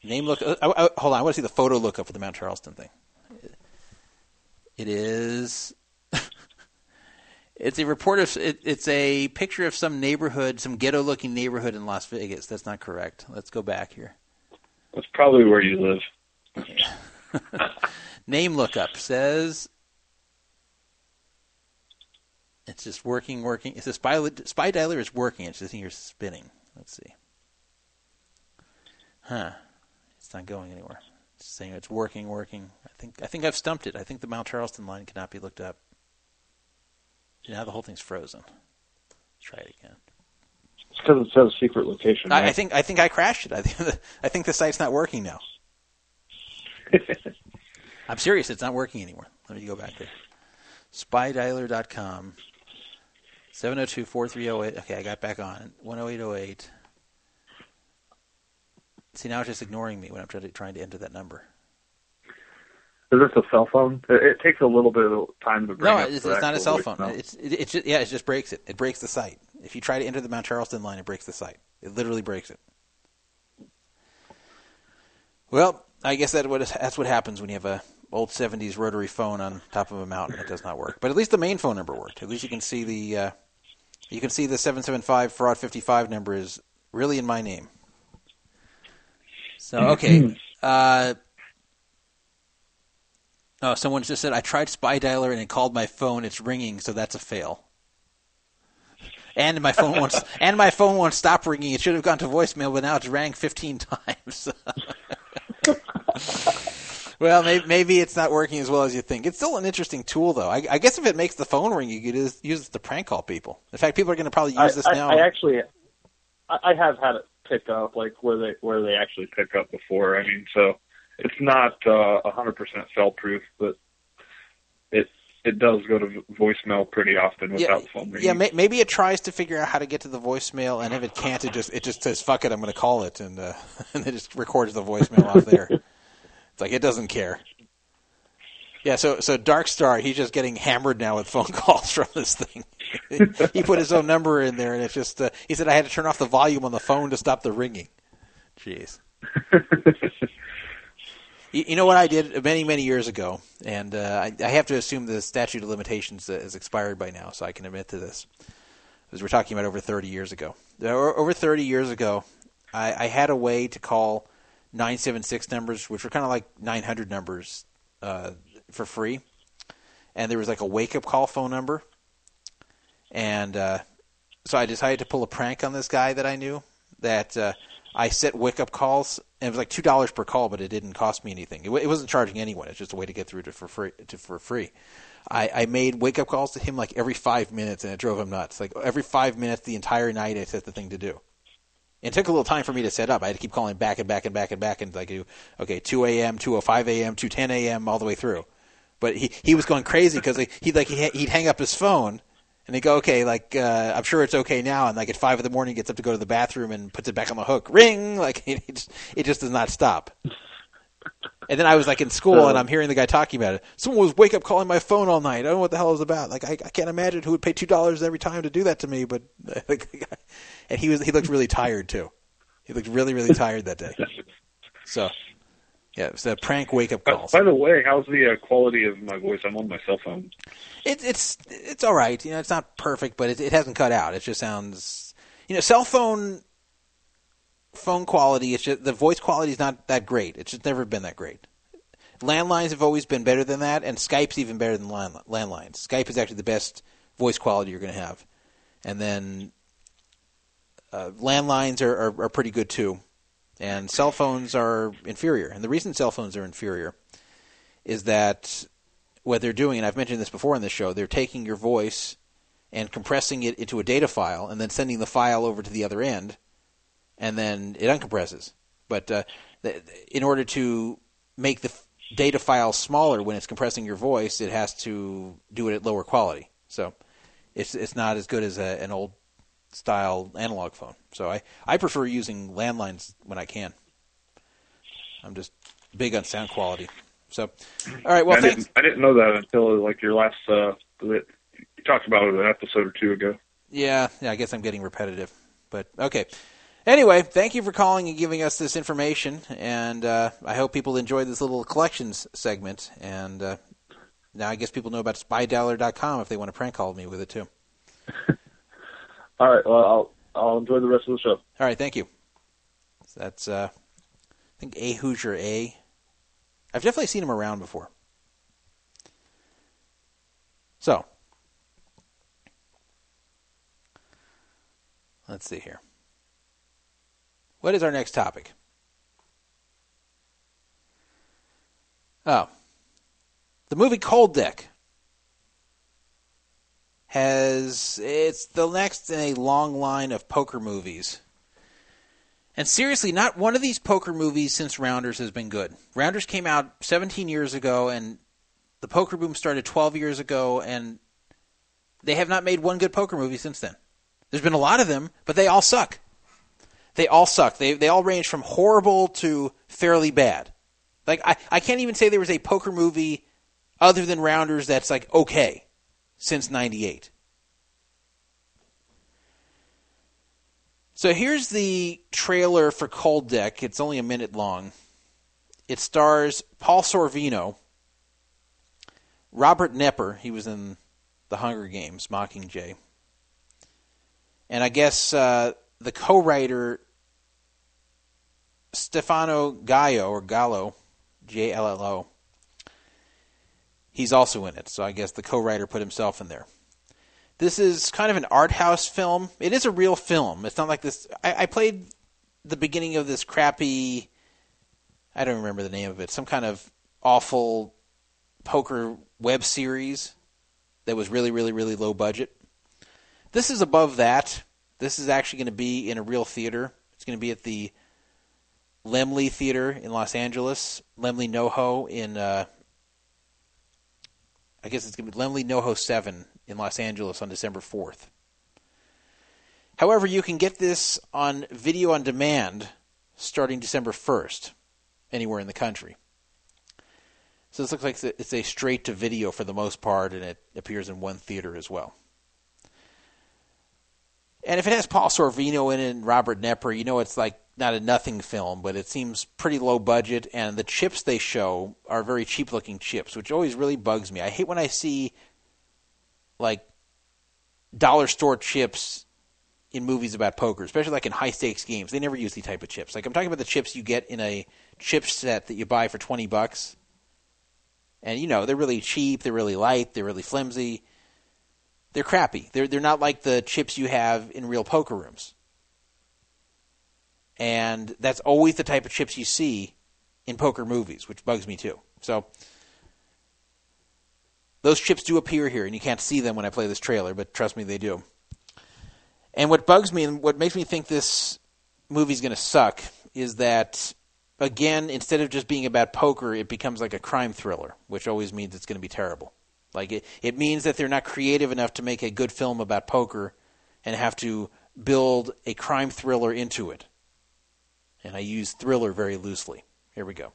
Name look. Uh, uh, hold on, I want to see the photo lookup for the Mount Charleston thing. It is. [LAUGHS] it's a report of. It, it's a picture of some neighborhood, some ghetto-looking neighborhood in Las Vegas. That's not correct. Let's go back here. That's probably where you live. Name lookup says it's just working, working. It says spy, spy dialer is working. It's just here spinning. Let's see. Huh. It's not going anywhere. It's saying it's working, working. I think I think I've stumped it. I think the Mount Charleston line cannot be looked up. Now the whole thing's frozen. Let's try it again. It's because it says a secret location. I, I think I think I crashed it. I think the, I think the site's not working now. [LAUGHS] I'm serious. It's not working anymore. Let me go back there. Spydialer.com. 702-4308. Okay, I got back on. 10808. See, now it's just ignoring me when I'm trying to, trying to enter that number. Is this a cell phone? It, it takes a little bit of time to bring No, it's, it's not a cell phone. It's it, it's just, yeah, it just breaks it. It breaks the site. If you try to enter the Mount Charleston line, it breaks the site. It literally breaks it. Well, I guess that what that's what happens when you have a old '70s rotary phone on top of a mountain that does not work. But at least the main phone number worked. At least you can see the uh, you can see the 775 fraud 55 number is really in my name. So okay. [CLEARS THROAT] Uh, oh, someone just said I tried Spy Dialer and it called my phone. It's ringing, so that's a fail. And my phone won't. [LAUGHS] and my phone won't stop ringing. It should have gone to voicemail, but now it's rang 15 [LAUGHS] times. [LAUGHS] well, maybe, maybe it's not working as well as you think. It's still an interesting tool, though. I, I guess if it makes the phone ring, you could use, use it to prank call people. In fact, people are going to probably use I, this I, now. I actually, I, I have had it pick up, like where they where they actually pick up before. I mean, so it's not uh, a hundred percent fail proof, but it it does go to voicemail pretty often without the phone ringing. Yeah, may, maybe it tries to figure out how to get to the voicemail, and if it can't, it just it just says "fuck it," I'm going to call it, and uh, [LAUGHS] and it just records the voicemail off there. [LAUGHS] It's like it doesn't care. Yeah, so so Dark Star, he's just getting hammered now with phone [LAUGHS] calls from this thing. he put his own number in there, and it's just uh, he said I had to turn off the volume on the phone to stop the ringing. Jeez. [LAUGHS] You, you know what I did many, many years ago, and uh, I, I have to assume the statute of limitations uh, has expired by now, so I can admit to this. Because we're talking about over 30 years ago. Uh, Over 30 years ago, I, I had a way to call 976 numbers, which were kind of like 900 numbers, uh, for free. And there was like a wake up call phone number. And uh, so I decided to pull a prank on this guy that I knew. That uh, I set wake up calls, and it was like two dollars per call, but it didn't cost me anything. It, w- it wasn't charging anyone. It's just a way to get through to for free. To for free. I, I made wake up calls to him like every five minutes, and it drove him nuts. Like every five minutes, the entire night, I set the thing to do. It took a little time for me to set up. I had to keep calling back and back and back and back, and like do okay, two a.m., two o five a.m., two ten a.m., all the way through. But he he was going crazy because he he'd like he, he'd hang up his phone and he'd go okay like uh, I'm sure it's okay now and like at five in the morning he gets up to go to the bathroom and puts it back on the hook ring like [LAUGHS] it just, it just does not stop. And then I was like in school and I'm hearing the guy talking about it. Someone was wake up calling my phone all night. I don't know what the hell it was about. Like I, I can't imagine who would pay two dollars every time to do that to me. But [LAUGHS] and he was he looked really tired too. He looked really really tired that day. So yeah, it was a prank wake up Uh, calls. by the way, how's the uh, quality of my voice? I'm on my cell phone. It, it's it's all right. You know, it's not perfect, but it, it hasn't cut out. It just sounds, you know, cell phone phone quality. It's just the voice quality is not that great. It's just never been that great. Landlines have always been better than that, and Skype's even better than land, landlines. Skype is actually the best voice quality you're going to have, and then uh, landlines are, are, are pretty good too, and cell phones are inferior. And the reason cell phones are inferior is that what they're doing, and I've mentioned this before on this show, they're taking your voice and compressing it into a data file, and then sending the file over to the other end, and then it uncompresses. But uh, th- in order to make the f- data file smaller when it's compressing your voice, it has to do it at lower quality. So it's it's not as good as a, an old style analog phone. So I, I prefer using landlines when I can. I'm just big on sound quality. So, all right. Well, I thanks. didn't I didn't know that until like your last uh, you talked about it an episode or two ago. Yeah, yeah, I guess I'm getting repetitive. But okay. Anyway, thank you for calling and giving us this information, and uh, I hope people enjoyed this little collections segment. And uh, now I guess people know about spydialer.com if they want to prank call me with it too. [LAUGHS] All right, well I'll I'll enjoy the rest of the show. All right, thank you. So that's uh, I think A Hoosier A. I've definitely seen him around before. So let's see here. What is our next topic? Oh, the movie Cold Deck has it's the next in a long line of poker movies. And seriously, not one of these poker movies since Rounders has been good. Rounders came out 17 years ago, and the poker boom started 12 years ago, and they have not made one good poker movie since then. There's been a lot of them, but they all suck. They all suck. They they all range from horrible to fairly bad. Like I, I can't even say there was a poker movie other than Rounders that's like okay since 98. So here's the trailer for Cold Deck. It's only a minute long. It stars Paul Sorvino, Robert Knepper, he was in The Hunger Games, Mockingjay. And I guess uh, the co-writer Stefano Gallo or Gallo, J L L O. He's also in it, so I guess the co-writer put himself in there. This is kind of an art house film. It is a real film. It's not like this. I, I played the beginning of this crappy. I don't remember the name of it. Some kind of awful poker web series that was really, really, really low budget. This is above that. This is actually going to be in a real theater. It's going to be at the Laemmle Theater in Los Angeles, Laemmle NoHo in, uh, I guess it's going to be Laemmle NoHo 7 in Los Angeles on December 4th. However, you can get this on video on demand starting December 1st, anywhere in the country. So this looks like it's a straight to video for the most part, and it appears in one theater as well. And if it has Paul Sorvino in it and Robert Knepper, you know it's like not a nothing film, but it seems pretty low budget, and the chips they show are very cheap looking chips, which always really bugs me. I hate when I see like dollar store chips in movies about poker, especially like in high stakes games. They never use these type of chips. Like I'm talking about the chips you get in a chip set that you buy for twenty bucks. And you know, they're really cheap, they're really light, they're really flimsy. They're crappy. They're they're not like the chips you have in real poker rooms. And that's always the type of chips you see in poker movies, which bugs me too. So those chips do appear here, and you can't see them when I play this trailer, but trust me, they do. And what bugs me and what makes me think this movie's going to suck is that, again, instead of just being about poker, it becomes like a crime thriller, which always means it's going to be terrible. Like it, it means that they're not creative enough to make a good film about poker and have to build a crime thriller into it. And I use thriller very loosely. Here we go.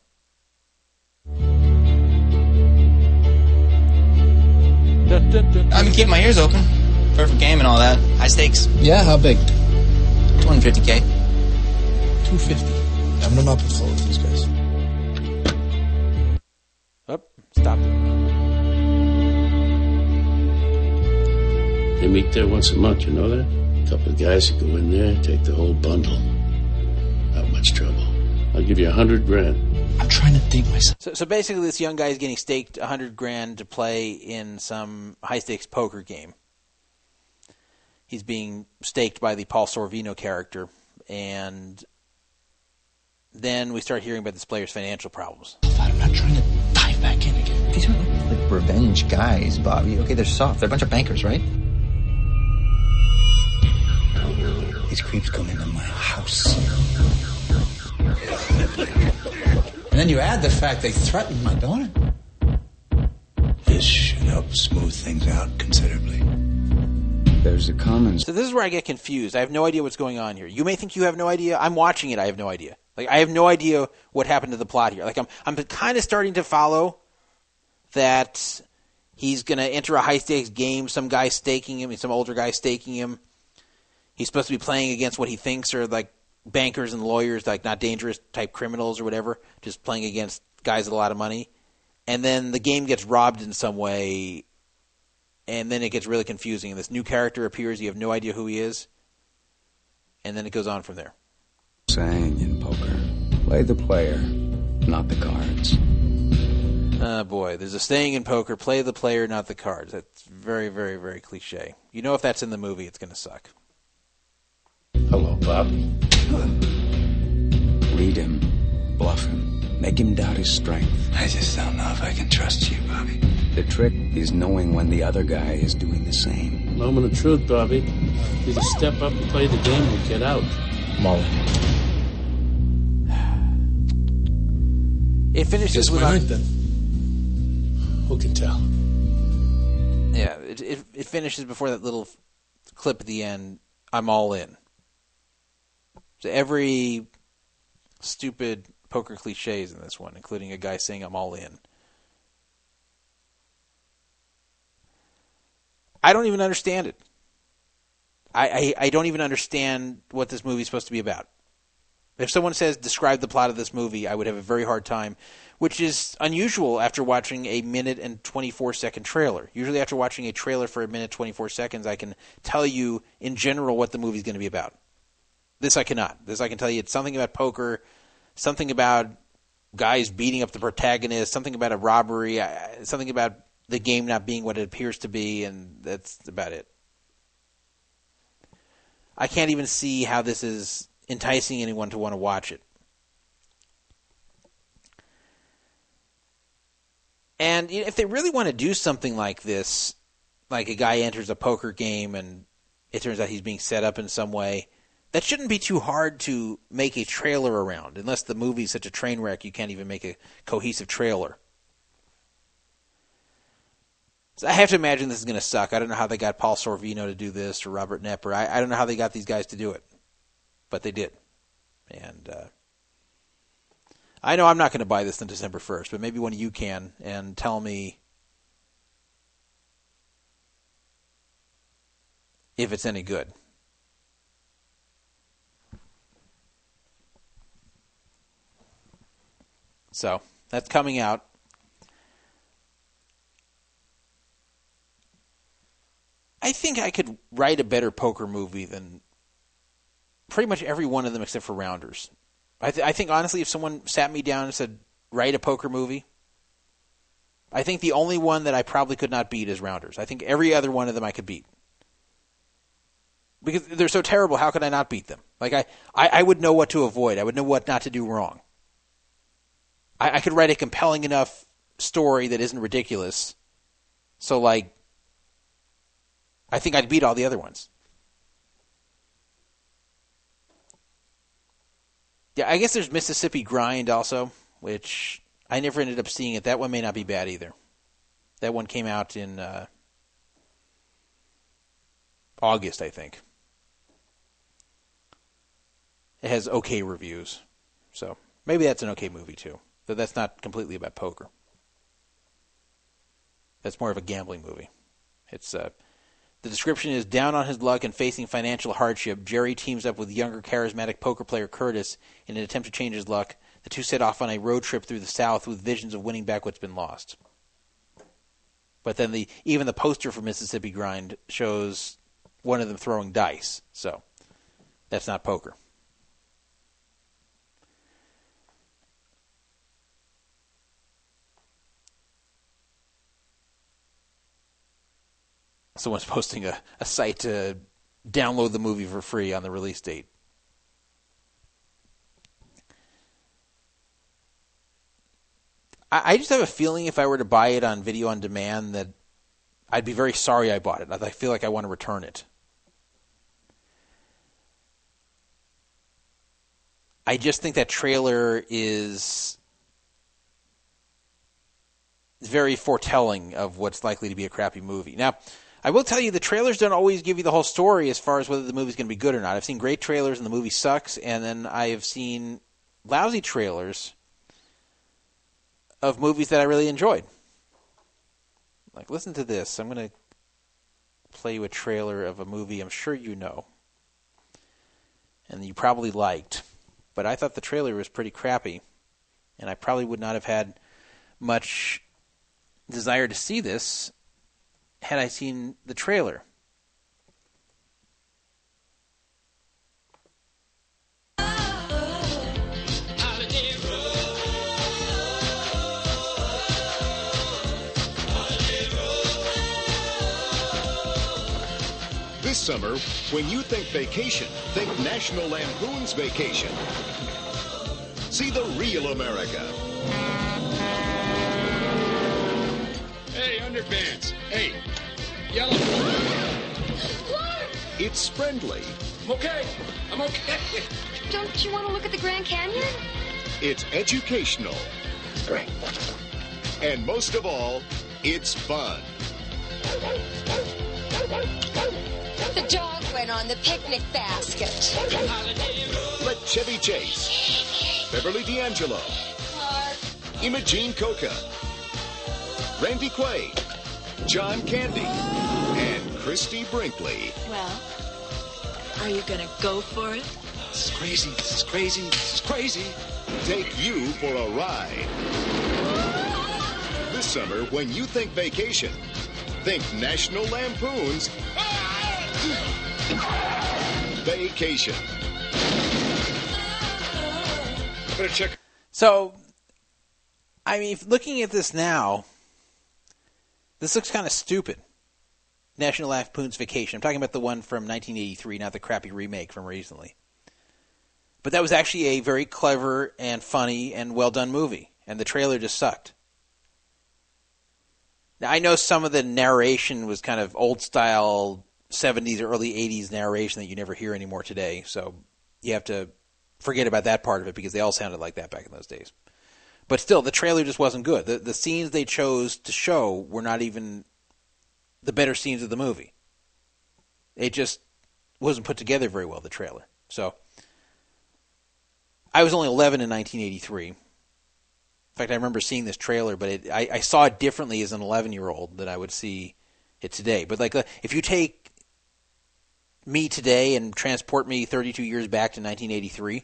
I've been keeping my ears open. Perfect game and all that. High stakes. Yeah, how big? 250k. 250. I'm gonna up the floor with these guys. Up. Stop it. They meet there once a month, you know that? A couple of guys who go in there, take the whole bundle. Not much trouble. I'll give you a hundred grand. I'm trying to think myself. So, so basically, this young guy is getting staked a hundred grand to play in some high stakes poker game. He's being staked by the Paul Sorvino character, and then we start hearing about this player's financial problems. I'm not trying to dive back in again. These are like revenge guys, Bobby. Okay, they're soft. They're a bunch of bankers, right? These creeps come into my house. And then you add the fact they threatened my daughter. This should help smooth things out considerably. There's a common. So this is where I get confused. I have no idea what's going on here. You may think you have no idea. I'm watching it. I have no idea. Like I have no idea what happened to the plot here. Like I'm I'm kind of starting to follow that he's going to enter a high stakes game. Some guy staking him. Some older guy staking him. He's supposed to be playing against what he thinks are like bankers and lawyers, like not dangerous type criminals or whatever, just playing against guys with a lot of money. And then the game gets robbed in some way, and then it gets really confusing. And this new character appears, you have no idea who he is, and then it goes on from there. Saying in poker, play the player, not the cards. Oh boy, there's a saying in poker: play the player, not the cards. That's very, very, very cliche. You know, if that's in the movie, it's going to suck. Hello, Bob. Read him, bluff him, make him doubt his strength. I just don't know if I can trust you, Bobby. The trick is knowing when the other guy is doing the same. Moment of truth, Bobby. Either step up and play the game or get out. Molly. It finishes Guess with my a- night then. Who can tell? Yeah, it, it it finishes before that little clip at the end. I'm all in. So every stupid poker cliche is in this one, including a guy saying I'm all in. I don't even understand it. I, I, I don't even understand what this movie is supposed to be about. If someone says describe the plot of this movie, I would have a very hard time, which is unusual after watching a minute and 24 second trailer. Usually after watching a trailer for a minute 24 seconds, I can tell you in general what the movie's going to be about. This I cannot. This I can tell you it's something about poker, something about guys beating up the protagonist, something about a robbery, something about the game not being what it appears to be, and that's about it. I can't even see how this is enticing anyone to want to watch it. And if they really want to do something like this, like a guy enters a poker game and it turns out he's being set up in some way, that shouldn't be too hard to make a trailer around, unless the movie's such a train wreck you can't even make a cohesive trailer. So I have to imagine this is going to suck. I don't know how they got Paul Sorvino to do this or Robert Knepper. I, I don't know how they got these guys to do it, but they did. And uh, I know I'm not going to buy this on December 1st, but maybe one of you can and tell me if it's any good. So that's coming out. I think I could write a better poker movie than pretty much every one of them except for Rounders. I, th- I think honestly, if someone sat me down and said write a poker movie, I think the only one that I probably could not beat is Rounders. I think every other one of them I could beat because they're so terrible. How could I not beat them? Like I, I, I would know what to avoid. I would know what not to do wrong. I, I could write a compelling enough story that isn't ridiculous. So like, I think I'd beat all the other ones. Yeah, I guess there's Mississippi Grind also, which I never ended up seeing it. That one may not be bad either. That one came out in uh, August, I think. It has okay reviews, so maybe that's an okay movie too. But that's not completely about poker. That's more of a gambling movie. It's uh, the description is down on his luck and facing financial hardship. Jerry teams up with younger, charismatic poker player Curtis in an attempt to change his luck. The two set off on a road trip through the South with visions of winning back what's been lost. But then the even the poster for Mississippi Grind shows one of them throwing dice. So that's not poker. Someone's [LAUGHS] posting a, a site to download the movie for free on the release date. I, I just have a feeling if I were to buy it on video on demand that I'd be very sorry I bought it. I feel like I want to return it. I just think that trailer is very foretelling of what's likely to be a crappy movie. Now, I will tell you the trailers don't always give you the whole story as far as whether the movie's going to be good or not. I've seen great trailers and the movie sucks, and then I have seen lousy trailers of movies that I really enjoyed. Like, listen to this. I'm going to play you a trailer of a movie I'm sure you know and you probably liked. But I thought the trailer was pretty crappy, and I probably would not have had much desire to see this had I seen the trailer. This summer, when you think vacation, think National Lampoon's Vacation. See the real America. Hey, underpants. Hey, yellow. It's friendly. I'm okay. I'm okay. Don't you want to look at the Grand Canyon? It's educational. Great. And most of all, it's fun. The dog went on the picnic basket. Let Chevy Chase, Beverly D'Angelo, Imogene Coca, Randy Quaid, John Candy, and Christie Brinkley. Well, are you gonna go for it? This is crazy. This is crazy. This is crazy. Take you for a ride. This summer, when you think vacation, think National Lampoon's Vacation. Better check. So, I mean, looking at this now, this looks kind of stupid. National Lampoon's Vacation. I'm talking about the one from 1983, not the crappy remake from recently. But that was actually a very clever and funny and well done movie, and the trailer just sucked. Now, I know some of the narration was kind of old style 70s or early 80s narration that you never hear anymore today, so you have to forget about that part of it because they all sounded like that back in those days. But still, the trailer just wasn't good. The the scenes they chose to show were not even the better scenes of the movie. It just wasn't put together very well. The trailer. So I was only 11 in 1983. In fact, I remember seeing this trailer, but it, I, I saw it differently as an 11 year old than I would see it today. But like, uh, if you take me today and transport me 32 years back to 1983,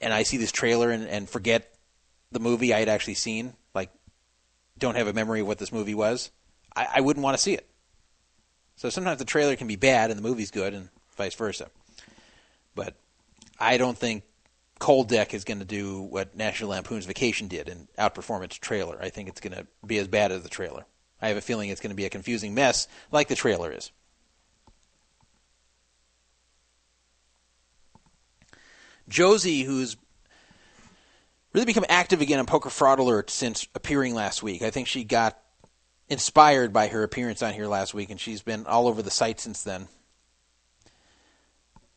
and I see this trailer and, and forget the movie I had actually seen, like don't have a memory of what this movie was, I, I wouldn't want to see it. So sometimes the trailer can be bad and the movie's good, and vice versa. But I don't think Cold Deck is going to do what National Lampoon's Vacation did and outperform its trailer. I think it's going to be as bad as the trailer. I have a feeling it's going to be a confusing mess like the trailer is. Josie, who's really become active again on Poker Fraud Alert since appearing last week. I think she got inspired by her appearance on here last week, and she's been all over the site since then.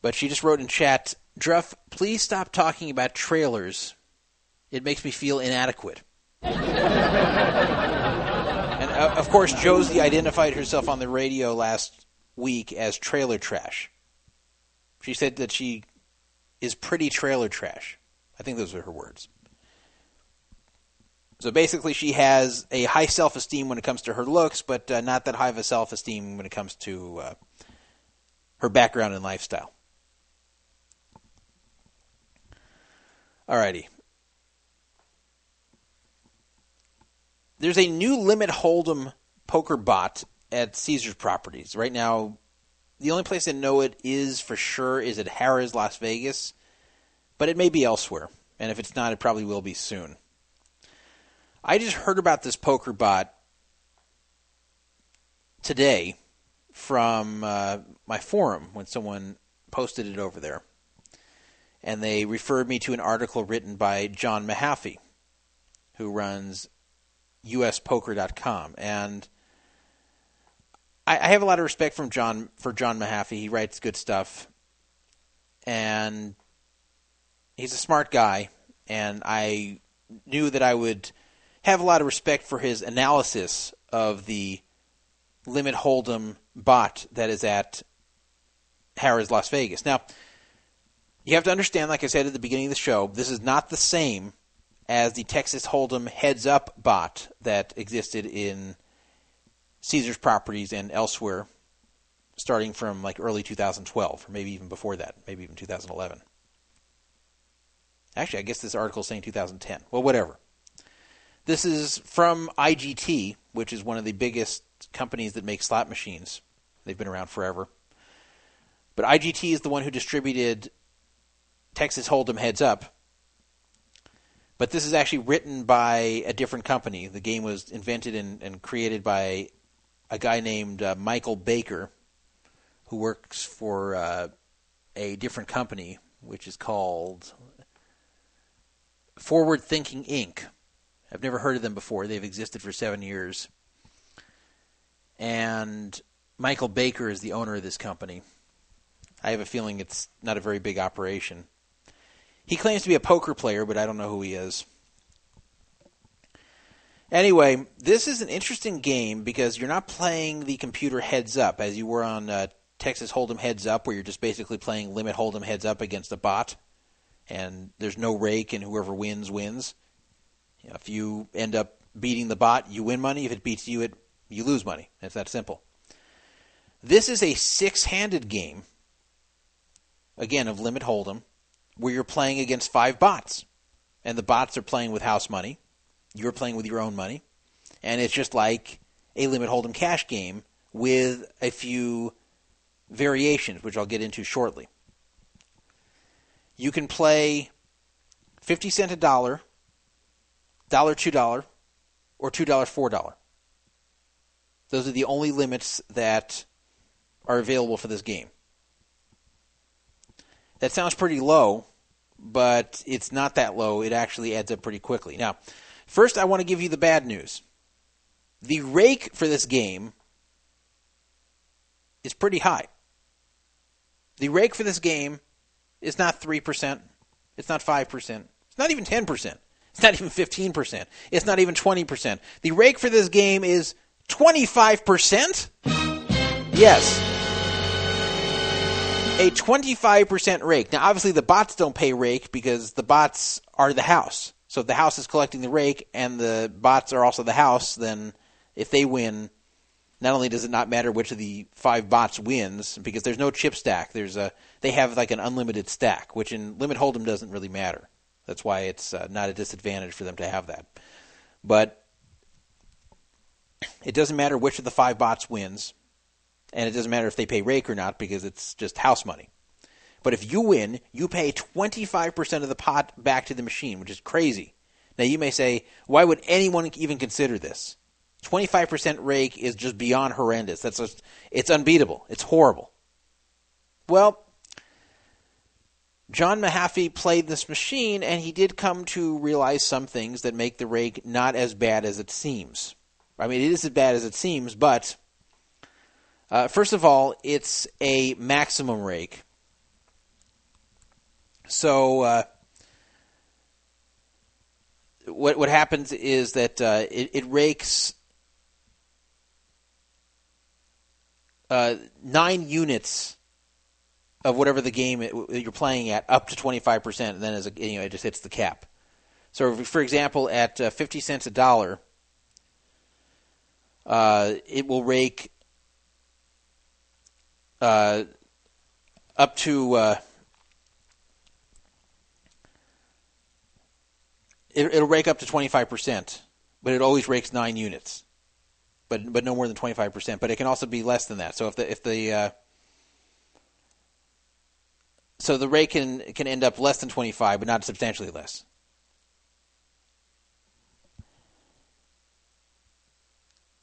But she just wrote in chat, Druff, please stop talking about trailers. It makes me feel inadequate. [LAUGHS] and uh, of course, Josie identified herself on the radio last week as trailer trash. She said that she is pretty trailer trash. I think those are her words. So basically, she has a high self esteem when it comes to her looks, but uh, not that high of a self esteem when it comes to uh, her background and lifestyle. Alrighty. There's a new limit hold'em poker bot at Caesars Properties. Right now, the only place I know it is for sure is at Harrah's Las Vegas, but it may be elsewhere. And if it's not, it probably will be soon. I just heard about this poker bot today from uh, my forum when someone posted it over there. And they referred me to an article written by John Mehaffey, who runs uspoker.com. And I, I have a lot of respect from John for John Mehaffey. He writes good stuff. And he's a smart guy. And I knew that I would have a lot of respect for his analysis of the limit hold'em bot that is at Harrah's Las Vegas. Now, you have to understand, like I said at the beginning of the show, this is not the same as the Texas Hold'em heads up bot that existed in Caesars properties and elsewhere starting from like early 2012 or maybe even before that, maybe even 2011. Actually, I guess this article is saying 2010. Well, whatever. This is from IGT, which is one of the biggest companies that make slot machines. They've been around forever. But IGT is the one who distributed Texas Hold'em Heads Up. But this is actually written by a different company. The game was invented and, and created by a guy named uh, Michael Baker, who works for uh, a different company, which is called Forward Thinking Inc. I've never heard of them before. They've existed for seven years. and Michael Baker is the owner of this company. I have a feeling it's not a very big operation. He claims to be a poker player, but I don't know who he is. Anyway, this is an interesting game because you're not playing the computer heads up as you were on uh, Texas Hold'em Heads Up, where you're just basically playing Limit Hold'em Heads Up against a bot, and there's no rake, and whoever wins wins. You know, if you end up beating the bot, you win money. If it beats you, it you lose money. It's that simple. This is a six-handed game, again of Limit Hold'em, where you're playing against five bots, and the bots are playing with house money. You're playing with your own money, and it's just like a Limit Hold'em cash game with a few variations, which I'll get into shortly. You can play 50 cent a dollar, dollar two dollar, or two dollar four dollar. Those are the only limits that are available for this game. That sounds pretty low, but it's not that low. It actually adds up pretty quickly. Now, first I want to give you the bad news. The rake for this game is pretty high. The rake for this game is not 3%. It's not 5%. It's not even 10%. It's not even 15%. It's not even 20%. The rake for this game is 25%? Yes. A 25% rake. Now, obviously, the bots don't pay rake because the bots are the house. So if the house is collecting the rake and the bots are also the house, then if they win, not only does it not matter which of the five bots wins because there's no chip stack. There's a they have like an unlimited stack, which in limit hold'em doesn't really matter. That's why it's uh, not a disadvantage for them to have that. But it doesn't matter which of the five bots wins, and it doesn't matter if they pay rake or not because it's just house money. But if you win, you pay 25% of the pot back to the machine, which is crazy. Now you may say, why would anyone even consider this? 25% rake is just beyond horrendous. That's just, it's unbeatable. It's horrible. Well, John Mehaffey played this machine, and he did come to realize some things that make the rake not as bad as it seems. I mean, it is as bad as it seems, but uh, first of all, it's a maximum rake. So uh, what what happens is that uh, it, it rakes uh, nine units of whatever the game it, you're playing at up to 25%, and then as a, you know, it just hits the cap. So, for example, at uh, 50 cents a dollar, uh, it will rake uh, up to uh, it, will rake up to 25%, but it always rakes nine units but but no more than twenty five percent. But it can also be less than that. So if the if the uh, so the rate can can end up less than twenty five, but not substantially less.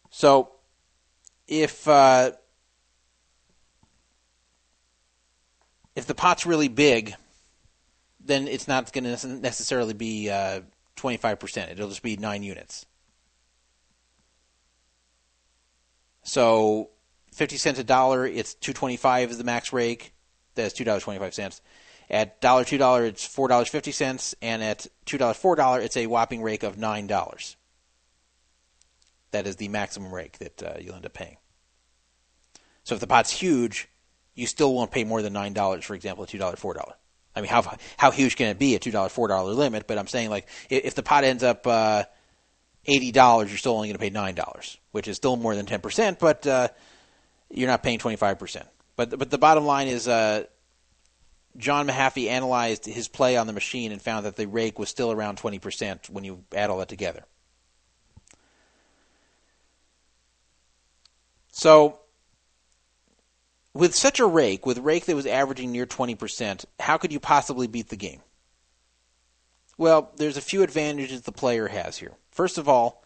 So if uh, if the pot's really big, then it's not going to necessarily be uh, twenty five percent. It'll just be nine units. So, fifty cents a dollar, it's two twenty five is the max rake. That's two dollars twenty five cents. At dollar two dollar, it's four dollars fifty cents, and at two dollars four dollar, it's a whopping rake of nine dollars. That is the maximum rake that uh, you'll end up paying. So if the pot's huge, you still won't pay more than nine dollars. For example, at two dollar four dollar. I mean, how how huge can it be? A two dollar four dollar limit, but I'm saying like if the pot ends up uh, eighty dollars, you're still only going to pay nine dollars, which is still more than ten percent, but uh, you're not paying twenty five percent. But but the bottom line is, uh, John Mehaffey analyzed his play on the machine and found that the rake was still around twenty percent when you add all that together. So, with such a rake, with rake that was averaging near 20%, how could you possibly beat the game? Well, there's a few advantages the player has here. First of all,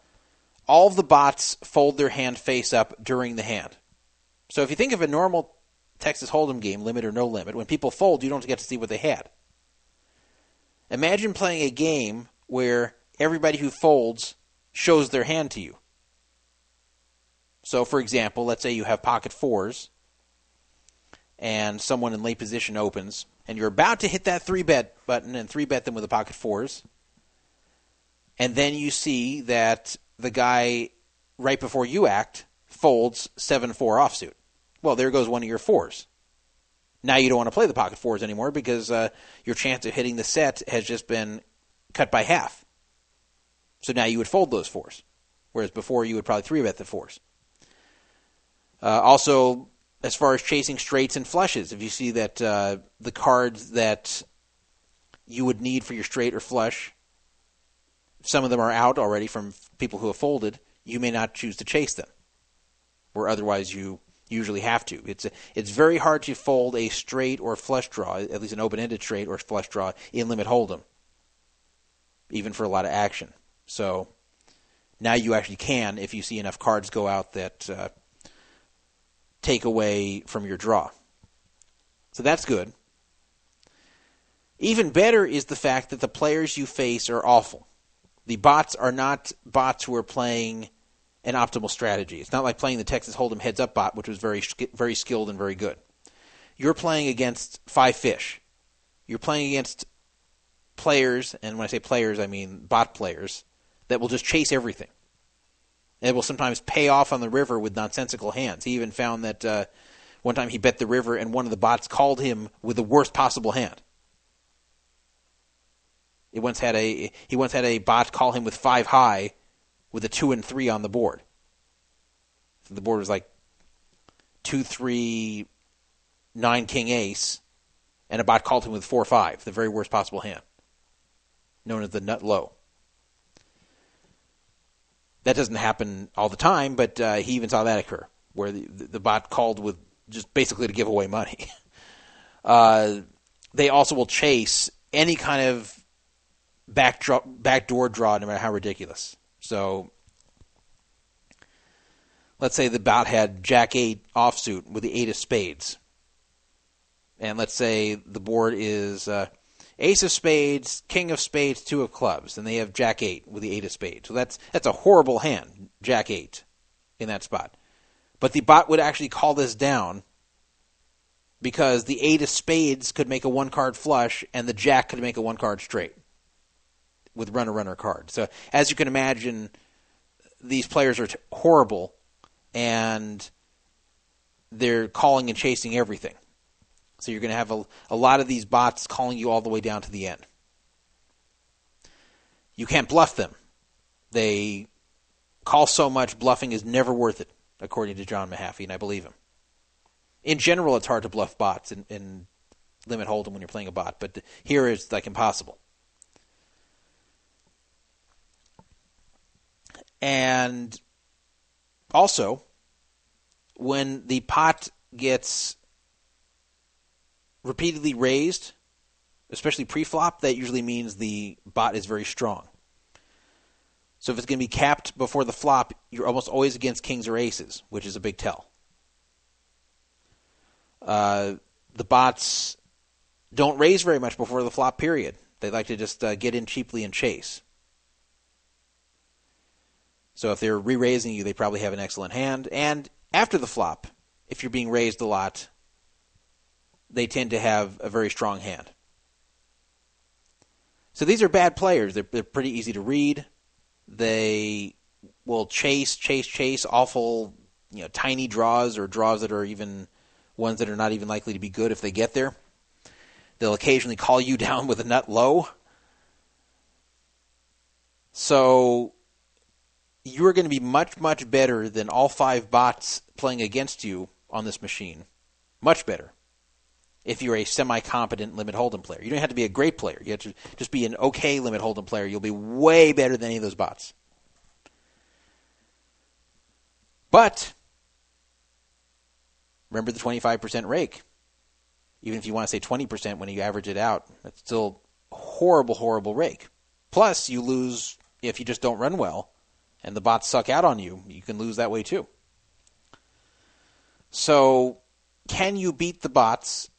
all of the bots fold their hand face up during the hand. So if you think of a normal Texas Hold'em game, limit or no limit, when people fold, you don't get to see what they had. Imagine playing a game where everybody who folds shows their hand to you. So, for example, let's say you have pocket fours and someone in late position opens, and you're about to hit that three bet button and three bet them with the pocket fours, and then you see that the guy right before you act folds 7 4 offsuit. Well, there goes one of your fours. Now you don't want to play the pocket fours anymore because uh, your chance of hitting the set has just been cut by half. So now you would fold those fours, whereas before you would probably three bet the fours. Uh, also, as far as chasing straights and flushes, if you see that uh, the cards that you would need for your straight or flush, some of them are out already from people who have folded, you may not choose to chase them, where otherwise you usually have to. It's it's very hard to fold a straight or flush draw, at least an open-ended straight or flush draw in limit hold'em, even for a lot of action. So now you actually can if you see enough cards go out that uh, take away from your draw. So that's good. Even better is the fact that the players you face are awful. The bots are not bots who are playing an optimal strategy. It's not like playing the Texas Hold'em heads up bot, which was very very skilled and very good. You're playing against five fish. You're playing against players, and when I say players, I mean bot players that will just chase everything. And will sometimes pay off on the river with nonsensical hands. He even found that uh, one time he bet the river, and one of the bots called him with the worst possible hand. He once had a he once had a bot call him with five high, with a two and three on the board. So the board was like two three nine king ace, and a bot called him with four five, the very worst possible hand, known as the nut low. That doesn't happen all the time, but uh, he even saw that occur, where the, the bot called with just basically to give away money. [LAUGHS] Uh, they also will chase any kind of back draw, backdoor draw, no matter how ridiculous. So, let's say the bot had Jack eight offsuit with the eight of spades, and let's say the board is uh, Ace of Spades, King of Spades, Two of Clubs, and they have Jack eight with the Eight of Spades. So that's that's a horrible hand, Jack eight, in that spot. But the bot would actually call this down because the Eight of Spades could make a one card flush, and the Jack could make a one card straight with runner runner card. So as you can imagine, these players are t- horrible, and they're calling and chasing everything. So you're going to have a, a lot of these bots calling you all the way down to the end. You can't bluff them. They call so much, bluffing is never worth it, according to John Mehaffey, and I believe him. In general, it's hard to bluff bots in, in limit hold'em when you're playing a bot, but here it's like impossible. And also, when the pot gets repeatedly raised, especially pre-flop, that usually means the bot is very strong. So if it's going to be capped before the flop, you're almost always against kings or aces, which is a big tell. Uh, the bots don't raise very much before the flop period. They like to just uh, get in cheaply and chase. So if they're re-raising you, they probably have an excellent hand. And after the flop, if you're being raised a lot, they tend to have a very strong hand. So these are bad players. They're, they're pretty easy to read. They will chase, chase, chase awful, you know, tiny draws or draws that are even ones that are not even likely to be good if they get there. They'll occasionally call you [LAUGHS] down with a nut low. So you're going to be much, much better than all five bots playing against you on this machine. Much better if you're a semi-competent limit hold'em player. You don't have to be a great player. You have to just be an okay limit hold'em player. You'll be way better than any of those bots. But remember the 25% rake. Even if you want to say 20% when you average it out, that's still horrible, horrible rake. Plus, you lose if you just don't run well and the bots suck out on you. You can lose that way too. So, can you beat the bots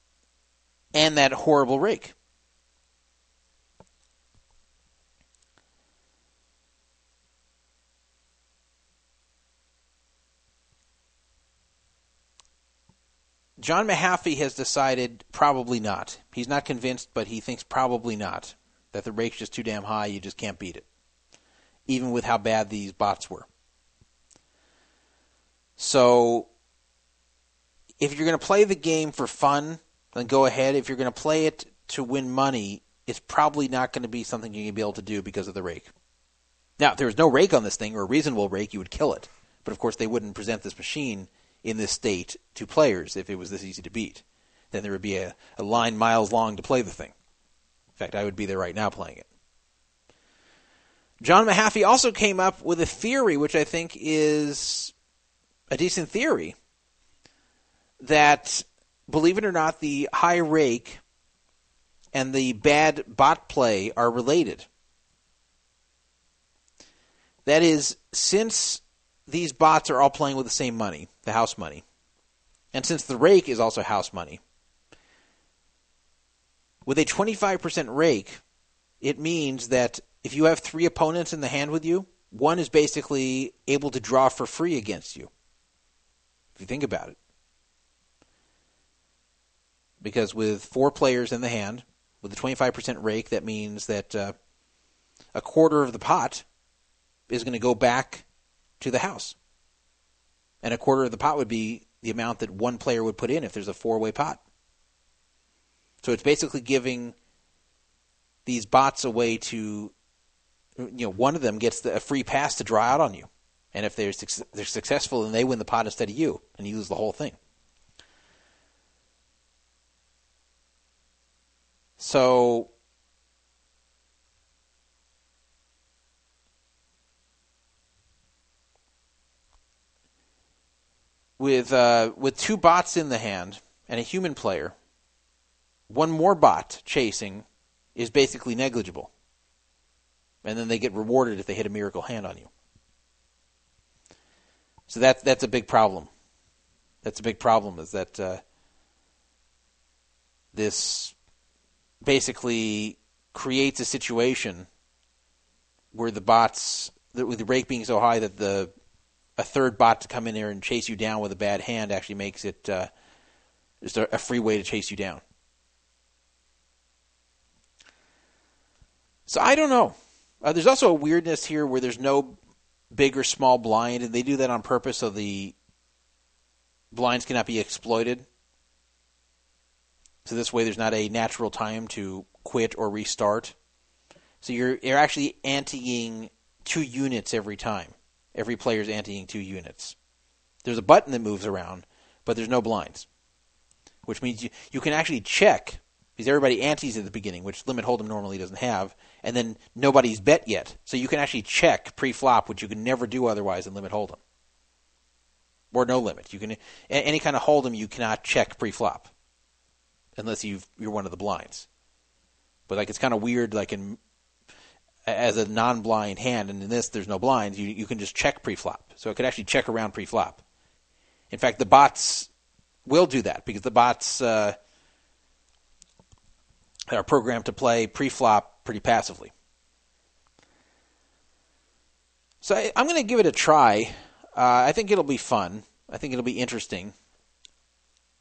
and that horrible rake. John Mehaffey has decided probably not. He's not convinced, but he thinks probably not. That the rake's just too damn high, you just can't beat it. Even with how bad these bots were. So, if you're going to play the game for fun, then go ahead. If you're going to play it to win money, it's probably not going to be something you're going to be able to do because of the rake. Now, if there was no rake on this thing, or a reasonable rake, you would kill it. But of course, they wouldn't present this machine in this state to players if it was this easy to beat. Then there would be a, a line miles long to play the thing. In fact, I would be there right now playing it. John Mehaffey also came up with a theory, which I think is a decent theory, that, believe it or not, the high rake and the bad bot play are related. That is, since these bots are all playing with the same money, the house money, and since the rake is also house money, with a 25% rake, it means that if you have three opponents in the hand with you, one is basically able to draw for free against you. If you think about it. Because with four players in the hand, with a 25% rake, that means that uh, a quarter of the pot is going to go back to the house. And a quarter of the pot would be the amount that one player would put in if there's a four way pot. So it's basically giving these bots a way to, you know, one of them gets the, a free pass to draw out on you. And if they're, they're successful, then they win the pot instead of you, and you lose the whole thing. So with uh, with two bots in the hand and a human player, one more bot chasing is basically negligible. And then they get rewarded if they hit a miracle hand on you. So that's that's a big problem. That's a big problem. Is that uh, this basically creates a situation where the bots, with the rake being so high that the a third bot to come in there and chase you down with a bad hand actually makes it uh, just a, a free way to chase you down. So I don't know. Uh, there's also a weirdness here where there's no big or small blind, and they do that on purpose so the blinds cannot be exploited. So this way, there's not a natural time to quit or restart. So you're you're actually anteing two units every time. Every player's anteing two units. There's a button that moves around, but there's no blinds, which means you, you can actually check because everybody antes at the beginning, which limit hold'em normally doesn't have, and then nobody's bet yet, so you can actually check pre-flop, which you can never do otherwise in limit hold'em, or no limit. You can any kind of hold'em you cannot check pre-flop unless you you're one of the blinds. But like it's kind of weird, like in as a non-blind hand, and in this there's no blinds, you you can just check pre-flop. So it could actually check around pre-flop. In fact, the bots will do that because the bots uh, are programmed to play pre-flop pretty passively. So I, am going to give it a try. Uh, I think it'll be fun. I think it'll be interesting.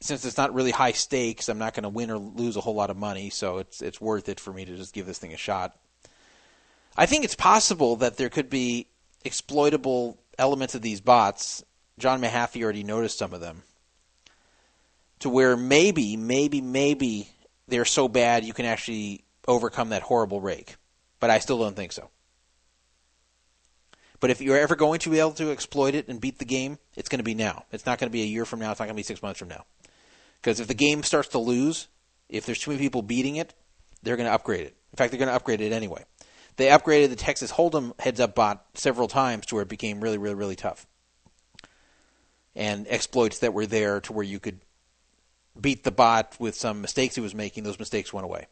Since it's not really high stakes, I'm not going to win or lose a whole lot of money, so it's it's worth it for me to just give this thing a shot. I think it's possible that there could be exploitable elements of these bots. John Mehaffey already noticed some of them. To where maybe, maybe, maybe they're so bad you can actually overcome that horrible rake. But I still don't think so. But if you're ever going to be able to exploit it and beat the game, it's going to be now. It's not going to be a year from now. It's not going to be six months from now. Because if the game starts to lose, if there's too many people beating it, they're going to upgrade it. In fact, they're going to upgrade it anyway they upgraded the Texas Hold'em heads up bot several times to where it became really, really, really tough. And exploits that were there to where you could beat the bot with some mistakes he was making, those mistakes went away.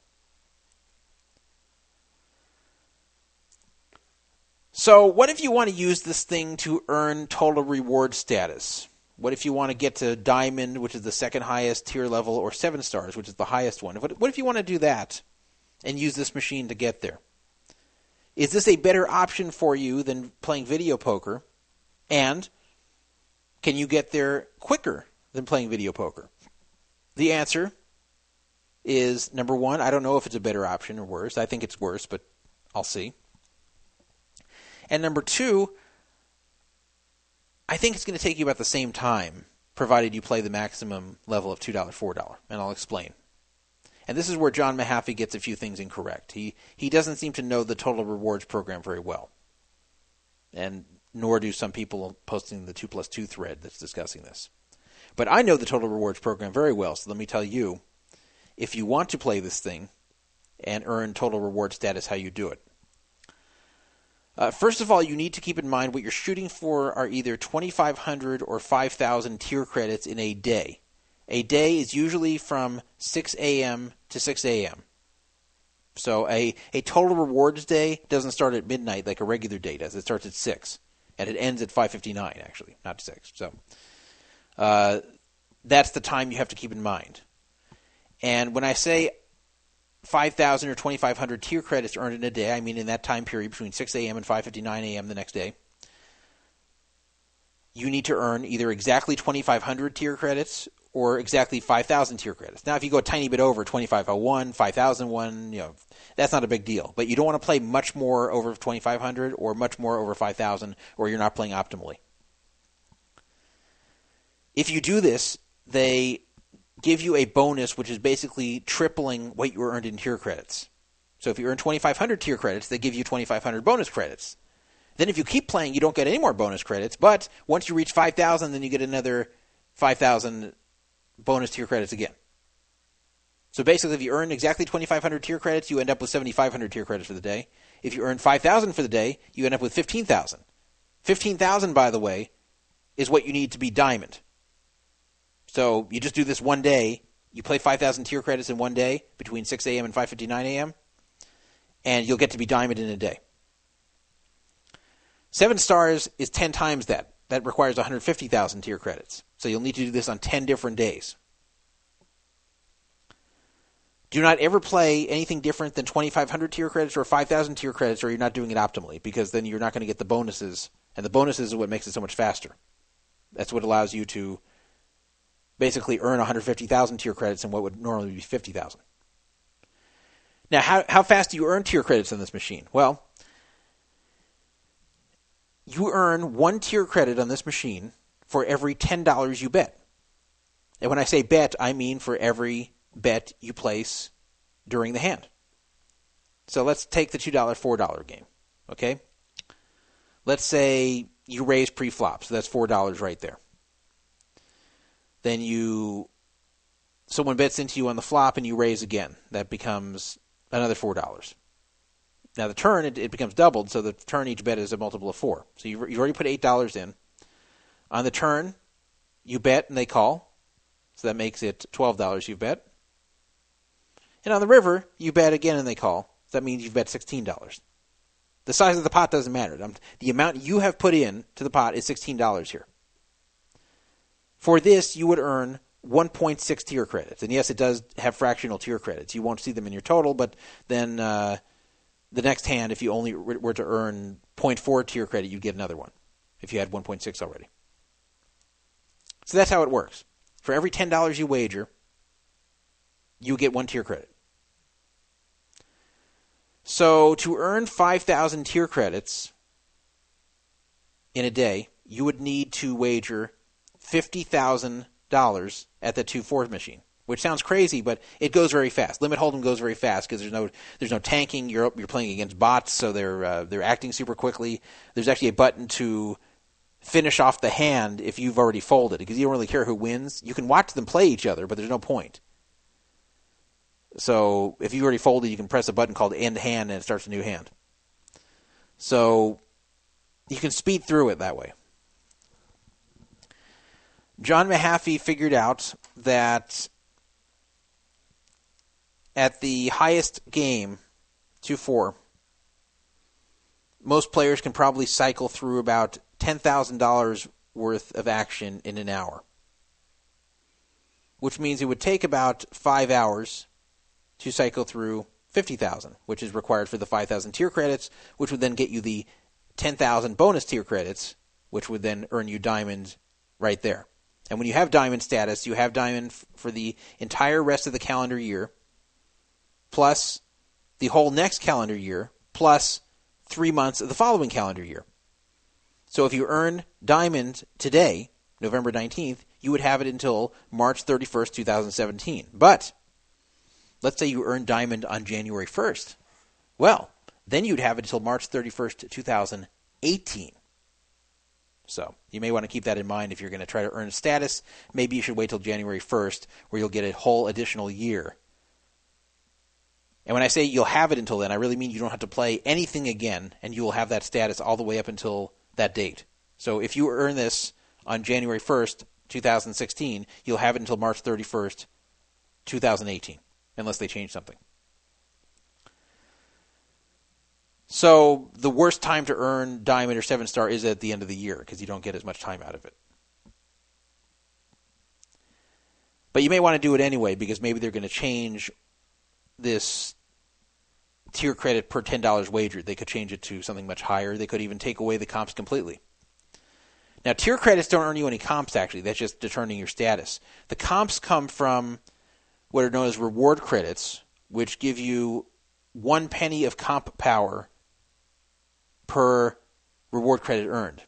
So, what if you want to use this thing to earn total reward status? What if you want to get to diamond, which is the second highest tier level, or seven stars, which is the highest one? What if you want to do that and use this machine to get there? Is this a better option for you than playing video poker? And can you get there quicker than playing video poker? The answer is number one, I don't know if it's a better option or worse. I think it's worse, but I'll see. And number two, I think it's going to take you about the same time, provided you play the maximum level of $2, $4. And I'll explain. And this is where John Mehaffey gets a few things incorrect. He, he doesn't seem to know the total rewards program very well. And nor do some people posting the 2 plus 2 thread that's discussing this. But I know the total rewards program very well, so let me tell you if you want to play this thing and earn total reward status, how you do it. Uh, first of all, you need to keep in mind what you're shooting for are either 2,500 or 5,000 tier credits in a day. A day is usually from 6 a.m. to 6 a.m. So a, a total rewards day doesn't start at midnight like a regular day does. It starts at 6. And it ends at 5.59, actually, not 6. So uh, that's the time you have to keep in mind. And when I say 5,000 or 2,500 tier credits earned in a day, I mean in that time period between 6 a.m. and 5.59 a.m. the next day, you need to earn either exactly 2,500 tier credits or exactly 5,000 tier credits. Now, if you go a tiny bit over 2,501, 5,001, you know, that's not a big deal. But you don't want to play much more over 2,500 or much more over 5,000 or you're not playing optimally. If you do this, they give you a bonus which is basically tripling what you earned in tier credits. So if you earn 2,500 tier credits, they give you 2,500 bonus credits. Then if you keep playing, you don't get any more bonus credits. But once you reach 5,000, then you get another 5,000 bonus tier credits again. So basically, if you earn exactly 2,500 tier credits, you end up with 7,500 tier credits for the day. If you earn 5,000 for the day, you end up with 15,000. 15,000, by the way, is what you need to be diamond. So you just do this one day. You play 5,000 tier credits in one day between 6 a.m. and 5:59 a.m. and you'll get to be diamond in a day. Seven stars is 10 times that. That requires 150,000 tier credits. So you'll need to do this on 10 different days. Do not ever play anything different than 2,500 tier credits or 5,000 tier credits, or you're not doing it optimally, because then you're not going to get the bonuses, and the bonuses is what makes it so much faster. That's what allows you to basically earn 150,000 tier credits in what would normally be 50,000. Now, how, how fast do you earn tier credits in this machine? Well, you earn one tier credit on this machine for every $10 you bet. And when I say bet, I mean for every bet you place during the hand. So let's take the $2, $4 game. Okay? Let's say you raise pre flop, so that's $4 right there then you someone bets into you on the flop and you raise again. That becomes another four dollars. Now the turn it, it, becomes doubled, so the turn each bet is a multiple of four. So you you already put eight dollars in. On the turn, you bet and they call, so that makes it twelve dollars you bet. And on the river, you bet again and they call. So that means you've bet sixteen dollars. The size of the pot doesn't matter. The amount you have put in to the pot is sixteen dollars here. For this, you would earn 1.6 tier credits. And yes, it does have fractional tier credits. You won't see them in your total, but then uh, the next hand, if you only were to earn 0.4 tier credit, you'd get another one if you had 1.6 already. So that's how it works. For every $10 you wager, you get one tier credit. So to earn 5,000 tier credits in a day, you would need to wager fifty thousand dollars at the two four machine, which sounds crazy, but it goes very fast. Limit hold'em goes very fast because there's no there's no tanking. You're you're playing against bots, so they're uh, they're acting super quickly. There's actually a button to finish off the hand if you've already folded because you don't really care who wins. You can watch them play each other, but there's no point. So if you already folded, you can press a button called end hand and it starts a new hand. So you can speed through it that way. John Mehaffey figured out that at the highest game, 2 4, most players can probably cycle through about $10,000 worth of action in an hour. Which means it would take about five hours to cycle through 50,000, which is required for the 5,000 tier credits, which would then get you the 10,000 bonus tier credits, which would then earn you diamond right there. And when you have diamond status, you have diamond f- for the entire rest of the calendar year, plus the whole next calendar year, plus three months of the following calendar year. So if you earn diamond today, November 19th, you would have it until March 31st, 2017. But let's say you earn diamond on January 1st. Well, then you'd have it until March 31st, 2018. So you may want to keep that in mind if you're going to try to earn status. Maybe you should wait till January 1st, where you'll get a whole additional year. And when I say you'll have it until then, I really mean you don't have to play anything again, and you will have that status all the way up until that date. So if you earn this on January 1st, 2016, you'll have it until March 31st, 2018, unless they change something. So the worst time to earn diamond or seven star is at the end of the year because you don't get as much time out of it. But you may want to do it anyway because maybe they're going to change this tier credit per ten dollars wager. They could change it to something much higher. They could even take away the comps completely. Now tier credits don't earn you any comps actually. That's just determining your status. The comps come from what are known as reward credits, which give you one penny of comp power per reward credit earned.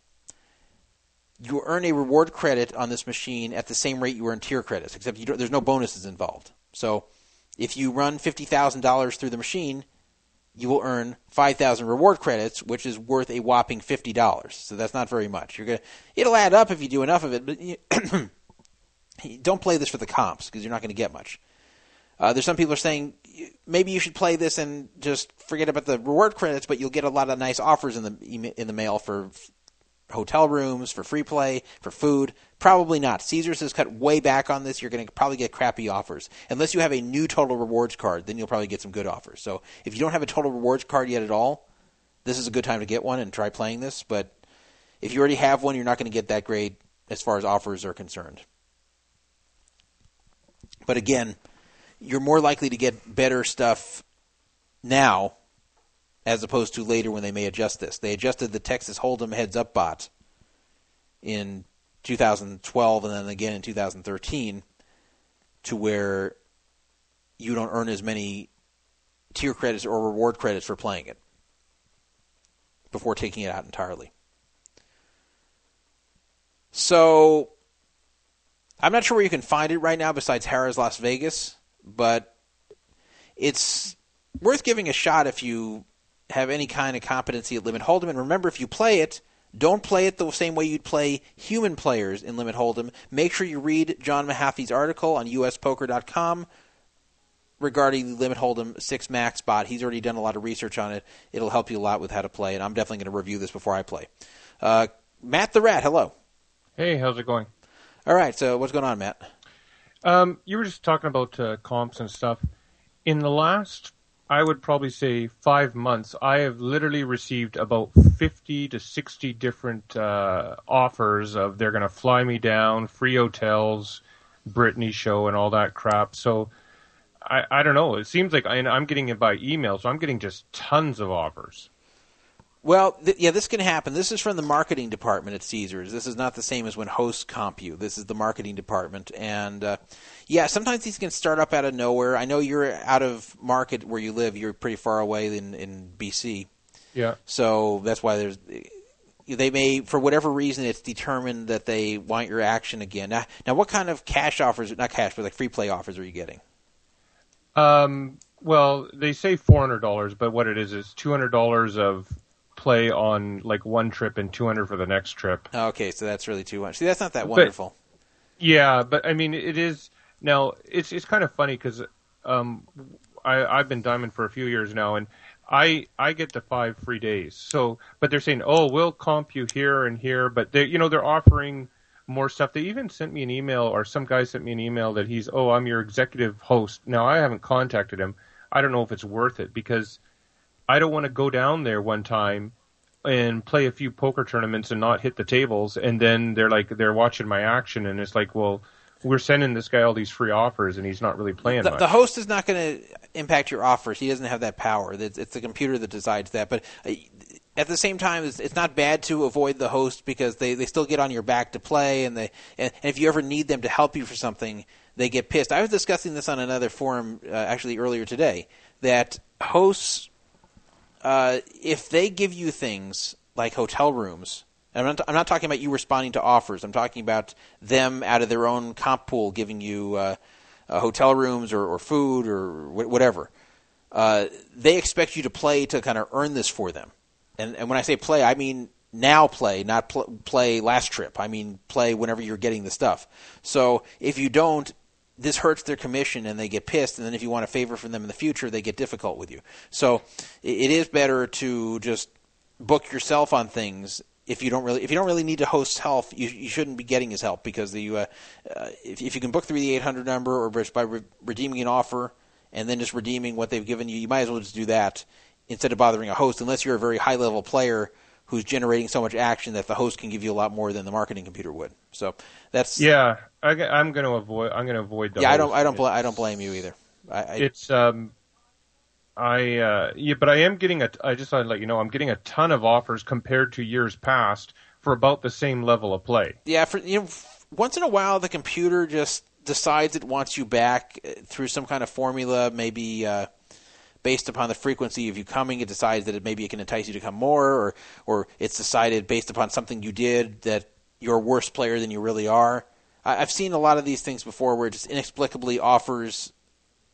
You earn a reward credit on this machine at the same rate you earn tier credits, except there's no bonuses involved. So if you run $50,000 through the machine, you will earn 5,000 reward credits, which is worth a whopping $50. So that's not very much. You're gonna it'll add up if you do enough of it, but you, [CLEARS THROAT] don't play this for the comps because you're not going to get much. Uh, there's some people are saying maybe you should play this and just forget about the reward credits, but you'll get a lot of nice offers in the in the mail for hotel rooms, for free play, for food. Probably not. Caesars has cut way back on this. You're going to probably get crappy offers. Unless you have a new total rewards card, then you'll probably get some good offers. So if you don't have a total rewards card yet at all, this is a good time to get one and try playing this. But if you already have one, you're not going to get that great as far as offers are concerned. But again, you're more likely to get better stuff now as opposed to later when they may adjust this. They adjusted the Texas Hold'em heads up bot in 2012 and then again in 2013 to where you don't earn as many tier credits or reward credits for playing it before taking it out entirely. So I'm not sure where you can find it right now besides Harrah's Las Vegas, but it's worth giving a shot if you have any kind of competency at Limit Hold'em. And remember, if you play it, don't play it the same way you'd play human players in Limit Hold'em. Make sure you read John Mehaffey's article on USPoker.com regarding the Limit Hold'em 6 Max bot. He's already done a lot of research on it. It'll help you a lot with how to play, and I'm definitely going to review this before I play. Uh, Matt the Rat, hello. Hey, how's it going? All right, so what's going on, Matt? Um, you were just talking about uh, comps and stuff. In the last I would probably say five months, I have literally received about 50 to 60 different uh, offers of they're going to fly me down, free hotels, Britney show, and all that crap. So I, I don't know. It seems like I, I'm getting it by email, so I'm getting just tons of offers. Well, th- yeah, this can happen. This is from the marketing department at Caesars. This is not the same as when hosts comp you. This is the marketing department, and uh, yeah, sometimes these can start up out of nowhere. I know you're out of market where you live. You're pretty far away in in BC. Yeah. So that's why there's they may for whatever reason it's determined that they want your action again. Now, now what kind of cash offers? Not cash, but like free play offers are you getting? Um. Well, they say four hundred dollars, but what it is is two hundred dollars of play on like one trip and 200 for the next trip. Okay, so that's really too much. See, that's not that wonderful. But, yeah, but I mean, it is now. It's it's kind of funny because um, I I've been diamond for a few years now, and I I get the five free days. So, but they're saying, oh, we'll comp you here and here, but they you know they're offering more stuff. They even sent me an email, or some guy sent me an email that he's, oh, I'm your executive host. Now I haven't contacted him. I don't know if it's worth it because I don't want to go down there one time and play a few poker tournaments and not hit the tables, and then they're like they're watching my action, and it's like, well, we're sending this guy all these free offers, and he's not really playing. The, much. the host is not going to impact your offers. He doesn't have that power. It's, it's the computer that decides that. But uh, at the same time, it's, it's not bad to avoid the host because they, they still get on your back to play, and they and, and if you ever need them to help you for something, they get pissed. I was discussing this on another forum uh, actually earlier today that hosts, uh, if they give you things like hotel rooms. I'm not, I'm not talking about you responding to offers. I'm talking about them out of their own comp pool giving you uh, uh, hotel rooms or, or food or wh- whatever. Uh, they expect you to play to kind of earn this for them. And, and when I say play, I mean now play, not pl- play last trip. I mean play whenever you're getting the stuff. So if you don't, this hurts their commission and they get pissed. And then if you want a favor from them in the future, they get difficult with you. So it is better to just book yourself on things if you don't really if you don't really need to host help, you, you shouldn't be getting his help because the uh, uh, if, if you can book through the 800 number or by re- redeeming an offer and then just redeeming what they've given you, you might as well just do that instead of bothering a host unless you're a very high level player who's generating so much action that the host can give you a lot more than the marketing computer would. So that's yeah. I, am going to avoid. I'm going to avoid the. Yeah. I don't. I don't. Bl- I don't blame you either. I, I, it's um I uh, yeah, but I am getting a. I just want to let you know I'm getting a ton of offers compared to years past for about the same level of play. Yeah, for you know, once in a while the computer just decides it wants you back uh, through some kind of formula, maybe uh, based upon the frequency of you coming. It decides that it maybe it can entice you to come more, or or it's decided based upon something you did that you're a worse player than you really are. I, I've seen a lot of these things before where it just inexplicably offers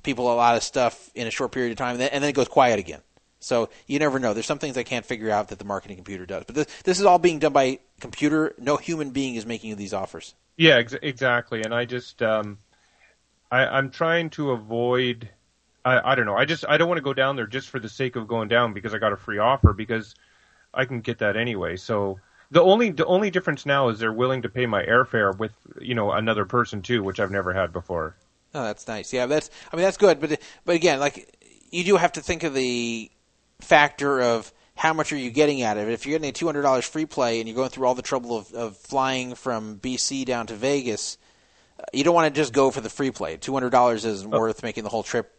people a lot of stuff in a short period of time, and then, and then it goes quiet again. So you never know. There's some things I can't figure out that the marketing computer does. But this, this is all being done by computer. No human being is making these offers. Yeah, ex- exactly. And I just, um, I'm trying to avoid. I, I don't know. I just I don't want to go down there just for the sake of going down because I got a free offer because I can get that anyway. So the only the only difference now is they're willing to pay my airfare with you know another person too, which I've never had before. Oh, that's nice. Yeah, that's. I mean, that's good. But but again, like you do have to think of the factor of how much are you getting out of it. If you're getting a two hundred dollars free play and you're going through all the trouble of, of flying from BC down to Vegas, uh, you don't want to just go for the free play. Two hundred dollars isn't oh. worth making the whole trip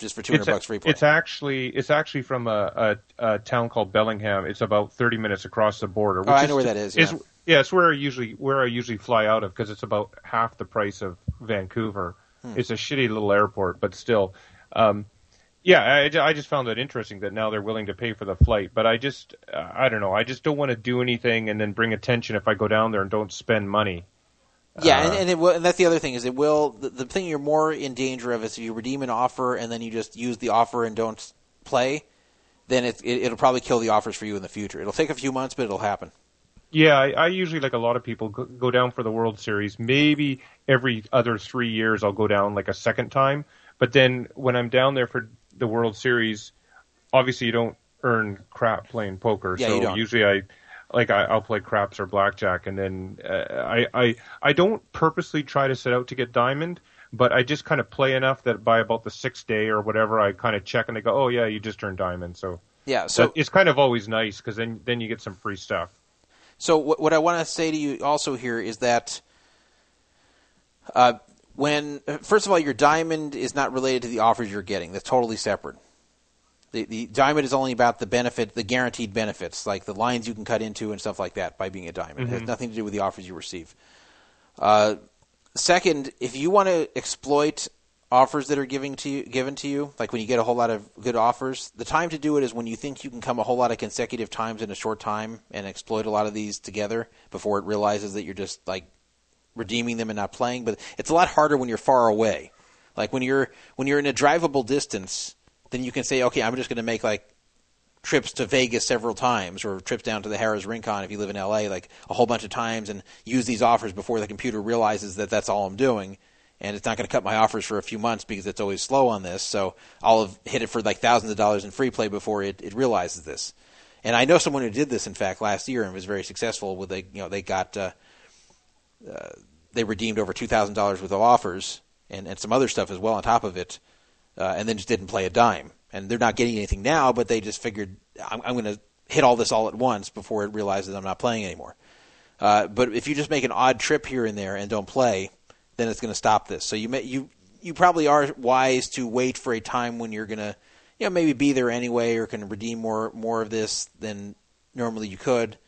just for two hundred bucks free play. It's actually it's actually from a, a, a, town called Bellingham. It's about thirty minutes across the border. oh, I know where that is. Yeah. Is, yeah, it's where I usually where I usually fly out of because it's about half the price of Vancouver. Hmm. It's a shitty little airport, but still. Um, yeah, I, I just found that interesting that now they're willing to pay for the flight. But I just, I don't know. I just don't want to do anything and then bring attention if I go down there and don't spend money. Yeah, uh, and, and, it will, and that's the other thing is it will. The, the thing you're more in danger of is if you redeem an offer and then you just use the offer and don't play, then it, it, it'll probably kill the offers for you in the future. It'll take a few months, but it'll happen. Yeah, I, I usually, like a lot of people, go, go down for the World Series. Maybe every other three years I'll go down like a second time. But then when I'm down there for the World Series, obviously you don't earn crap playing poker. Yeah, so usually I like I, will play craps or blackjack, and then uh, I I I don't purposely try to set out to get diamond, but I just kind of play enough that by about the sixth day or whatever, I kind of check and I go, oh yeah, you just earned diamond. So yeah, so it's kind of always nice because then then you get some free stuff. So what, what I want to say to you also here is that uh, when first of all, your diamond is not related to the offers you're getting. That's totally separate. The, the diamond is only about the benefit, the guaranteed benefits, like the lines you can cut into and stuff like that by being a diamond. Mm-hmm. It has mm-hmm. nothing to do with the offers you receive. Uh, second, if you want to exploit offers that are giving to you, given to you, like when you get a whole lot of good offers, the time to do it is when you think you can come a whole lot of consecutive times in a short time and exploit a lot of these together before it realizes that you're just like redeeming them and not playing. But it's a lot harder when you're far away. Like when you're when you're in a drivable distance, then you can say, okay, I'm just going to make like trips to Vegas several times or trips down to the Harrah's Rincon if you live in LA, like a whole bunch of times, and use these offers before the computer realizes that that's all I'm doing and it's not going to cut my offers for a few months because it's always slow on this. So I'll have hit it for like thousands of dollars in free play before it, it realizes this. And I know someone who did this, in fact, last year and was very successful. With they, you know, they got uh, uh, they redeemed over two thousand dollars worth of offers and, and some other stuff as well on top of it, uh, and then just didn't play a dime. And they're not getting anything now, but they just figured I'm, I'm going to hit all this all at once before it realizes I'm not playing anymore. Uh, but if you just make an odd trip here and there and don't play, then it's going to stop this. So you may, you you probably are wise to wait for a time when you're going to you know maybe be there anyway or can redeem more more of this than normally you could.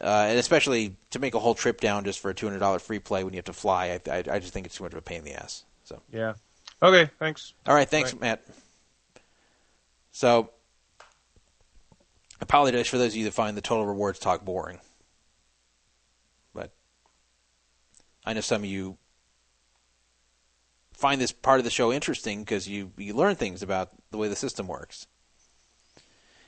Uh, and especially to make a whole trip down just for a two hundred dollar free play when you have to fly, I, I, I just think it's too much of a pain in the ass. So Yeah. Okay. Thanks. all right, thanks. Matt. So, I apologize for those of you that find the total rewards talk boring, but I know some of you find this part of the show interesting because you you learn things about the way the system works.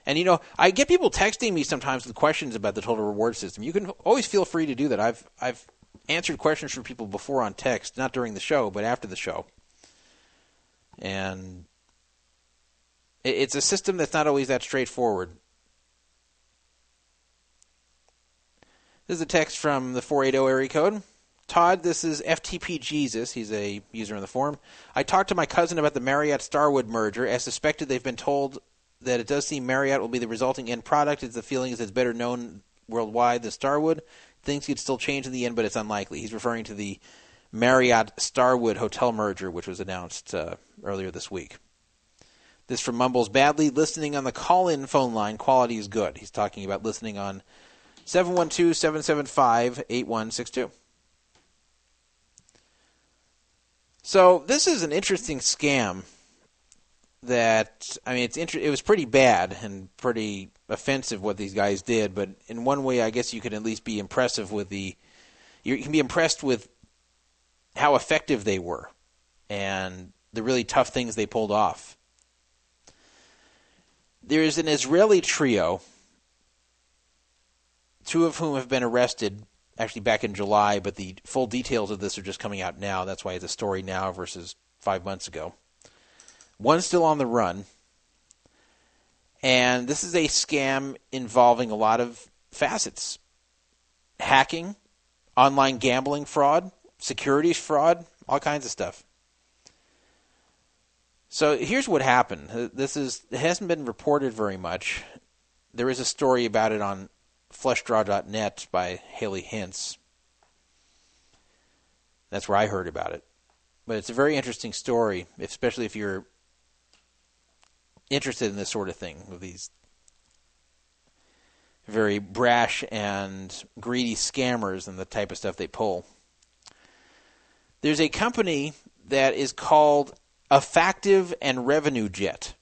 And you know, I get people texting me sometimes with questions about the total reward system. You can always feel free to do that. I've I've answered questions from people before on text, not during the show, but after the show. And it's a system that's not always that straightforward. This is a text from the 480 area code. Todd, this is FTP Jesus. He's a user in the forum. I talked to my cousin about the Marriott Starwood merger. As suspected, they've been told that it does seem Marriott will be the resulting end product. It's the feeling is it's better known worldwide than Starwood. Things could still change in the end, but it's unlikely. He's referring to the Marriott Starwood hotel merger, which was announced uh, earlier this week. This from Mumbles Badly. Listening on the call in phone line, quality is good. He's talking about listening on 712 775 8162. So, this is an interesting scam that, I mean, it's inter- it was pretty bad and pretty offensive what these guys did, but in one way, I guess you could at least be impressive with the. You can be impressed with how effective they were and the really tough things they pulled off. There is an Israeli trio, two of whom have been arrested actually back in July, but the full details of this are just coming out now. That's why it's a story now versus five months ago. One's still on the run. And this is a scam involving a lot of facets hacking, online gambling fraud, securities fraud, all kinds of stuff. So here's what happened. This is it hasn't been reported very much. There is a story about it on flushdraw.net by Haley Hintze. That's where I heard about it. But it's a very interesting story, especially if you're interested in this sort of thing with these very brash and greedy scammers and the type of stuff they pull. There's a company that is called Affactive and Revenue Jet.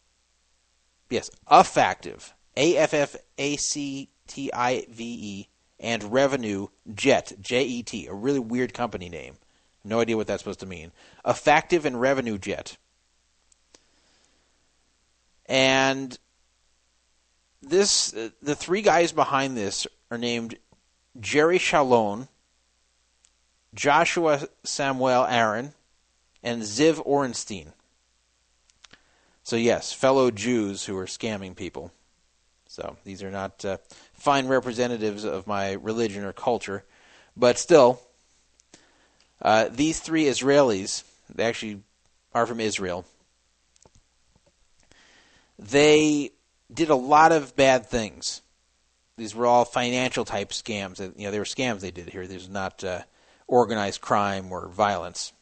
Yes, Affactive. A F F A C T I V E and Revenue Jet. J E T. A really weird company name. No idea what that's supposed to mean. Affactive and Revenue Jet. And this, uh, the three guys behind this are named Gery Shalon, Joshua Samuel Aaron, and Ziv Orenstein. So yes, fellow Jews who are scamming people. So these are not uh, fine representatives of my religion or culture, but still, uh, these three Israelis, they actually are from Israel. They did a lot of bad things. These were all financial type scams. You know, they were scams they did here. There's not uh, organized crime or violence.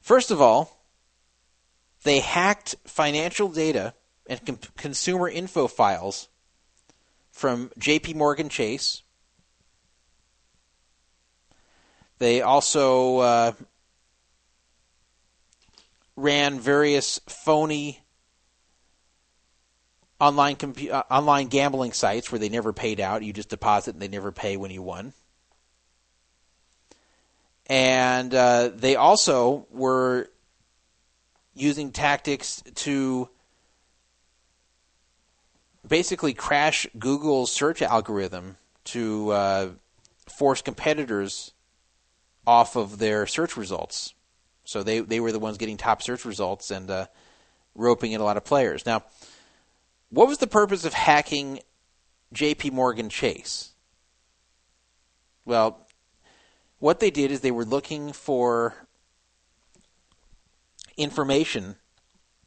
First of all, they hacked financial data and com- consumer info files from J.P. Morgan Chase. They also uh, ran various phony online compu- uh, online gambling sites where they never paid out. You just deposit and they never pay when you won. And uh, they also were using tactics to basically crash Google's search algorithm to uh, force competitors off of their search results. So they, they were the ones getting top search results and uh, roping in a lot of players. Now, what was the purpose of hacking JP Morgan Chase? Well, what they did is they were looking for information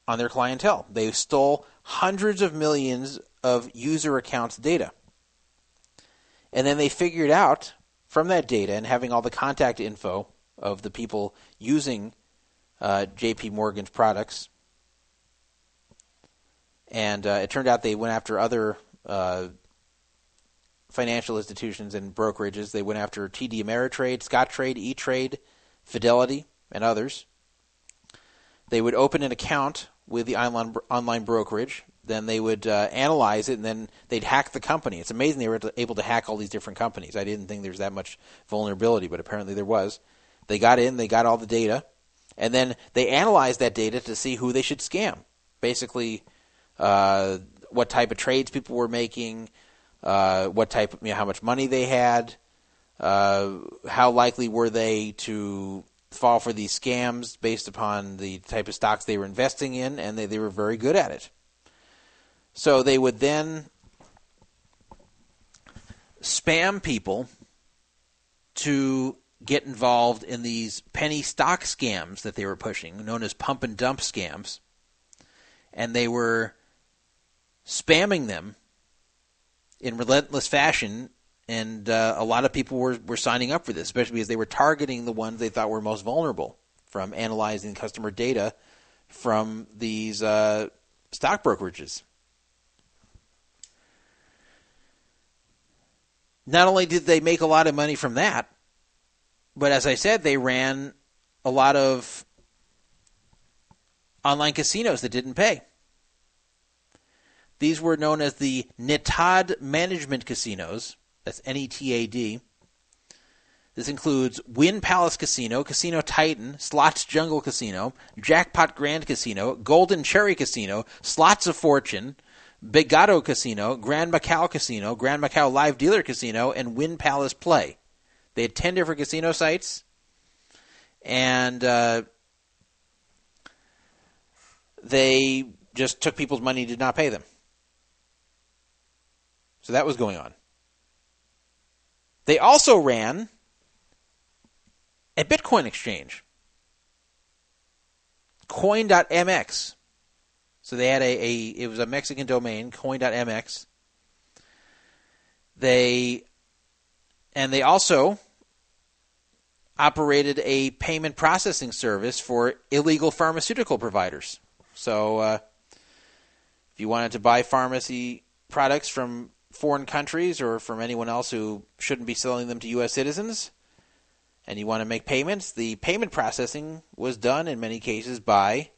on their clientele. They stole hundreds of millions of user accounts data. And then they figured out from that data and having all the contact info of the people using uh, JP Morgan's products. And uh, it turned out they went after other uh, financial institutions and brokerages. They went after TD Ameritrade, Scottrade, E Trade, Fidelity, and others. They would open an account with the online online brokerage. Then they would uh, analyze it, and then they'd hack the company. It's amazing they were able to hack all these different companies. I didn't think there's that much vulnerability, but apparently there was. They got in, they got all the data, and then they analyzed that data to see who they should scam. Basically, uh, what type of trades people were making, uh, what type, you know, how much money they had, uh, how likely were they to fall for these scams based upon the type of stocks they were investing in, and they, they were very good at it. So they would then spam people to get involved in these penny stock scams that they were pushing, known as pump and dump scams. And they were spamming them in relentless fashion, and uh, a lot of people were, were signing up for this, especially because they were targeting the ones they thought were most vulnerable from analyzing customer data from these uh, stock brokerages. Not only did they make a lot of money from that, but as I said, they ran a lot of online casinos that didn't pay. These were known as the Netad Management Casinos. That's N E T A D. This includes Wynn Palace Casino, Casino Titan, Slots Jungle Casino, Jackpot Grand Casino, Golden Cherry Casino, Slots of Fortune, Big Gato Casino, Grand Macau Casino, Grand Macau Live Dealer Casino, and Wynn Palace Play. They had 10 different casino sites, and uh, they just took people's money and did not pay them. So that was going on. They also ran a Bitcoin exchange, coin.mx. So they had a, a it was a Mexican domain, coin.mx. They and they also operated a payment processing service for illegal pharmaceutical providers. So uh, if you wanted to buy pharmacy products from foreign countries or from anyone else who shouldn't be selling them to U.S. citizens, and you want to make payments, the payment processing was done in many cases by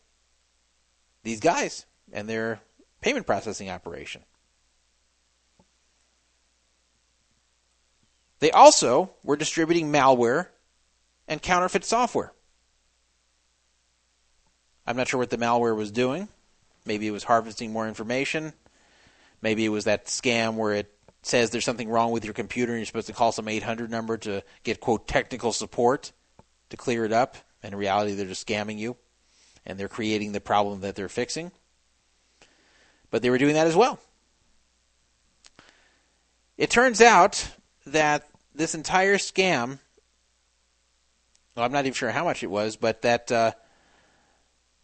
these guys and their payment processing operation. They also were distributing malware and counterfeit software. I'm not sure what the malware was doing. Maybe it was harvesting more information. Maybe it was that scam where it says there's something wrong with your computer and you're supposed to call some 800 number to get, quote, technical support to clear it up. And in reality, they're just scamming you and they're creating the problem that they're fixing. But they were doing that as well. It turns out that this entire scam, well, I'm not even sure how much it was, but that uh,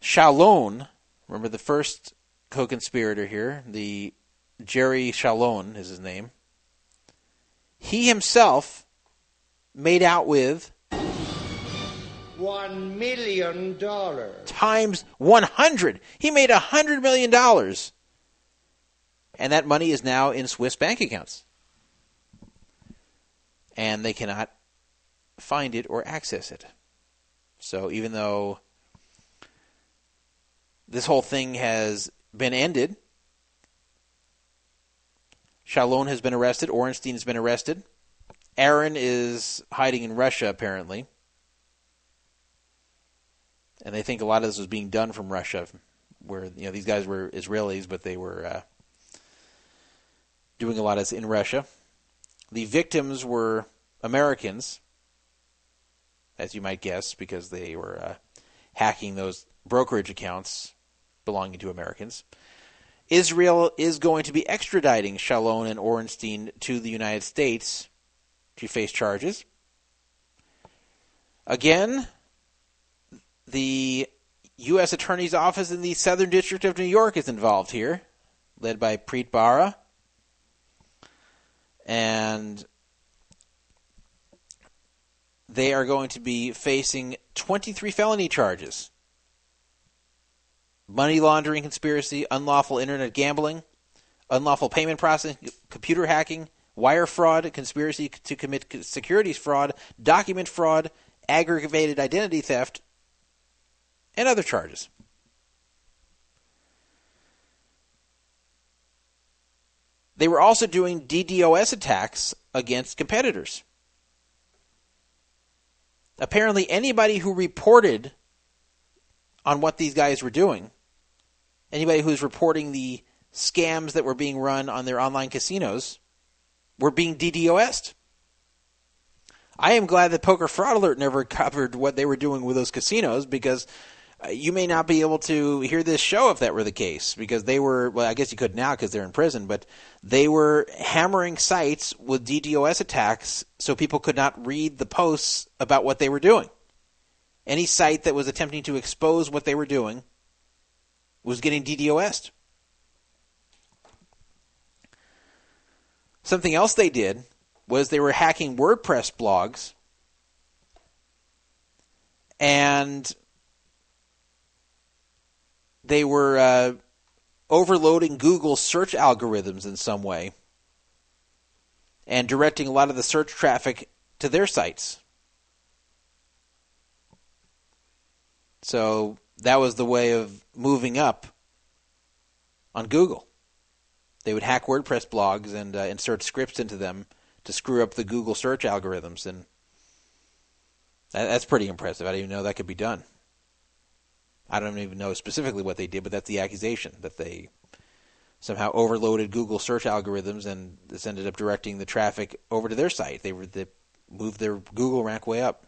Shalon, remember the first co conspirator here, the Gery Shalon is his name. He himself made out with one million dollars times 100. He made a hundred million dollars, and that money is now in Swiss bank accounts, and they cannot find it or access it. So even though this whole thing has been ended Shalon has been arrested. Orenstein has been arrested. Aaron is hiding in Russia, apparently. And they think a lot of this was being done from Russia, where you know these guys were Israelis, but they were uh, doing a lot of this in Russia. The victims were Americans, as you might guess, because they were uh, hacking those brokerage accounts belonging to Americans. Israel is going to be extraditing Shalon and Orenstein to the United States to face charges. Again, the U.S. Attorney's Office in the Southern District of New York is involved here, led by Preet Bharara. And they are going to be facing 23 felony charges money laundering conspiracy, unlawful internet gambling, unlawful payment processing, computer hacking, wire fraud, conspiracy to commit securities fraud, document fraud, aggravated identity theft, and other charges. They were also doing DDoS attacks against competitors. Apparently, anybody who reported on what these guys were doing, anybody who's reporting the scams that were being run on their online casinos, were being DDoSed. I am glad that Poker Fraud Alert never covered what they were doing with those casinos because uh, you may not be able to hear this show if that were the case because they were well I guess you could now because they're in prison but they were hammering sites with DDoS attacks so people could not read the posts about what they were doing. Any site that was attempting to expose what they were doing was getting DDoSed. Something else they did was they were hacking WordPress blogs and they were uh, overloading Google's search algorithms in some way and directing a lot of the search traffic to their sites. So that was the way of moving up on Google. They would hack WordPress blogs and uh, insert scripts into them to screw up the Google search algorithms, and that, that's pretty impressive. I didn't even know that could be done. I don't even know specifically what they did, but that's the accusation that they somehow overloaded Google search algorithms and this ended up directing the traffic over to their site. They they moved their Google rank way up.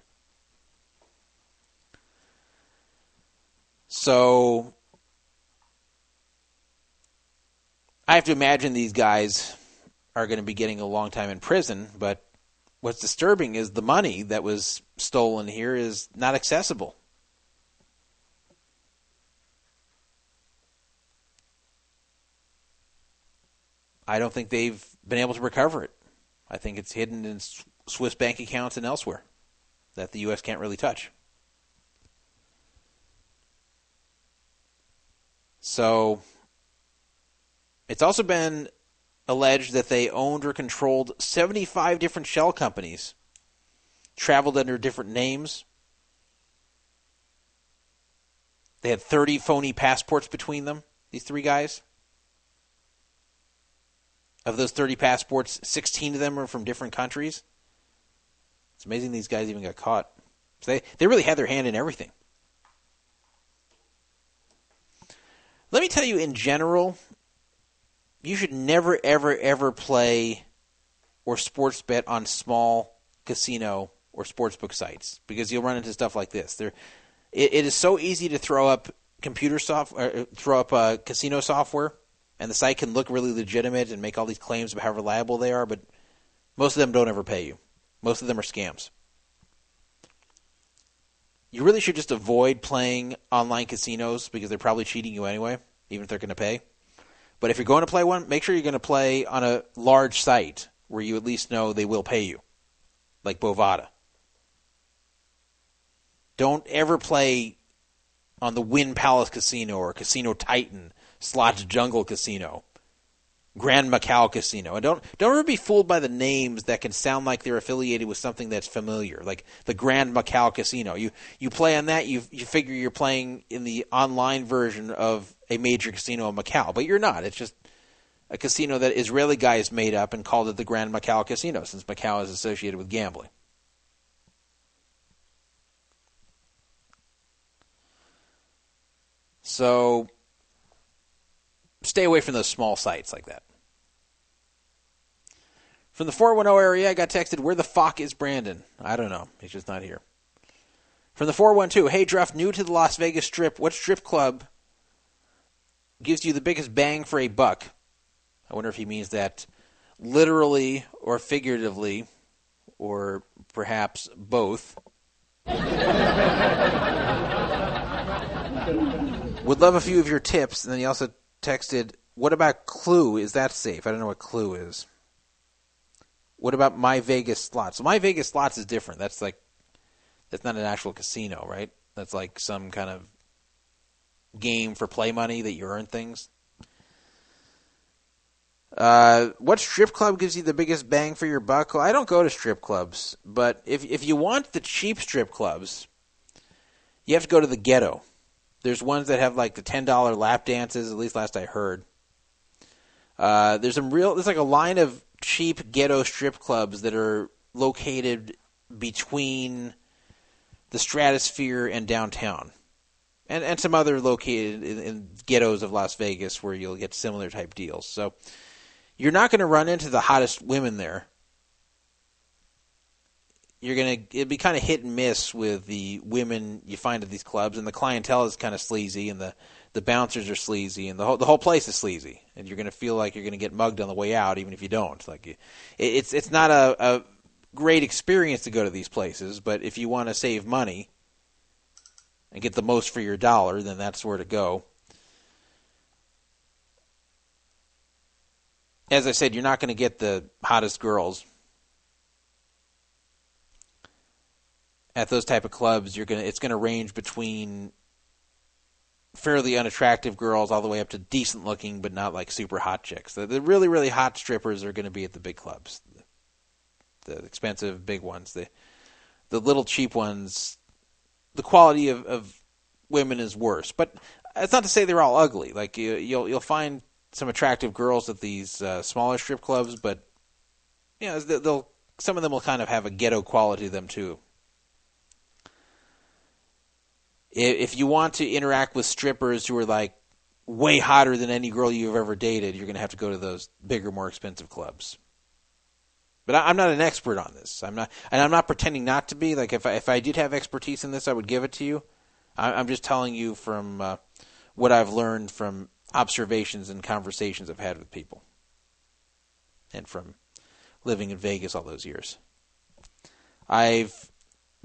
So I have to imagine these guys are going to be getting a long time in prison, but what's disturbing is the money that was stolen here is not accessible. I don't think they've been able to recover it. I think it's hidden in Swiss bank accounts and elsewhere that the U.S. can't really touch. So it's also been alleged that they owned or controlled 75 different shell companies, traveled under different names. They had 30 phony passports between them, these three guys. Of those 30 passports, 16 of them are from different countries. It's amazing these guys even got caught. So they, they really had their hand in everything. Let me tell you, in general, you should never, ever, ever play or sports bet on small casino or sportsbook sites because you'll run into stuff like this. There, it, it is so easy to throw up computer software, uh, throw up uh, casino software and the site can look really legitimate and make all these claims about how reliable they are, but most of them don't ever pay you. Most of them are scams. You really should just avoid playing online casinos because they're probably cheating you anyway, even if they're going to pay. But if you're going to play one, make sure you're going to play on a large site where you at least know they will pay you, like Bovada. Don't ever play on the Wynn Palace Casino or Casino Titan Slots Jungle Casino, Grand Macau Casino. And don't don't ever be fooled by the names that can sound like they're affiliated with something that's familiar, like the Grand Macau Casino. You you play on that, you you figure you're playing in the online version of a major casino in Macau, but you're not. It's just a casino that Israeli guys made up and called it the Grand Macau Casino, since Macau is associated with gambling. So stay away from those small sites like that. From the 410 area, I got texted, Where the fuck is Brandon? I don't know. He's just not here. From the 412, Hey, Druff, new to the Las Vegas Strip. What strip club gives you the biggest bang for a buck? I wonder if he means that literally or figuratively, or perhaps both. [LAUGHS] Would love a few of your tips. And then he also texted, "What about Clue? Is that safe?" I don't know what Clue is. What about My Vegas Slots? My Vegas Slots is different. That's like that's not an actual casino, right? That's like some kind of game for play money that you earn things. Uh, what strip club gives you the biggest bang for your buck? I don't go to strip clubs, but if if you want the cheap strip clubs, you have to go to the ghetto. There's ones that have like the ten dollar lap dances. At least last I heard. Uh, there's some real. There's like a line of cheap ghetto strip clubs that are located between the Stratosphere and downtown, and and some other located in, in ghettos of Las Vegas where you'll get similar type deals. So you're not going to run into the hottest women there. You're gonna it'd be kind of hit and miss with the women you find at these clubs, and the clientele is kind of sleazy, and the the bouncers are sleazy, and the whole the whole place is sleazy, and you're gonna feel like you're gonna get mugged on the way out, even if you don't. Like it, it's it's not a, a great experience to go to these places, but if you want to save money and get the most for your dollar, then that's where to go. As I said, you're not going to get the hottest girls at those type of clubs. You're gonna it's going to range between fairly unattractive girls all the way up to decent looking but not like super hot chicks. The, the really really hot strippers are going to be at the big clubs the expensive big ones. The the little cheap ones, the quality of, of women is worse. But it's not to say they're all ugly. Like you, you'll you'll find some attractive girls at these uh, smaller strip clubs, but you know they'll some of them will kind of have a ghetto quality to them too. If you want to interact with strippers who are like way hotter than any girl you've ever dated, you're going to have to go to those bigger, more expensive clubs. But I, am not an expert on this. I'm not, and I'm not pretending not to be. Like if I, if I did have expertise in this, I would give it to you. I, am just telling you from uh, what I've learned from observations and conversations I've had with people, and from living in Vegas all those years. I've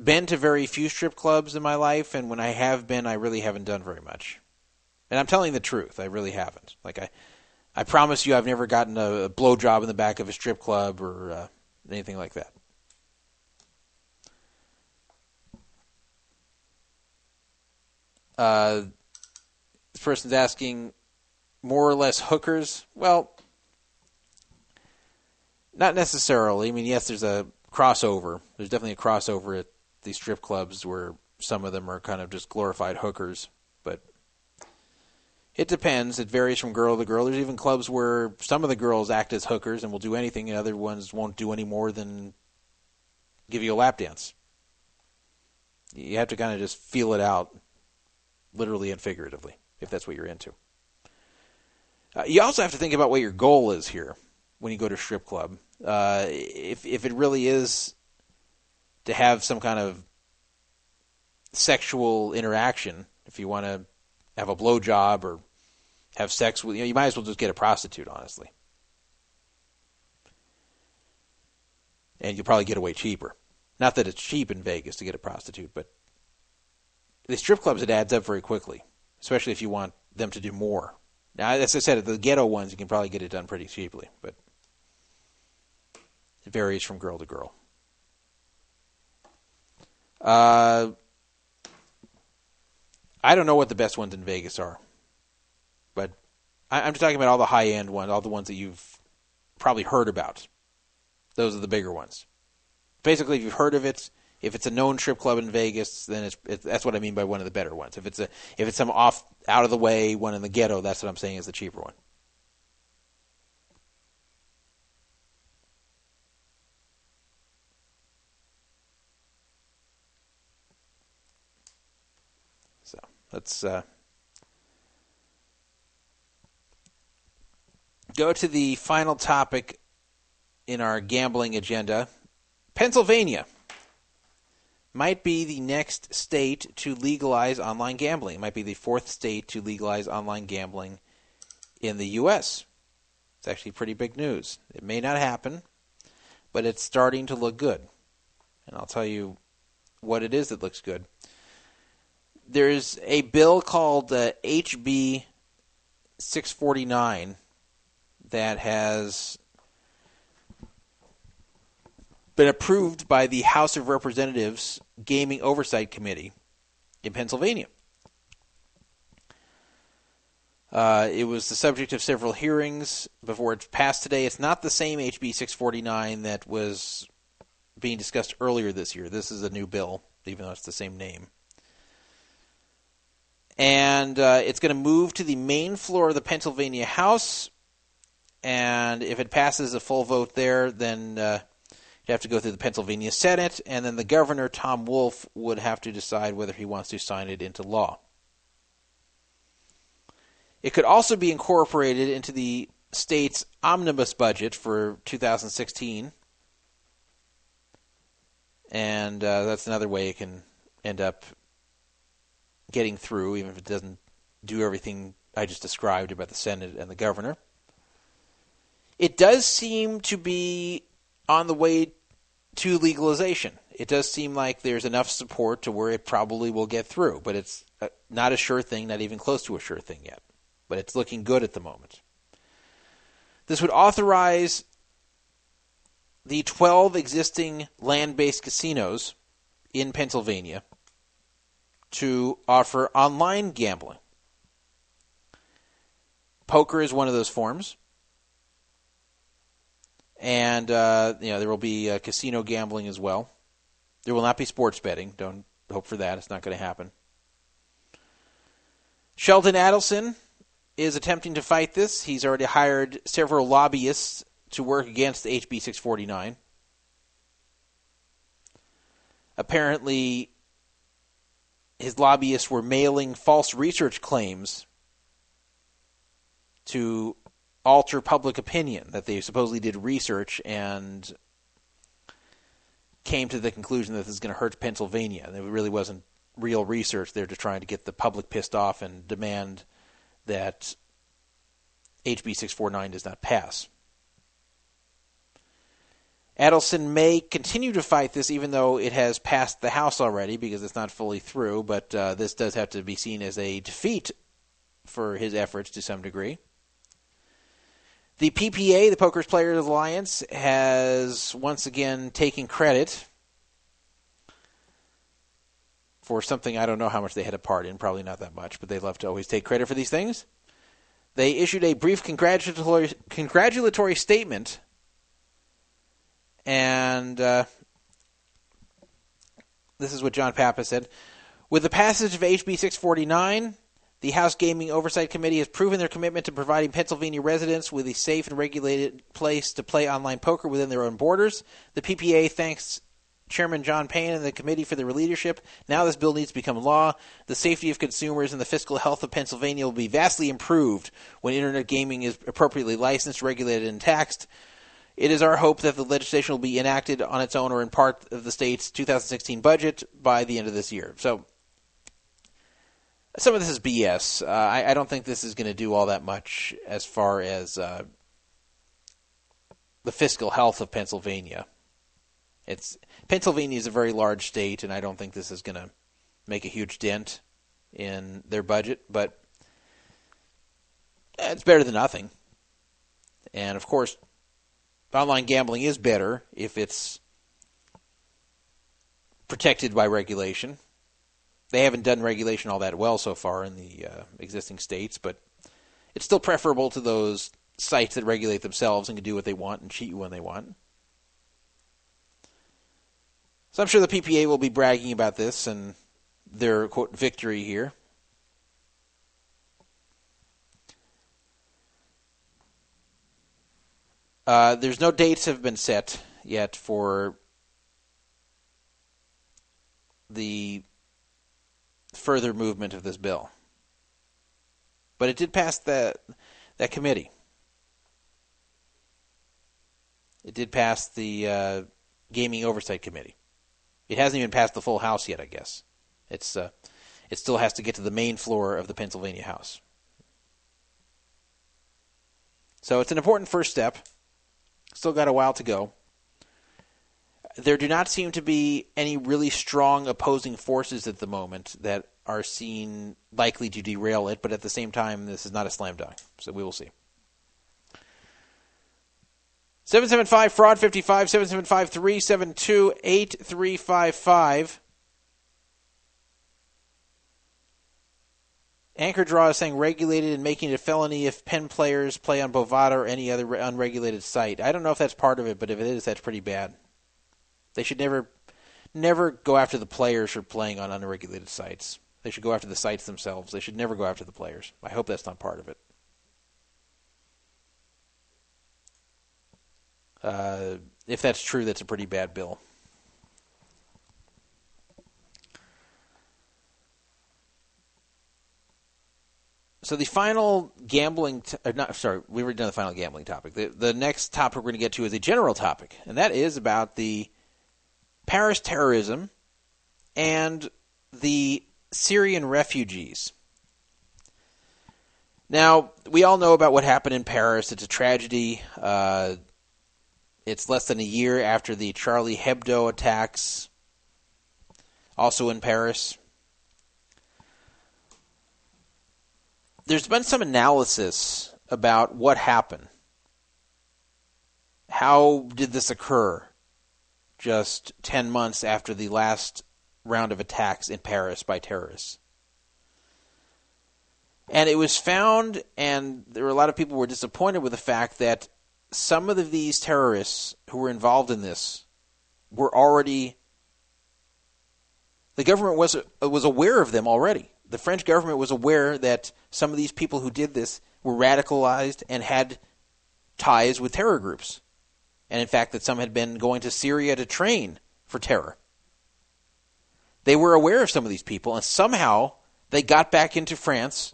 been to very few strip clubs in my life, and when I have been, I really haven't done very much. And I'm telling the truth, I really haven't. Like I, I promise you, I've never gotten a, a blowjob in the back of a strip club or uh, anything like that. Uh, this person's asking more or less hookers. Well, not necessarily. I mean, yes, there's a crossover. There's definitely a crossover these strip clubs where some of them are kind of just glorified hookers. But it depends. It varies from girl to girl. There's even clubs where some of the girls act as hookers and will do anything, and other ones won't do any more than give you a lap dance. You have to kind of just feel it out, literally and figuratively, if that's what you're into. Uh, you also have to think about what your goal is here when you go to strip club. Uh, if if it really is to have some kind of sexual interaction, if you want to have a blow job or have sex with you know you might as well just get a prostitute honestly. And you'll probably get away cheaper. Not that it's cheap in vegas to get a prostitute but the strip clubs it adds up very quickly especially if you want them to do more. Now as i said the ghetto ones you can probably get it done pretty cheaply but it varies from girl to girl uh, I don't know what the best ones in Vegas are, but I, am just talking about all the high end ones, all the ones that you've probably heard about. Those are the bigger ones. Basically, if you've heard of it, if it's a known strip club in Vegas, then it's, it, that's what I mean by one of the better ones. If it's a if it's some off out of the way one in the ghetto, that's what I'm saying is the cheaper one. Let's uh, go to the final topic in our gambling agenda. Pennsylvania might be the next state to legalize online gambling. It might be the fourth state to legalize online gambling in the U.S. It's actually pretty big news. It may not happen, but it's starting to look good. And I'll tell you what it is that looks good there's a bill called uh, HB 649 that has been approved by the House of Representatives Gaming Oversight Committee in Pennsylvania. Uh, it was the subject of several hearings before it passed today. It's not the same HB 649 that was being discussed earlier this year. This is a new bill, even though it's the same name. And uh, it's going to move to the main floor of the Pennsylvania House. And if it passes a full vote there, then uh, you'd have to go through the Pennsylvania Senate. And then the governor, Tom Wolf, would have to decide whether he wants to sign it into law. It could also be incorporated into the state's omnibus budget for 2016. And uh, that's another way it can end up getting through, even if it doesn't do everything I just described about the Senate and the governor. It does seem to be on the way to legalization. It does seem like there's enough support to where it probably will get through, but it's uh, not a sure thing, not even close to a sure thing yet but it's looking good at the moment. This would authorize the 12 existing land based casinos in Pennsylvania to offer online gambling. Poker is one of those forms. And uh, you know there will be uh, casino gambling as well. There will not be sports betting. Don't hope for that. It's not going to happen. Sheldon Adelson is attempting to fight this. He's already hired several lobbyists to work against HB 649. Apparently, his lobbyists were mailing false research claims to alter public opinion that they supposedly did research and came to the conclusion that this is going to hurt Pennsylvania. It really wasn't real research. They're just trying to get the public pissed off and demand that HB 649 does not pass. Adelson may continue to fight this even though it has passed the House already because it's not fully through, but uh, this does have to be seen as a defeat for his efforts to some degree. The PPA, the Poker Players Alliance, has once again taken credit for something I don't know how much they had a part in, probably not that much, but they love to always take credit for these things. They issued a brief congratulatory, congratulatory statement, and uh, this is what John Pappas said. With the passage of HB 649, the House Gaming Oversight Committee has proven their commitment to providing Pennsylvania residents with a safe and regulated place to play online poker within their own borders. The PPA thanks Chairman John Payne and the committee for their leadership. Now this bill needs to become law. The safety of consumers and the fiscal health of Pennsylvania will be vastly improved when internet gaming is appropriately licensed, regulated, and taxed. It is our hope that the legislation will be enacted on its own or in part of the state's 2016 budget by the end of this year. So some of this is BS. Uh, I, I, don't think this is going to do all that much as far as uh, the fiscal health of Pennsylvania. It's Pennsylvania is a very large state, and I don't think this is going to make a huge dent in their budget, but it's better than nothing. And of course, online gambling is better if it's protected by regulation. They haven't done regulation all that well so far in the uh, existing states, but it's still preferable to those sites that regulate themselves and can do what they want and cheat you when they want. So I'm sure the PPA will be bragging about this and their quote victory here. Uh, there's no dates have been set yet for the further movement of this bill. But it did pass that that committee. It did pass the uh, Gaming Oversight Committee. It hasn't even passed the full House yet, I guess. It's uh, it still has to get to the main floor of the Pennsylvania House. So it's an important first step. Still got a while to go there do not seem to be any really strong opposing forces at the moment that are seen likely to derail it, but at the same time, this is not a slam dunk. So we will see. 775 fraud 55 775 372 8355 Anchor Draw is saying regulated and making it a felony if pen players play on Bovada or any other unregulated site. I don't know if that's part of it, but if it is, that's pretty bad. They should never, never go after the players for playing on unregulated sites. They should go after the sites themselves. They should never go after the players. I hope that's not part of it. Uh, if that's true, that's a pretty bad bill. So the final gambling, t- uh, not sorry, we were done the final gambling topic. The the next topic we're going to get to is a general topic, and that is about the Paris terrorism and the Syrian refugees. Now we all know about what happened in Paris. It's a tragedy. Uh, it's less than a year after the Charlie Hebdo attacks, also in Paris. There's been some analysis about what happened. How did this occur just 10 months after the last round of attacks in Paris by terrorists? And it was found, and there were a lot of people who were disappointed with the fact that some of these terrorists who were involved in this were already the government was was aware of them already the French government was aware that some of these people who did this were radicalized and had ties with terror groups. And in fact, that some had been going to Syria to train for terror. They were aware of some of these people, and somehow they got back into France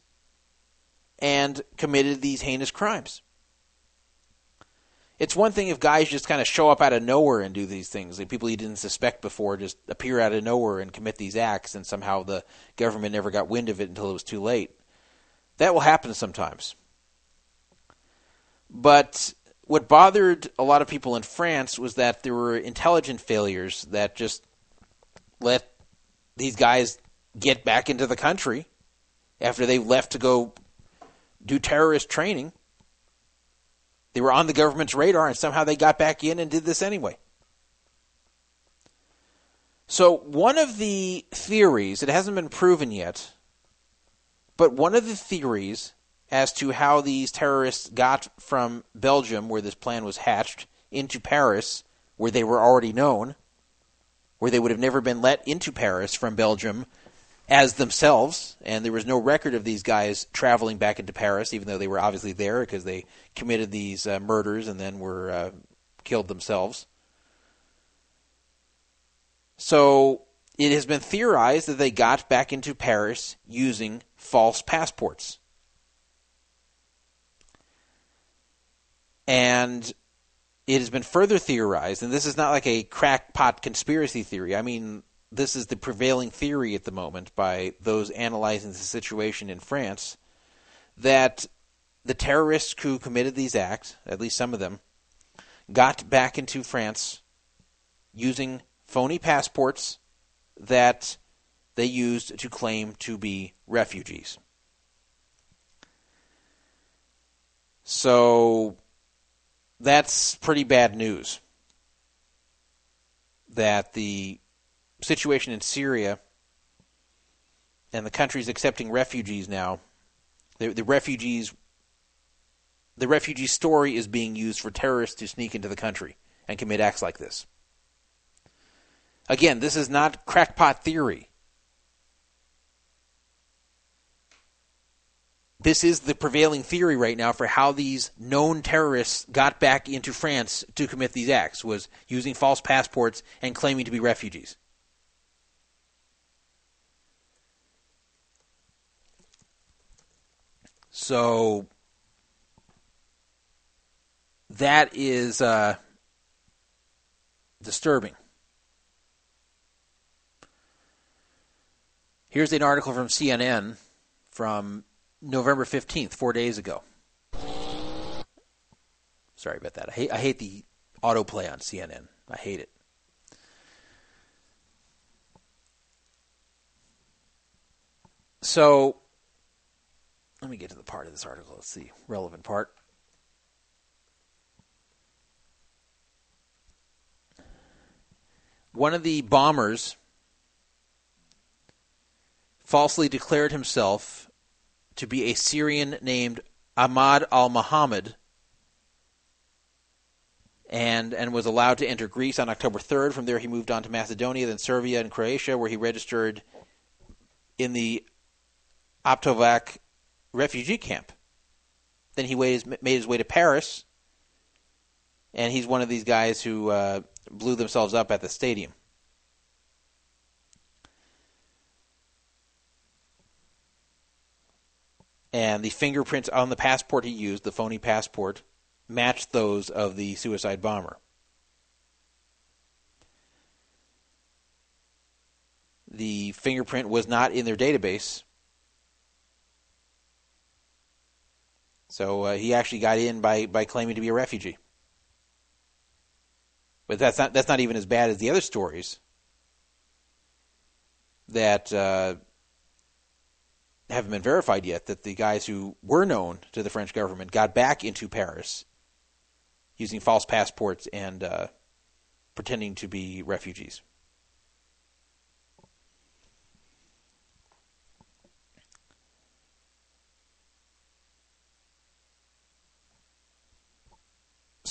and committed these heinous crimes it's one thing if guys just kind of show up out of nowhere and do these things. Like people you didn't suspect before just appear out of nowhere and commit these acts, and somehow the government never got wind of it until it was too late. That will happen sometimes. But what bothered a lot of people in France was that there were intelligent failures that just let these guys get back into the country after they left to go do terrorist training they were on the government's radar, and somehow they got back in and did this anyway. So, one of the theories, it hasn't been proven yet, but one of the theories as to how these terrorists got from Belgium, where this plan was hatched, into Paris, where they were already known, where they would have never been let into Paris from Belgium as themselves, and there was no record of these guys traveling back into Paris, even though they were obviously there because they committed these uh, murders and then were uh, killed themselves. So it has been theorized that they got back into Paris using false passports. And it has been further theorized, and this is not like a crackpot conspiracy theory. I mean, this is the prevailing theory at the moment by those analyzing the situation in France that the terrorists who committed these acts, at least some of them, got back into France using phony passports that they used to claim to be refugees. So that's pretty bad news that the situation in Syria and the countries accepting refugees now, the, the refugees, the refugee story is being used for terrorists to sneak into the country and commit acts like this. Again, this is not crackpot theory. This is the prevailing theory right now for how these known terrorists got back into France to commit these acts was using false passports and claiming to be refugees. So that is uh, disturbing. Here's an article from CNN from November 15th, four days ago. Sorry about that. I hate, I hate the autoplay on CNN. I hate it. So let me get to the part of this article. Let's see. Relevant part. One of the bombers falsely declared himself to be a Syrian named Ahmad al Muhammad and and was allowed to enter Greece on October 3rd. From there, he moved on to Macedonia, then Serbia and Croatia, where he registered in the Opatovac refugee camp. Then he made his way to Paris, and he's one of these guys who uh, blew themselves up at the stadium. And the fingerprints on the passport he used, the phony passport, matched those of the suicide bomber. The fingerprint was not in their database. So uh, he actually got in by, by claiming to be a refugee. But that's not that's not even as bad as the other stories that uh, haven't been verified yet. That the guys who were known to the French government got back into Paris using false passports and uh, pretending to be refugees.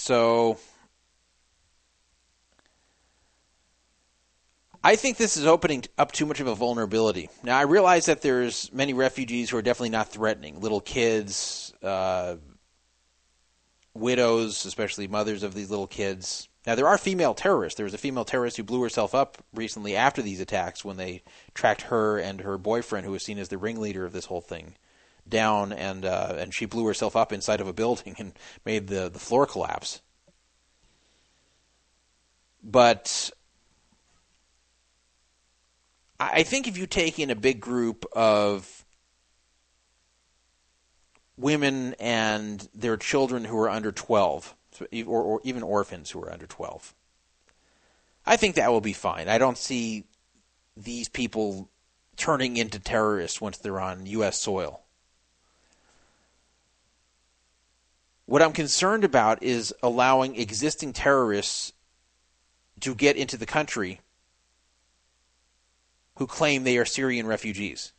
So I think this is opening up too much of a vulnerability. Now I realize that there's many refugees who are definitely not threatening, little kids, uh, widows, especially mothers of these little kids. Now, there are female terrorists. There was a female terrorist who blew herself up recently after these attacks when they tracked her and her boyfriend, who was seen as the ringleader of this whole thing, down, and uh, and she blew herself up inside of a building and [LAUGHS] made the, the floor collapse. But I think if you take in a big group of women and their children who are under 12, or, or, even orphans who are under 12. I think that will be fine. I don't see these people turning into terrorists once they're on U.S. soil. What I'm concerned about is allowing existing terrorists to get into the country who claim they are Syrian refugees.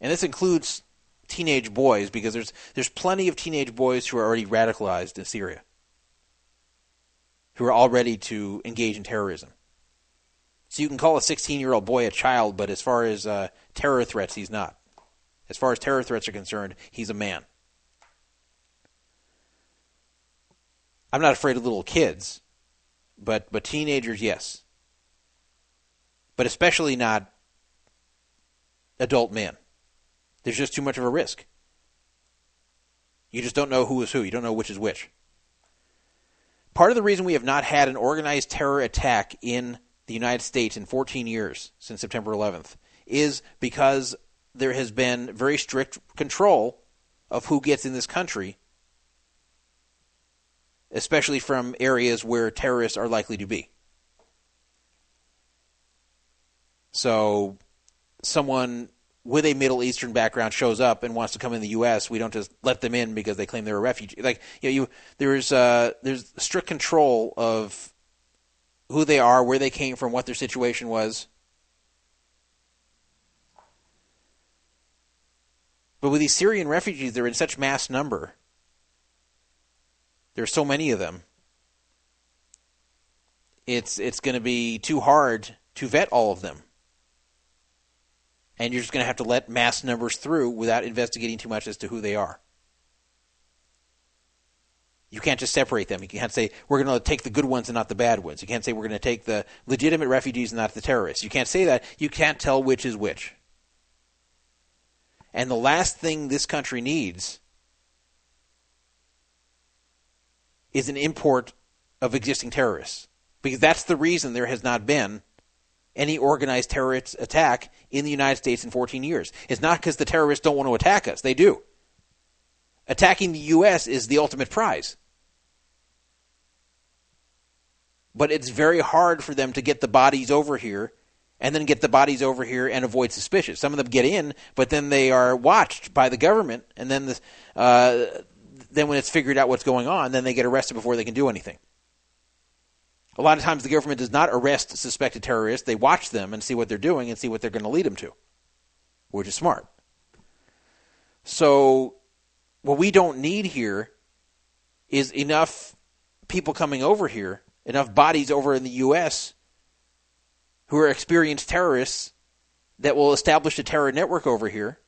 And this includes teenage boys because there's there's plenty of teenage boys who are already radicalized in Syria, who are all ready to engage in terrorism. So you can call a 16 year old boy a child, but as far as uh, terror threats, he's not. As far as terror threats are concerned, he's a man. I'm not afraid of little kids, but but teenagers, yes. But especially not adult men. There's just too much of a risk. You just don't know who is who. You don't know which is which. Part of the reason we have not had an organized terror attack in the United States in 14 years since September 11th is because there has been very strict control of who gets in this country, especially from areas where terrorists are likely to be. So, someone with a Middle Eastern background shows up and wants to come in the U.S., we don't just let them in because they claim they're a refugee. Like you, know, you there's uh, there's strict control of who they are, where they came from, what their situation was. But with these Syrian refugees, they're in such mass number. There's so many of them. It's it's going to be too hard to vet all of them and you're just going to have to let mass numbers through without investigating too much as to who they are. You can't just separate them. You can't say we're going to take the good ones and not the bad ones. You can't say we're going to take the legitimate refugees and not the terrorists. You can't say that. You can't tell which is which. And the last thing this country needs is an import of existing terrorists. Because that's the reason there has not been any organized terrorist attack in the United States in 14 years. It's not because the terrorists don't want to attack us, they do. Attacking the U.S. is the ultimate prize. But it's very hard for them to get the bodies over here and then get the bodies over here and avoid suspicion. Some of them get in, but then they are watched by the government, and then the, uh, then when it's figured out what's going on, then they get arrested before they can do anything. A lot of times the government does not arrest suspected terrorists. They watch them and see what they're doing and see what they're going to lead them to, which is smart. So, what we don't need here is enough people coming over here, enough bodies over in the U.S. who are experienced terrorists that will establish a terror network over here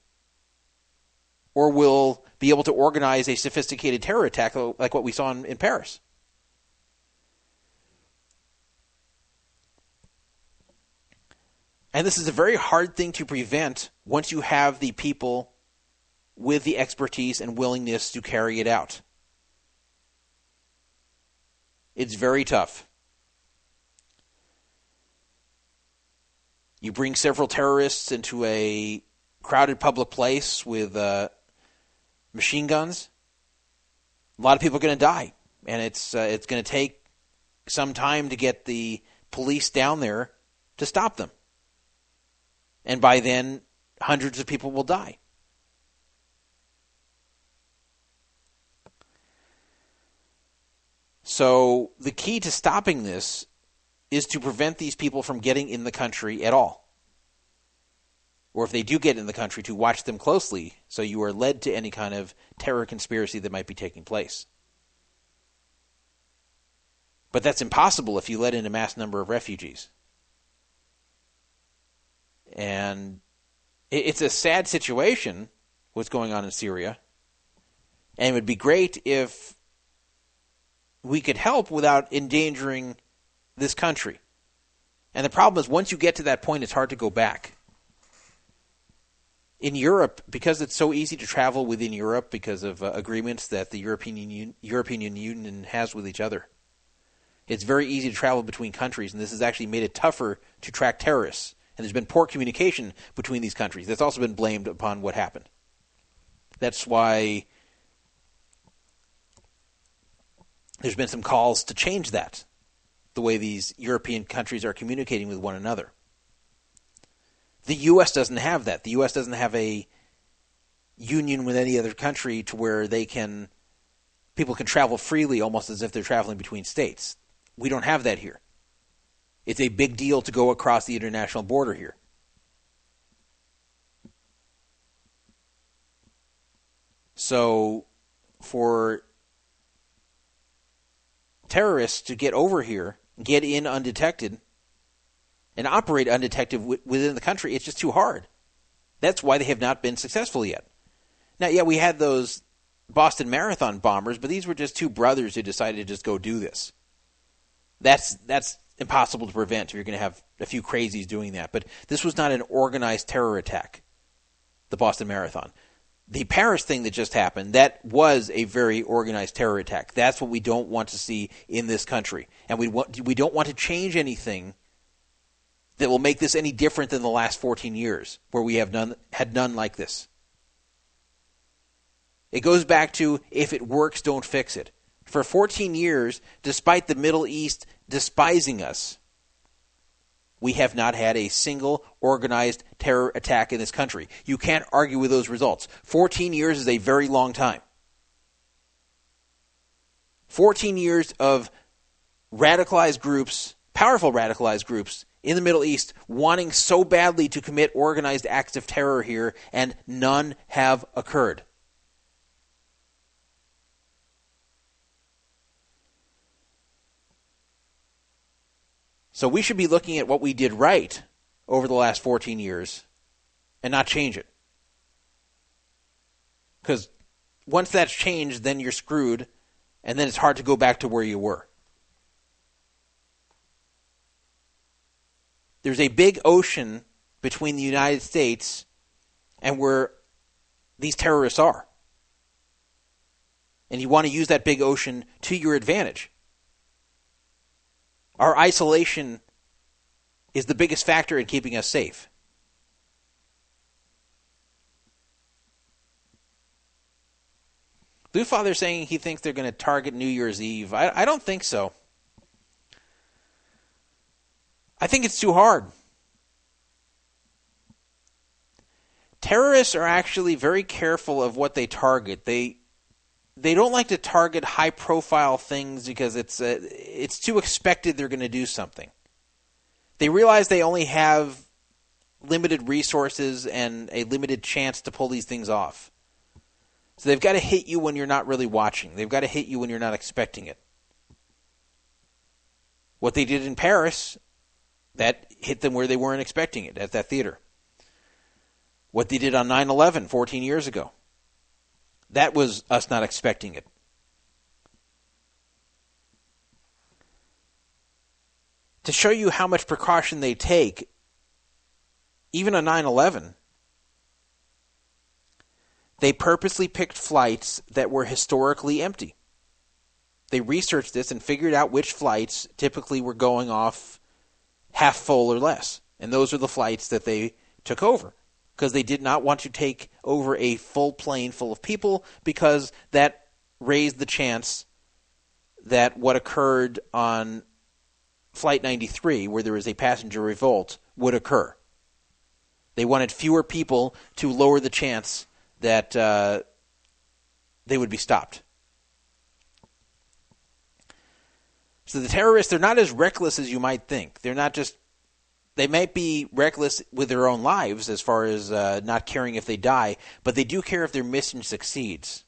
or will be able to organize a sophisticated terror attack like what we saw in, in Paris. And this is a very hard thing to prevent once you have the people with the expertise and willingness to carry it out. It's very tough. You bring several terrorists into a crowded public place with uh, machine guns. A lot of people are going to die, and it's uh, it's going to take some time to get the police down there to stop them. And by then, hundreds of people will die. So the key to stopping this is to prevent these people from getting in the country at all. Or if they do get in the country, to watch them closely so you are led to any kind of terror conspiracy that might be taking place. But that's impossible if you let in a mass number of refugees. And it's a sad situation, what's going on in Syria. And it would be great if we could help without endangering this country. And the problem is, once you get to that point, it's hard to go back. In Europe, because it's so easy to travel within Europe because of uh, agreements that the European Union, European Union has with each other, it's very easy to travel between countries, and this has actually made it tougher to track terrorists. And there's been poor communication between these countries. That's also been blamed upon what happened. That's why there's been some calls to change that, the way these European countries are communicating with one another. The U.S. doesn't have that. The U.S. doesn't have a union with any other country to where they can people can travel freely almost as if they're traveling between states. We don't have that here. It's a big deal to go across the international border here. So for terrorists to get over here, get in undetected, and operate undetected w- within the country, it's just too hard. That's why they have not been successful yet. Now, yeah, we had those Boston Marathon bombers, but these were just two brothers who decided to just go do this. That's that's impossible to prevent if you're going to have a few crazies doing that. But this was not an organized terror attack. The Boston Marathon the Paris thing that just happened, that was a very organized terror attack. That's what we don't want to see in this country. And we want, we don't want to change anything that will make this any different than the last 14 years where we have none had none like this. It goes back to if it works, don't fix it. For 14 years, despite the Middle East despising us, we have not had a single organized terror attack in this country. You can't argue with those results. 14 years is a very long time. 14 years of radicalized groups, powerful radicalized groups in the Middle East wanting so badly to commit organized acts of terror here, and none have occurred. So we should be looking at what we did right over the last 14 years and not change it. Because once that's changed, then you're screwed, and then it's hard to go back to where you were. There's a big ocean between the United States and where these terrorists are. And you want to use that big ocean to your advantage. Our isolation is the biggest factor in keeping us safe. Blue Father saying he thinks they're going to target New Year's Eve. I, I don't think so. I think it's too hard. Terrorists are actually very careful of what they target. They they don't like to target high profile things because it's uh, it's too expected they're going to do something. They realize they only have limited resources and a limited chance to pull these things off. So they've got to hit you when you're not really watching. They've got to hit you when you're not expecting it. What they did in Paris, that hit them where they weren't expecting it at that theater. What they did on 9 11 14 years ago, that was us not expecting it. To show you how much precaution they take, even on 9 11, they purposely picked flights that were historically empty. They researched this and figured out which flights typically were going off half full or less. And those are the flights that they took over because they did not want to take over a full plane full of people because that raised the chance that what occurred on Flight 93, where there was a passenger revolt, would occur. They wanted fewer people to lower the chance that uh, they would be stopped. So the terrorists, they're not as reckless as you might think. They're not just, they might be reckless with their own lives as far as uh, not caring if they die, but they do care if their mission succeeds.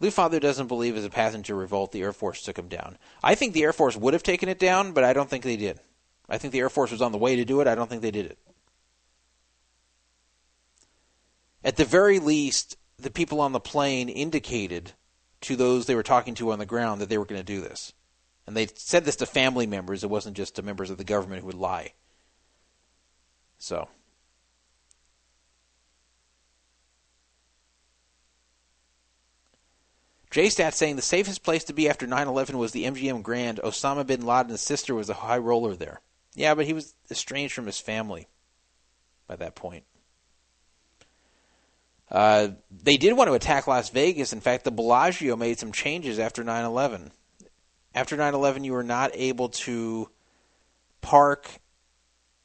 Lou Father doesn't believe as a passenger revolt the Air Force took him down. I think the Air Force would have taken it down, but I don't think they did. I think the Air Force was on the way to do it. I don't think they did it. At the very least, the people on the plane indicated to those they were talking to on the ground that they were going to do this. And they said this to family members. It wasn't just to members of the government who would lie. So. JStat saying the safest place to be after 9 11 was the MGM Grand. Osama bin Laden's sister was a high roller there. Yeah, but he was estranged from his family by that point. Uh, they did want to attack Las Vegas. In fact, the Bellagio made some changes after 9 11. After 9 11, you were not able to park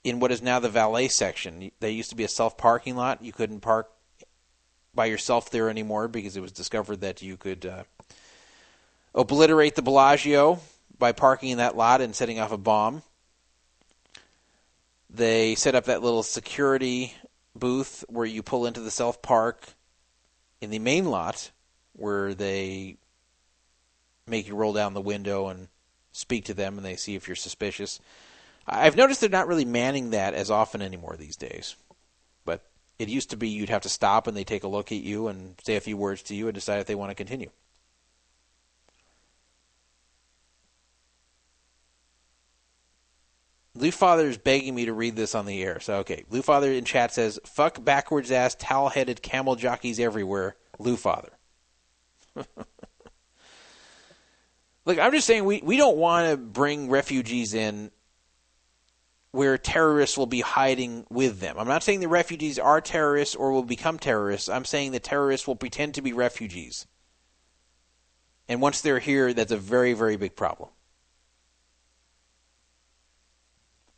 in what is now the valet section. There used to be a self parking lot. You couldn't park by yourself there anymore because it was discovered that you could uh, obliterate the Bellagio by parking in that lot and setting off a bomb. They set up that little security booth where you pull into the self park in the main lot where they make you roll down the window and speak to them and they see if you're suspicious. I've noticed they're not really manning that as often anymore these days. But it used to be you'd have to stop and they take a look at you and say a few words to you and decide if they want to continue. Lou Father is begging me to read this on the air. So, okay. Lou Father in chat says, fuck backwards ass, towel headed camel jockeys everywhere. Lou Father. [LAUGHS] Look, I'm just saying we, we don't want to bring refugees in where terrorists will be hiding with them. I'm not saying the refugees are terrorists or will become terrorists. I'm saying the terrorists will pretend to be refugees. And once they're here, that's a very, very big problem.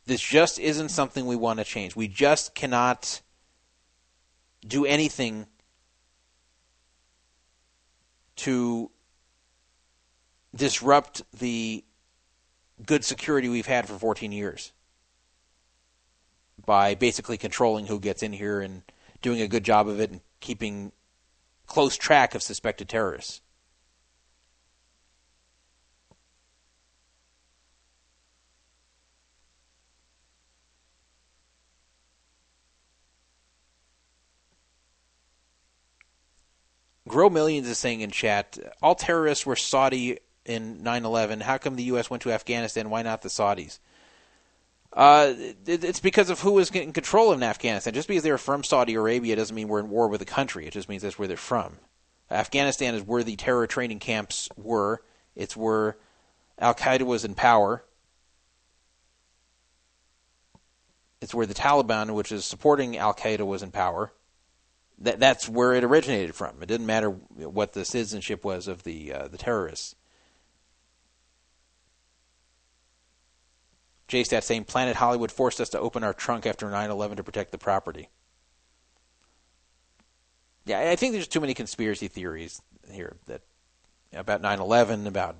This just isn't something we want to change. We just cannot do anything to disrupt the good security we've had for 14 years by basically controlling who gets in here and doing a good job of it and keeping close track of suspected terrorists. Grow Millions is saying in chat, all terrorists were Saudi in 9/11. How come the U.S. went to Afghanistan? Why not the Saudis? Uh, it's because of who was in control of Afghanistan. Just because they're from Saudi Arabia doesn't mean we're in war with the country. It just means that's where they're from. Afghanistan is where the terror training camps were. It's where Al Qaeda was in power. It's where the Taliban, which is supporting Al Qaeda, was in power that that's where it originated from. It didn't matter what the citizenship was of the uh, the terrorists. JStat saying Planet Hollywood forced us to open our trunk after 9/11 to protect the property. Yeah, I think there's too many conspiracy theories here that about 9/11, about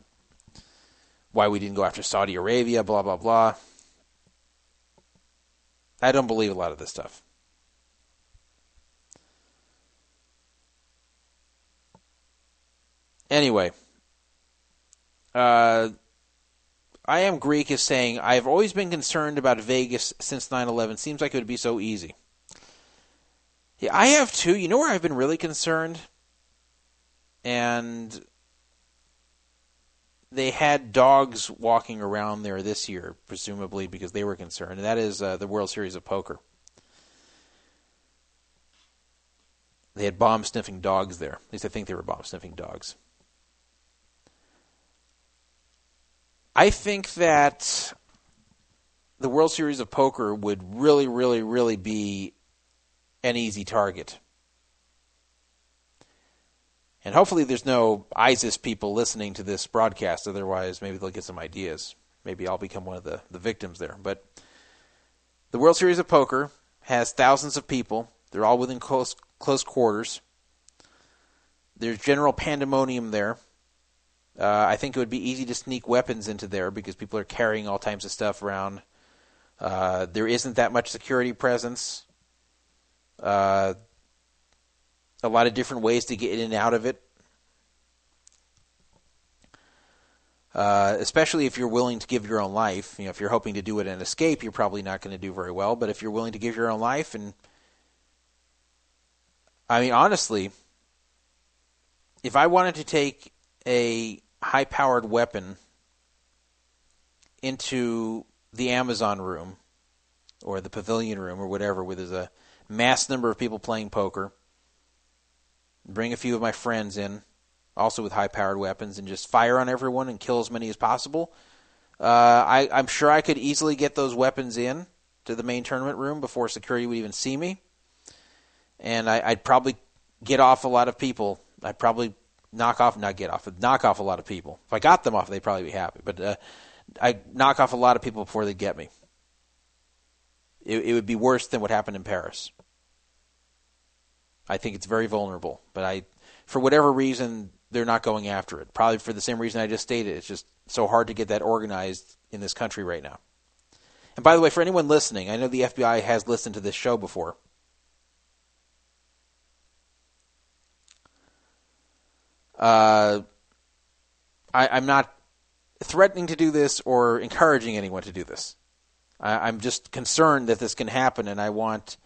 why we didn't go after Saudi Arabia, blah blah blah. I don't believe a lot of this stuff. Anyway, uh, I am Greek is saying I've always been concerned about Vegas since 9/11. Seems like it would be so easy. Yeah, I have too. You know where I've been really concerned, and they had dogs walking around there this year, presumably because they were concerned. And that is uh, the World Series of Poker. They had bomb sniffing dogs there. At least I think they were bomb sniffing dogs. I think that the World Series of Poker would really, really, really be an easy target. And hopefully, there's no ISIS people listening to this broadcast. Otherwise, maybe they'll get some ideas. Maybe I'll become one of the, the victims there. But the World Series of Poker has thousands of people. They're all within close close quarters. There's general pandemonium there. Uh, I think it would be easy to sneak weapons into there because people are carrying all types of stuff around. Uh, there isn't that much security presence. Uh, a lot of different ways to get in and out of it. Uh, especially if you're willing to give your own life. You know, if you're hoping to do it and escape, you're probably not going to do very well. But if you're willing to give your own life, and I mean, honestly, if I wanted to take a high-powered weapon into the Amazon room or the pavilion room or whatever, where there's a mass number of people playing poker, bring a few of my friends in, also with high-powered weapons, and just fire on everyone and kill as many as possible. Uh, I, I'm sure I could easily get those weapons in to the main tournament room before security would even see me, and I, I'd probably get off a lot of people. I'd probably knock off, not get off, but knock off a lot of people. If I got them off, they'd probably be happy. But uh, I knock off a lot of people before they get me. It, it would be worse than what happened in Paris. I think it's very vulnerable, but I, for whatever reason, they're not going after it. Probably for the same reason I just stated. It's just so hard to get that organized in this country right now. And by the way, for anyone listening, I know the FBI has listened to this show before. Uh, I, I'm not threatening to do this or encouraging anyone to do this. I, I'm just concerned that this can happen, and I want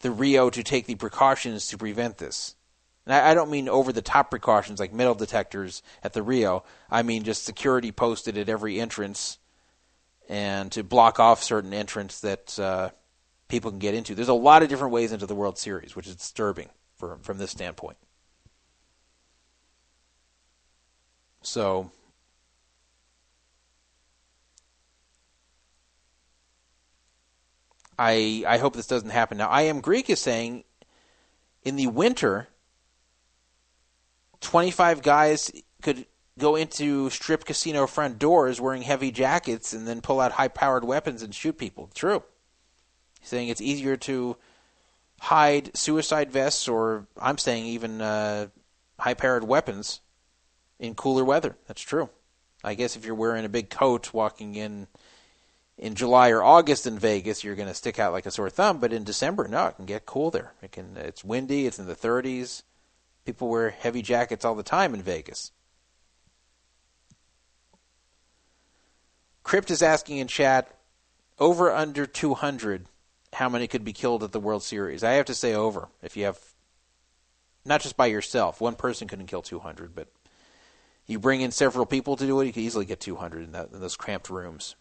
the Rio to take the precautions to prevent this. And I, I don't mean over the top precautions like metal detectors at the Rio. I mean just security posted at every entrance and to block off certain entrants that uh, people can get into. There's a lot of different ways into the World Series, which is disturbing for, from this standpoint. So I I hope this doesn't happen. Now I am Greek is saying in the winter 25 guys could go into strip casino front doors wearing heavy jackets and then pull out high powered weapons and shoot people. True. He's saying it's easier to hide suicide vests or I'm saying even uh, high powered weapons in cooler weather. That's true. I guess if you're wearing a big coat walking in in July or August in Vegas, you're going to stick out like a sore thumb. But in December, no, it can get cool there. It can. It's windy. It's in the 30s. People wear heavy jackets all the time in Vegas. Crypt is asking in chat, over under 200, how many could be killed at the World Series? I have to say over. If you have, not just by yourself, one person couldn't kill 200, but you bring in several people to do it, you could easily get 200 in, that, in those cramped rooms.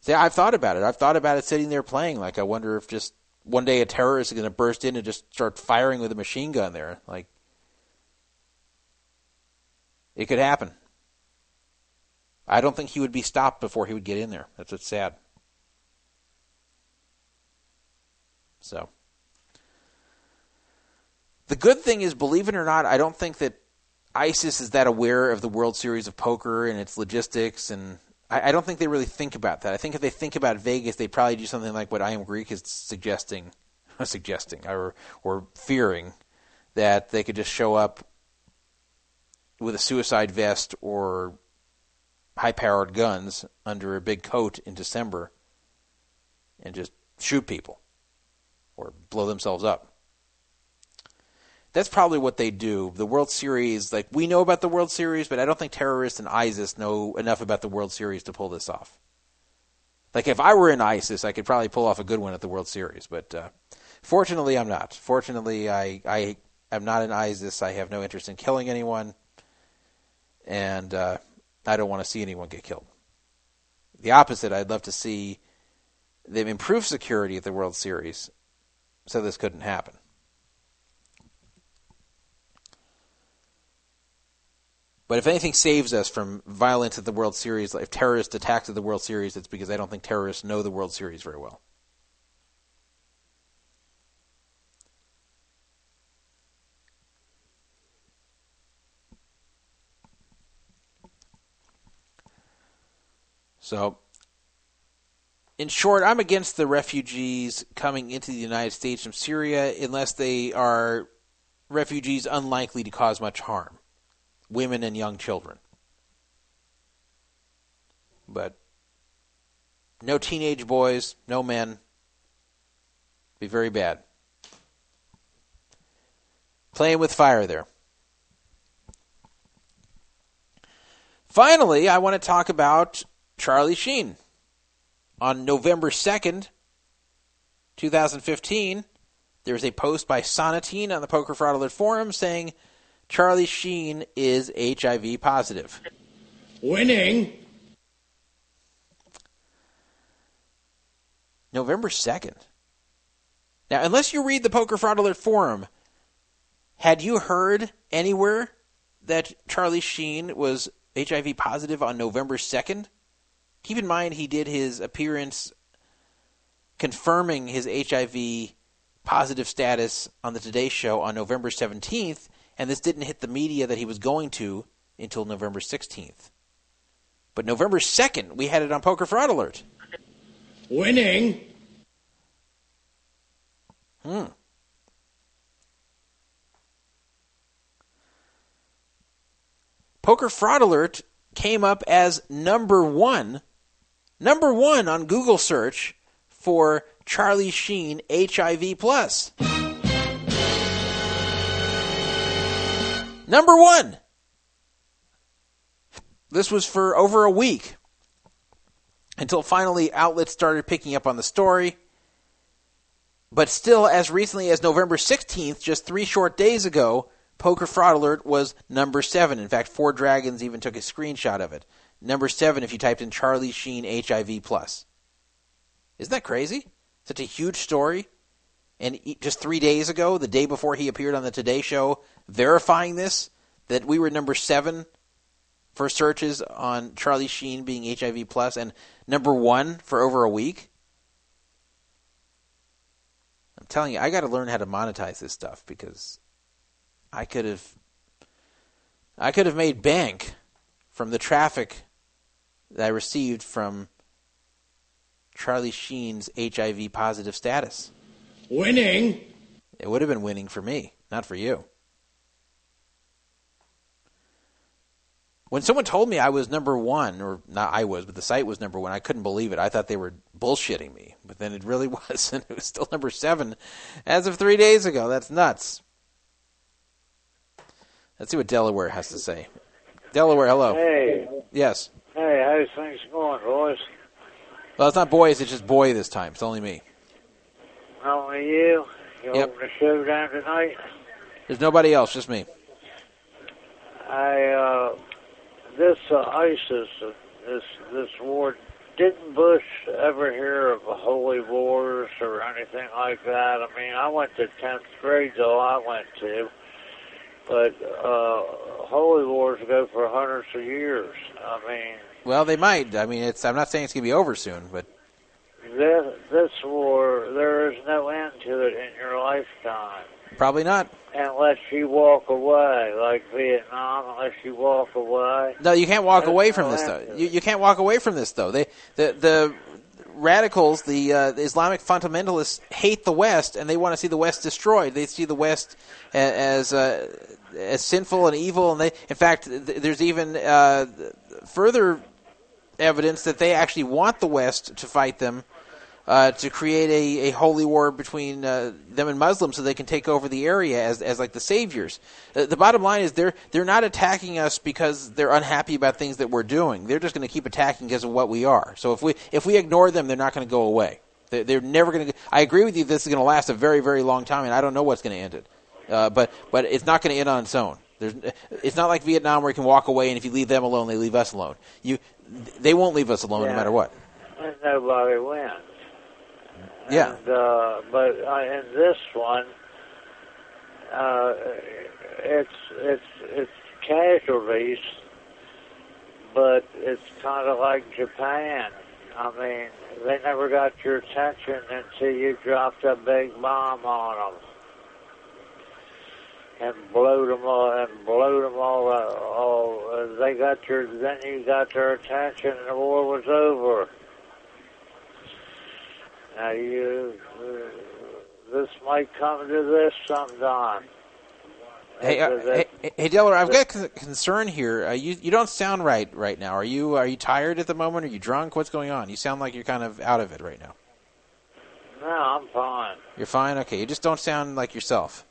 See, I've thought about it. I've thought about it sitting there playing. Like, I wonder if just one day a terrorist is going to burst in and just start firing with a machine gun there. Like, it could happen. I don't think he would be stopped before he would get in there. That's what's sad. So. The good thing is, believe it or not, I don't think that ISIS is that aware of the World Series of Poker and its logistics and I, I, don't think they really think about that. I think if they think about Vegas, they probably do something like what I am Greek is suggesting, [LAUGHS] suggesting or or fearing that they could just show up with a suicide vest or high-powered guns under a big coat in December and just shoot people or blow themselves up. That's probably what they do. The World Series, like we know about the World Series, but I don't think terrorists and ISIS know enough about the World Series to pull this off. Like if I were in ISIS, I could probably pull off a good one at the World Series, but uh, fortunately, I'm not. Fortunately, I I am not in ISIS. I have no interest in killing anyone, and uh, I don't want to see anyone get killed. The opposite, I'd love to see them improve security at the World Series, so this couldn't happen. But if anything saves us from violence at the World Series, if terrorist attacks at the World Series, it's because I don't think terrorists know the World Series very well. So, in short, I'm against the refugees coming into the United States from Syria unless they are refugees unlikely to cause much harm women and young children. But no teenage boys, no men. Be very bad. Playing with fire there. Finally, I want to talk about Charlie Sheen. On November 2nd, 2015, there was a post by Sonatine on the Poker Fraud Alert forum saying Charlie Sheen is HIV positive. Winning. November 2nd. Now, unless you read the Poker Fraud Alert forum, had you heard anywhere that Charlie Sheen was HIV positive on November 2nd? Keep in mind he did his appearance confirming his HIV positive status on the Today Show on November 17th, and this didn't hit the media that he was going to until November 16th. But November 2nd, we had it on Poker Fraud Alert. Winning. Hmm. Poker Fraud Alert came up as number one, number one on Google search for Charlie Sheen HIV plus. Number one. This was for over a week until finally outlets started picking up on the story. But still, as recently as November 16th, just three short days ago, Poker Fraud Alert was number seven. In fact, Four Dragons even took a screenshot of it. Number seven if you typed in Charlie Sheen HIV plus. Isn't that crazy? Such a huge story. And just three days ago, the day before he appeared on the Today Show, verifying this, that we were number seven for searches on Charlie Sheen being HIV plus, and number one for over a week. I'm telling you, I got to learn how to monetize this stuff because I could have, I could have made bank from the traffic that I received from Charlie Sheen's HIV positive status. Winning. It would have been winning for me, not for you. When someone told me I was number one, or not I was, but the site was number one, I couldn't believe it. I thought they were bullshitting me, but then it really [LAUGHS] was, and it was still number seven as of three days ago. That's nuts. Let's see what Delaware has to say. Delaware, hello. Hey. Yes. Hey, how's things going, boys? Well, it's not boys, it's just boy this time. It's only me. Only you? You Yep. open the show down tonight? There's nobody else, just me. I, uh, this uh, ISIS, uh, this, this war, didn't Bush ever hear of holy wars or anything like that? I mean, I went to 10th grade, though, I went to. But, uh, holy wars go for hundreds of years. I mean, Well, they might. I mean, it's. I'm not saying it's gonna be over soon, but this, this war, there is no end to it in your lifetime. probably not. Unless you walk away, like Vietnam, unless you walk away. No, you can't walk There's away no from this though. You, you can't walk away from this though. They the the radicals, the, uh, the Islamic fundamentalists hate the West and they want to see the West destroyed. They see the West a- as uh, as sinful and evil, and they in fact th- there's even uh, further evidence that they actually want the West to fight them uh, to create a, a holy war between uh, them and Muslims so they can take over the area as, as like the saviors. Uh, the bottom line is they're they're not attacking us because they're unhappy about things that we're doing. They're just going to keep attacking because of what we are. So if we if we ignore them, they're not going to go away. They're, they're never going to. I agree with you. This is going to last a very very long time, and I don't know what's going to end it. Uh, but but it's not going to end on its own. There's, it's not like Vietnam where you can walk away, and if you leave them alone, they leave us alone. You, they won't leave us alone Yeah. no matter what. And nobody wins. Yeah. And, uh, but uh, in this one, uh, it's it's it's casualties, but it's kind of like Japan. I mean, they never got your attention until you dropped a big bomb on them and blew them all and blew them all. Uh, they got your then you got their attention and the war was over. Now you, uh, this might come to this sometime. Hey, uh, hey, hey, Delaware, I've got a concern here. Uh, you you don't sound right right now. Are you are you tired at the moment? Are you drunk? What's going on? You sound like you're kind of out of it right now. No, I'm fine. You're fine. Okay, you just don't sound like yourself.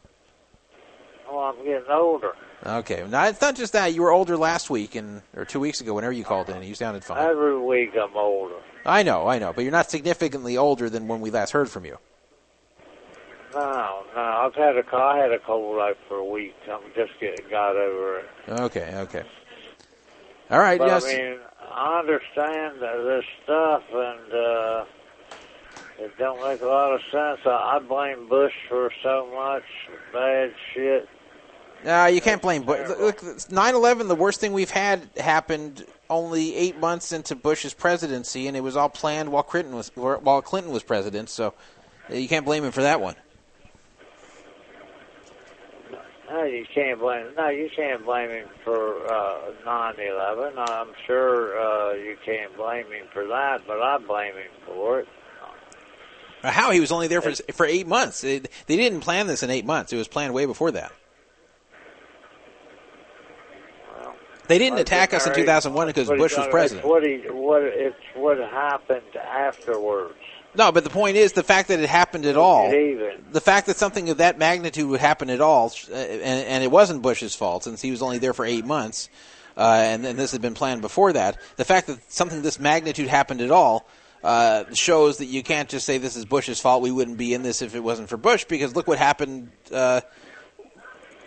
Well, I'm getting older. Okay, now it's not just that. You were older last week and or two weeks ago, whenever you called in. and You sounded fine. Every week I'm older. I know, I know, but you're not significantly older than when we last heard from you. No, no, I've had a I had a cold like for a week. I'm just getting got over it. Okay, okay. All right. But yes. I mean, I understand this stuff, and uh, it don't make a lot of sense. I, I blame Bush for so much bad shit. No, you can't blame Bush. Look, 9/11, the worst thing we've had happened only eight months into Bush's presidency, and it was all planned while Clinton was while Clinton was president. So you can't blame him for that one. No, you can't blame. No, you can't blame him for uh, 9/11. I'm sure uh, you can't blame him for that, but I blame him for it. How he was only there for for eight months. They, they didn't plan this in eight months. It was planned way before that. They didn't attack us in 2001 because Bush was president. It's what he, what it's what happened afterwards. No, but the point is the fact that it happened at all. The fact that something of that magnitude would happen at all, uh, and, and it wasn't Bush's fault since he was only there for eight months, uh, and, and this had been planned before that. The fact that something this magnitude happened at all uh, shows that you can't just say this is Bush's fault. We wouldn't be in this if it wasn't for Bush, because look what happened uh,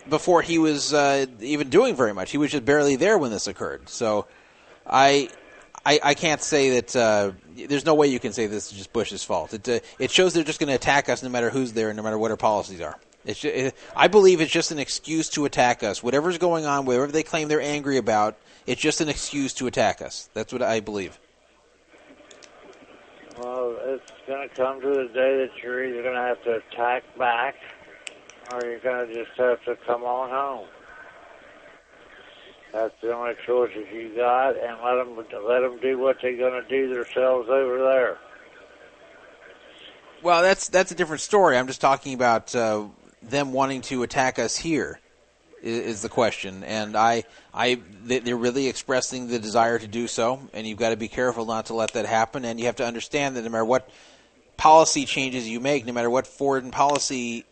before he was uh, even doing very much. He was just barely there when this occurred. So, I. I, I can't say that. Uh, there's no way you can say this is just Bush's fault. It uh, it shows they're just going to attack us no matter who's there, no matter what our policies are. It's ju- it, I believe it's just an excuse to attack us. Whatever's going on, whatever they claim they're angry about, it's just an excuse to attack us. That's what I believe. Well, it's going to come to the day that you're either going to have to attack back, or you're going to just have to come on home. That's the only choices you got, and let them let them do what they're going to do themselves over there. Well, that's that's a different story. I'm just talking about uh, them wanting to attack us here. Is, is the question, and I, I, they- they're really expressing the desire to do so, and you've got to be careful not to let that happen. And you have to understand that no matter what policy changes you make, no matter what foreign policy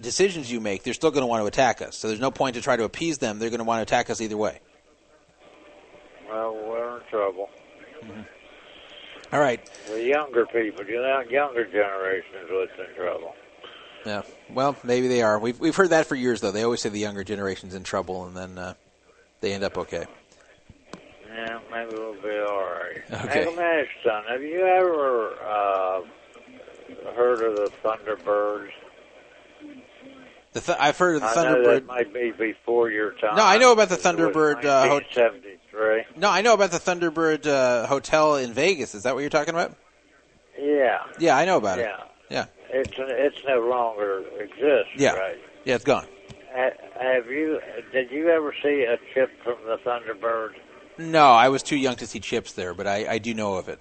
decisions you make, they're still going to want to attack us. So there's no point to try to appease them. They're going to want to attack us either way. Well, we're in trouble. All right. The younger people, you know, younger generation is what's in trouble. Yeah. Well, maybe they are. We've we've heard that for years, though. They always say the younger generation's in trouble, and then uh, they end up okay. Yeah, maybe we'll be all right. [LAUGHS] Okay. Hey, let me ask you something. Have you ever uh, heard of the Thunderbirds? Th- I've heard of the I know that Thunderbird. might be before your time. No, I know about the Thunderbird, uh, ho- 1973. No, I know about the Thunderbird uh, Hotel in Vegas. Is that what you're talking about? yeah. Yeah, I know about yeah. it. Yeah. It's it's no longer exists. Yeah. Right. Yeah, it's gone. Ha- Have you? Did you ever see a chip from the Thunderbird? No, I was too young to see chips there, but I, I do know of it.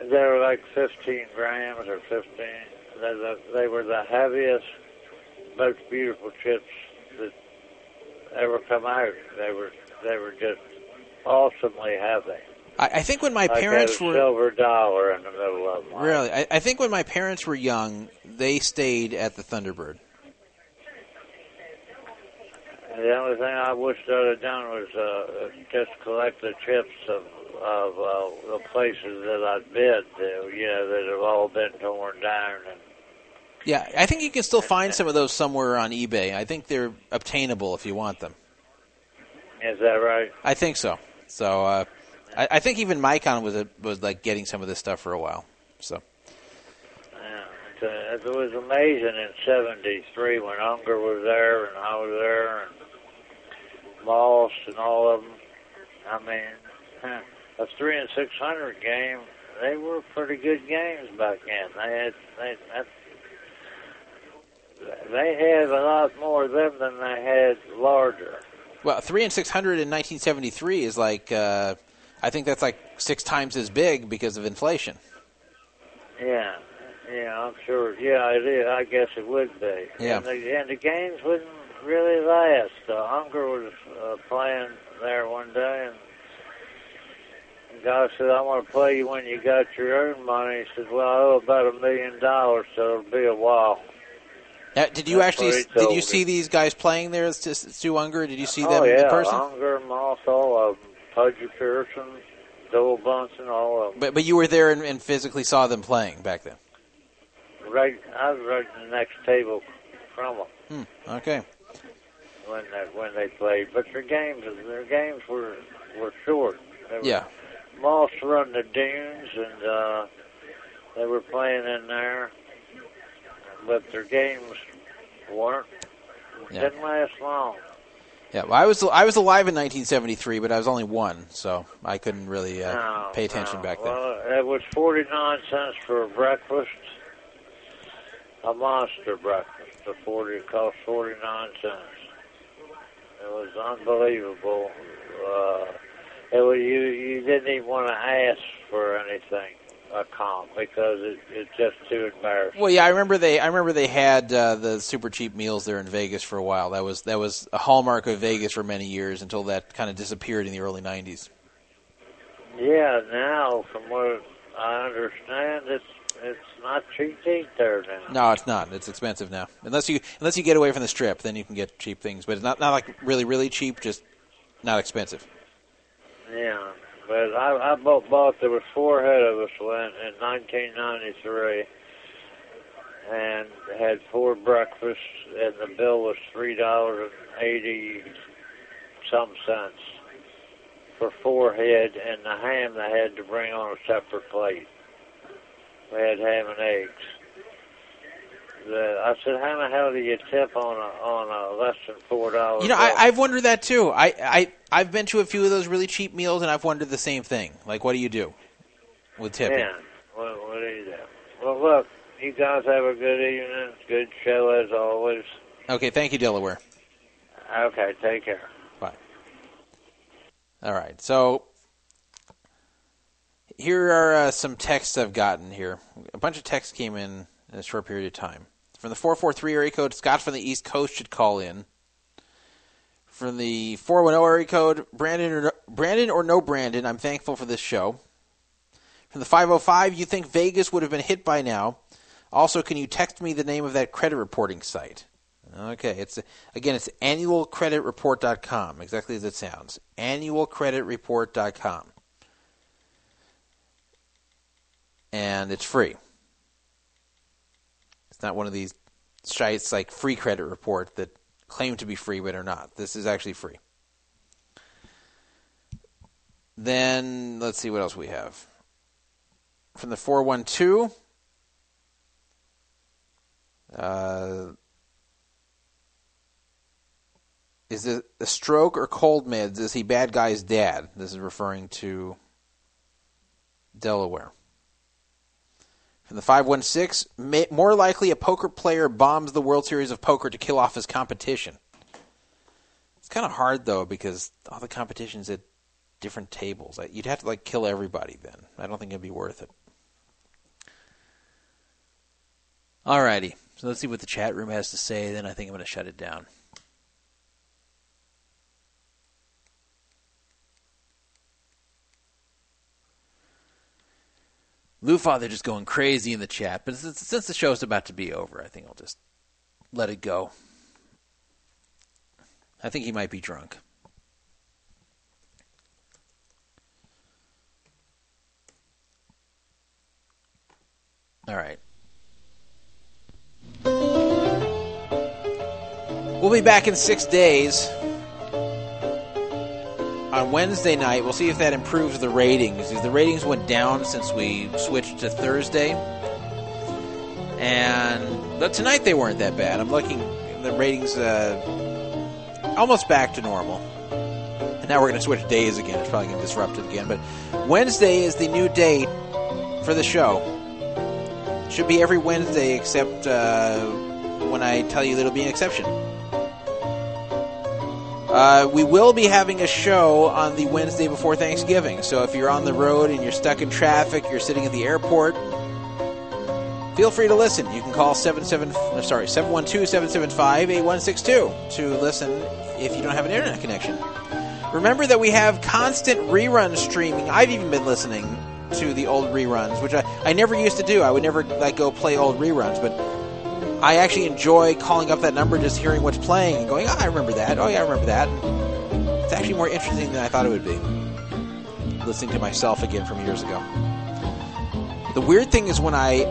They were like 15 grams or 15. They, they were the heaviest, most beautiful chips that ever come out. They were they were just awesomely heavy. I, I think when my like parents were silver dollar in the middle of them. really, I, I think when my parents were young, they stayed at the Thunderbird. The only thing I wish I'd have done was uh, just collect the chips of of uh, the places that I'd been to, you know, that have all been torn down. And Yeah, I think you can still find some of those somewhere on eBay. I think they're obtainable if you want them. is that right? I think so. So uh, I, I think even Micon was a, was like getting some of this stuff for a while. So Yeah, it, uh, it was amazing in '73 when Ungar was there and I was there and Moss and all of them. I mean, a three and six hundred game. They were pretty good games back then. They had they that, they had a lot more of them than they had larger. well, three and six hundred in 1973 is like uh, I think that's like six times as big because of inflation. Yeah, yeah, I'm sure. Yeah, it is. I guess it would be. Yeah. And the, and the games wouldn't really last. Uh, Ungar was uh, playing there one day, and the guy said, "I want to play you when you got your own money." He said, "Well, I owe about a million dollars, so it'll be a while." Now, did you That's actually did you see these guys playing there? It's just Stu Ungar. Did you see oh them yeah, in person? Ungar, Moss, all of them, Puggy Pearson, Doyle Brunson, all of them. But but you were there and, and physically saw them playing back then. Right, I was right in the next table from them. Hmm. Okay. when they, when they played. But their games their games were were short. They were, Yeah. Moss run the dunes and uh, they were playing in there, but their games weren't Yeah. didn't last long. Yeah, well, I was I was alive in 1973, but I was only one, so I couldn't really uh, No, pay attention no. back then. Well, it was forty nine cents for a breakfast. A monster breakfast. The forty it cost forty nine cents. It was unbelievable. Uh, it was, you you didn't even want to ask for anything a comp because it, it's just too embarrassing. Well, yeah, I remember they I remember they had uh, the super cheap meals there in Vegas for a while. That was that was a hallmark of Vegas for many years until that kind of disappeared in the early 90s. Yeah, now from what I understand, it's it's not cheap to eat there now. No, it's not. It's expensive now. Unless you unless you get away from the strip, then you can get cheap things, but it's not not like really really cheap, just not expensive. Yeah, but I, I bought, bought there was four ahead of us when in 1993, and had four breakfasts, and the bill was three dollars and eighty some cents for four head, and the ham they had to bring on a separate plate. We had ham and eggs. The, I said, how the hell do you tip on a on a less than four dollars? You know, I, I've wondered that too. I, I I've been to a few of those really cheap meals, and I've wondered the same thing. Like, what do you do with tipping? Yeah. What, what do you do? Well, look, you guys have a good evening. Good show as always. Okay, thank you, Delaware. Okay, take care. Bye. All right, so here are uh, some texts I've gotten here. A bunch of texts came in in a short period of time. From the 443 area code, Scott from the East Coast should call in. From the 410 area code, Brandon or, Brandon or no Brandon, I'm thankful for this show. From the 505, you think Vegas would have been hit by now. Also, can you text me the name of that credit reporting site? Okay, it's again it's annualcreditreport.com, exactly as it sounds. annualcreditreport.com. And it's free. Not one of these sites like Free Credit Report that claim to be free but are not. This is actually free. Then let's see what else we have. From the 412 uh, is it a stroke or cold meds? Is he bad guy's dad? This is referring to Delaware. From the 516, may, more likely a poker player bombs the World Series of Poker to kill off his competition. It's kind of hard though because all the competition's at different tables. You'd have to like kill everybody then. I don't think it'd be worth it. Alrighty, so let's see what the chat room has to say. Then I think I'm going to shut it down. Lou Father just going crazy in the chat, but since, since the show's about to be over, I think I'll just let it go. I think he might be drunk. All right. We'll be back in six days. On Wednesday night, we'll see if that improves the ratings. The ratings went down since we switched to Thursday. And but tonight they weren't that bad. I'm looking, the ratings uh, almost back to normal. And now we're going to switch days again. It's probably going to disrupt it again. But Wednesday is the new date for the show. Should be every Wednesday except uh, when I tell you that it'll be an exception. Uh, we will be having a show on the Wednesday before Thanksgiving. So if you're on the road and you're stuck in traffic, you're sitting at the airport, feel free to listen. You can call 77, uh, sorry, 712-775-8162 to listen if you don't have an internet connection. Remember that we have constant rerun streaming. I've even been listening to the old reruns, which I, I never used to do. I would never like go play old reruns, but I actually enjoy calling up that number, just hearing what's playing, and going, "Oh, I remember that. Oh, yeah, I remember that." It's actually more interesting than I thought it would be. Listening to myself again from years ago. The weird thing is when I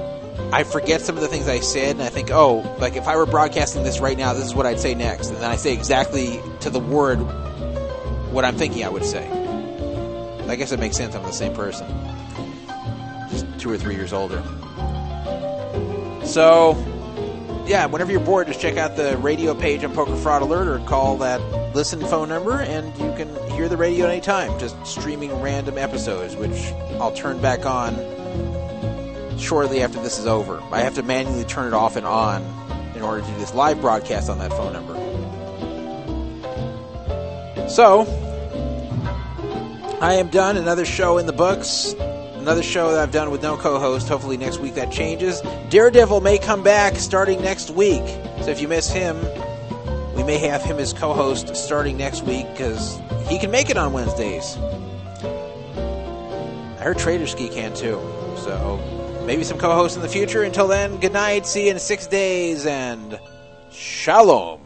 I forget some of the things I said, and I think, "Oh, like if I were broadcasting this right now, this is what I'd say next," and then I say exactly to the word what I'm thinking I would say. I guess it makes sense. I'm the same person just two or three years older. So, yeah, whenever you're bored, just check out the radio page on Poker Fraud Alert or call that listen phone number, and you can hear the radio anytime, just streaming random episodes, which I'll turn back on shortly after this is over. I have to manually turn it off and on in order to do this live broadcast on that phone number. So, I am done. Another show in the books. Another show that I've done with no co host. Hopefully, next week that changes. Daredevil may come back starting next week. So, if you miss him, we may have him as co host starting next week because he can make it on Wednesdays. I heard Trader Ski can too. So, maybe some co hosts in the future. Until then, good night. See you in six days and shalom.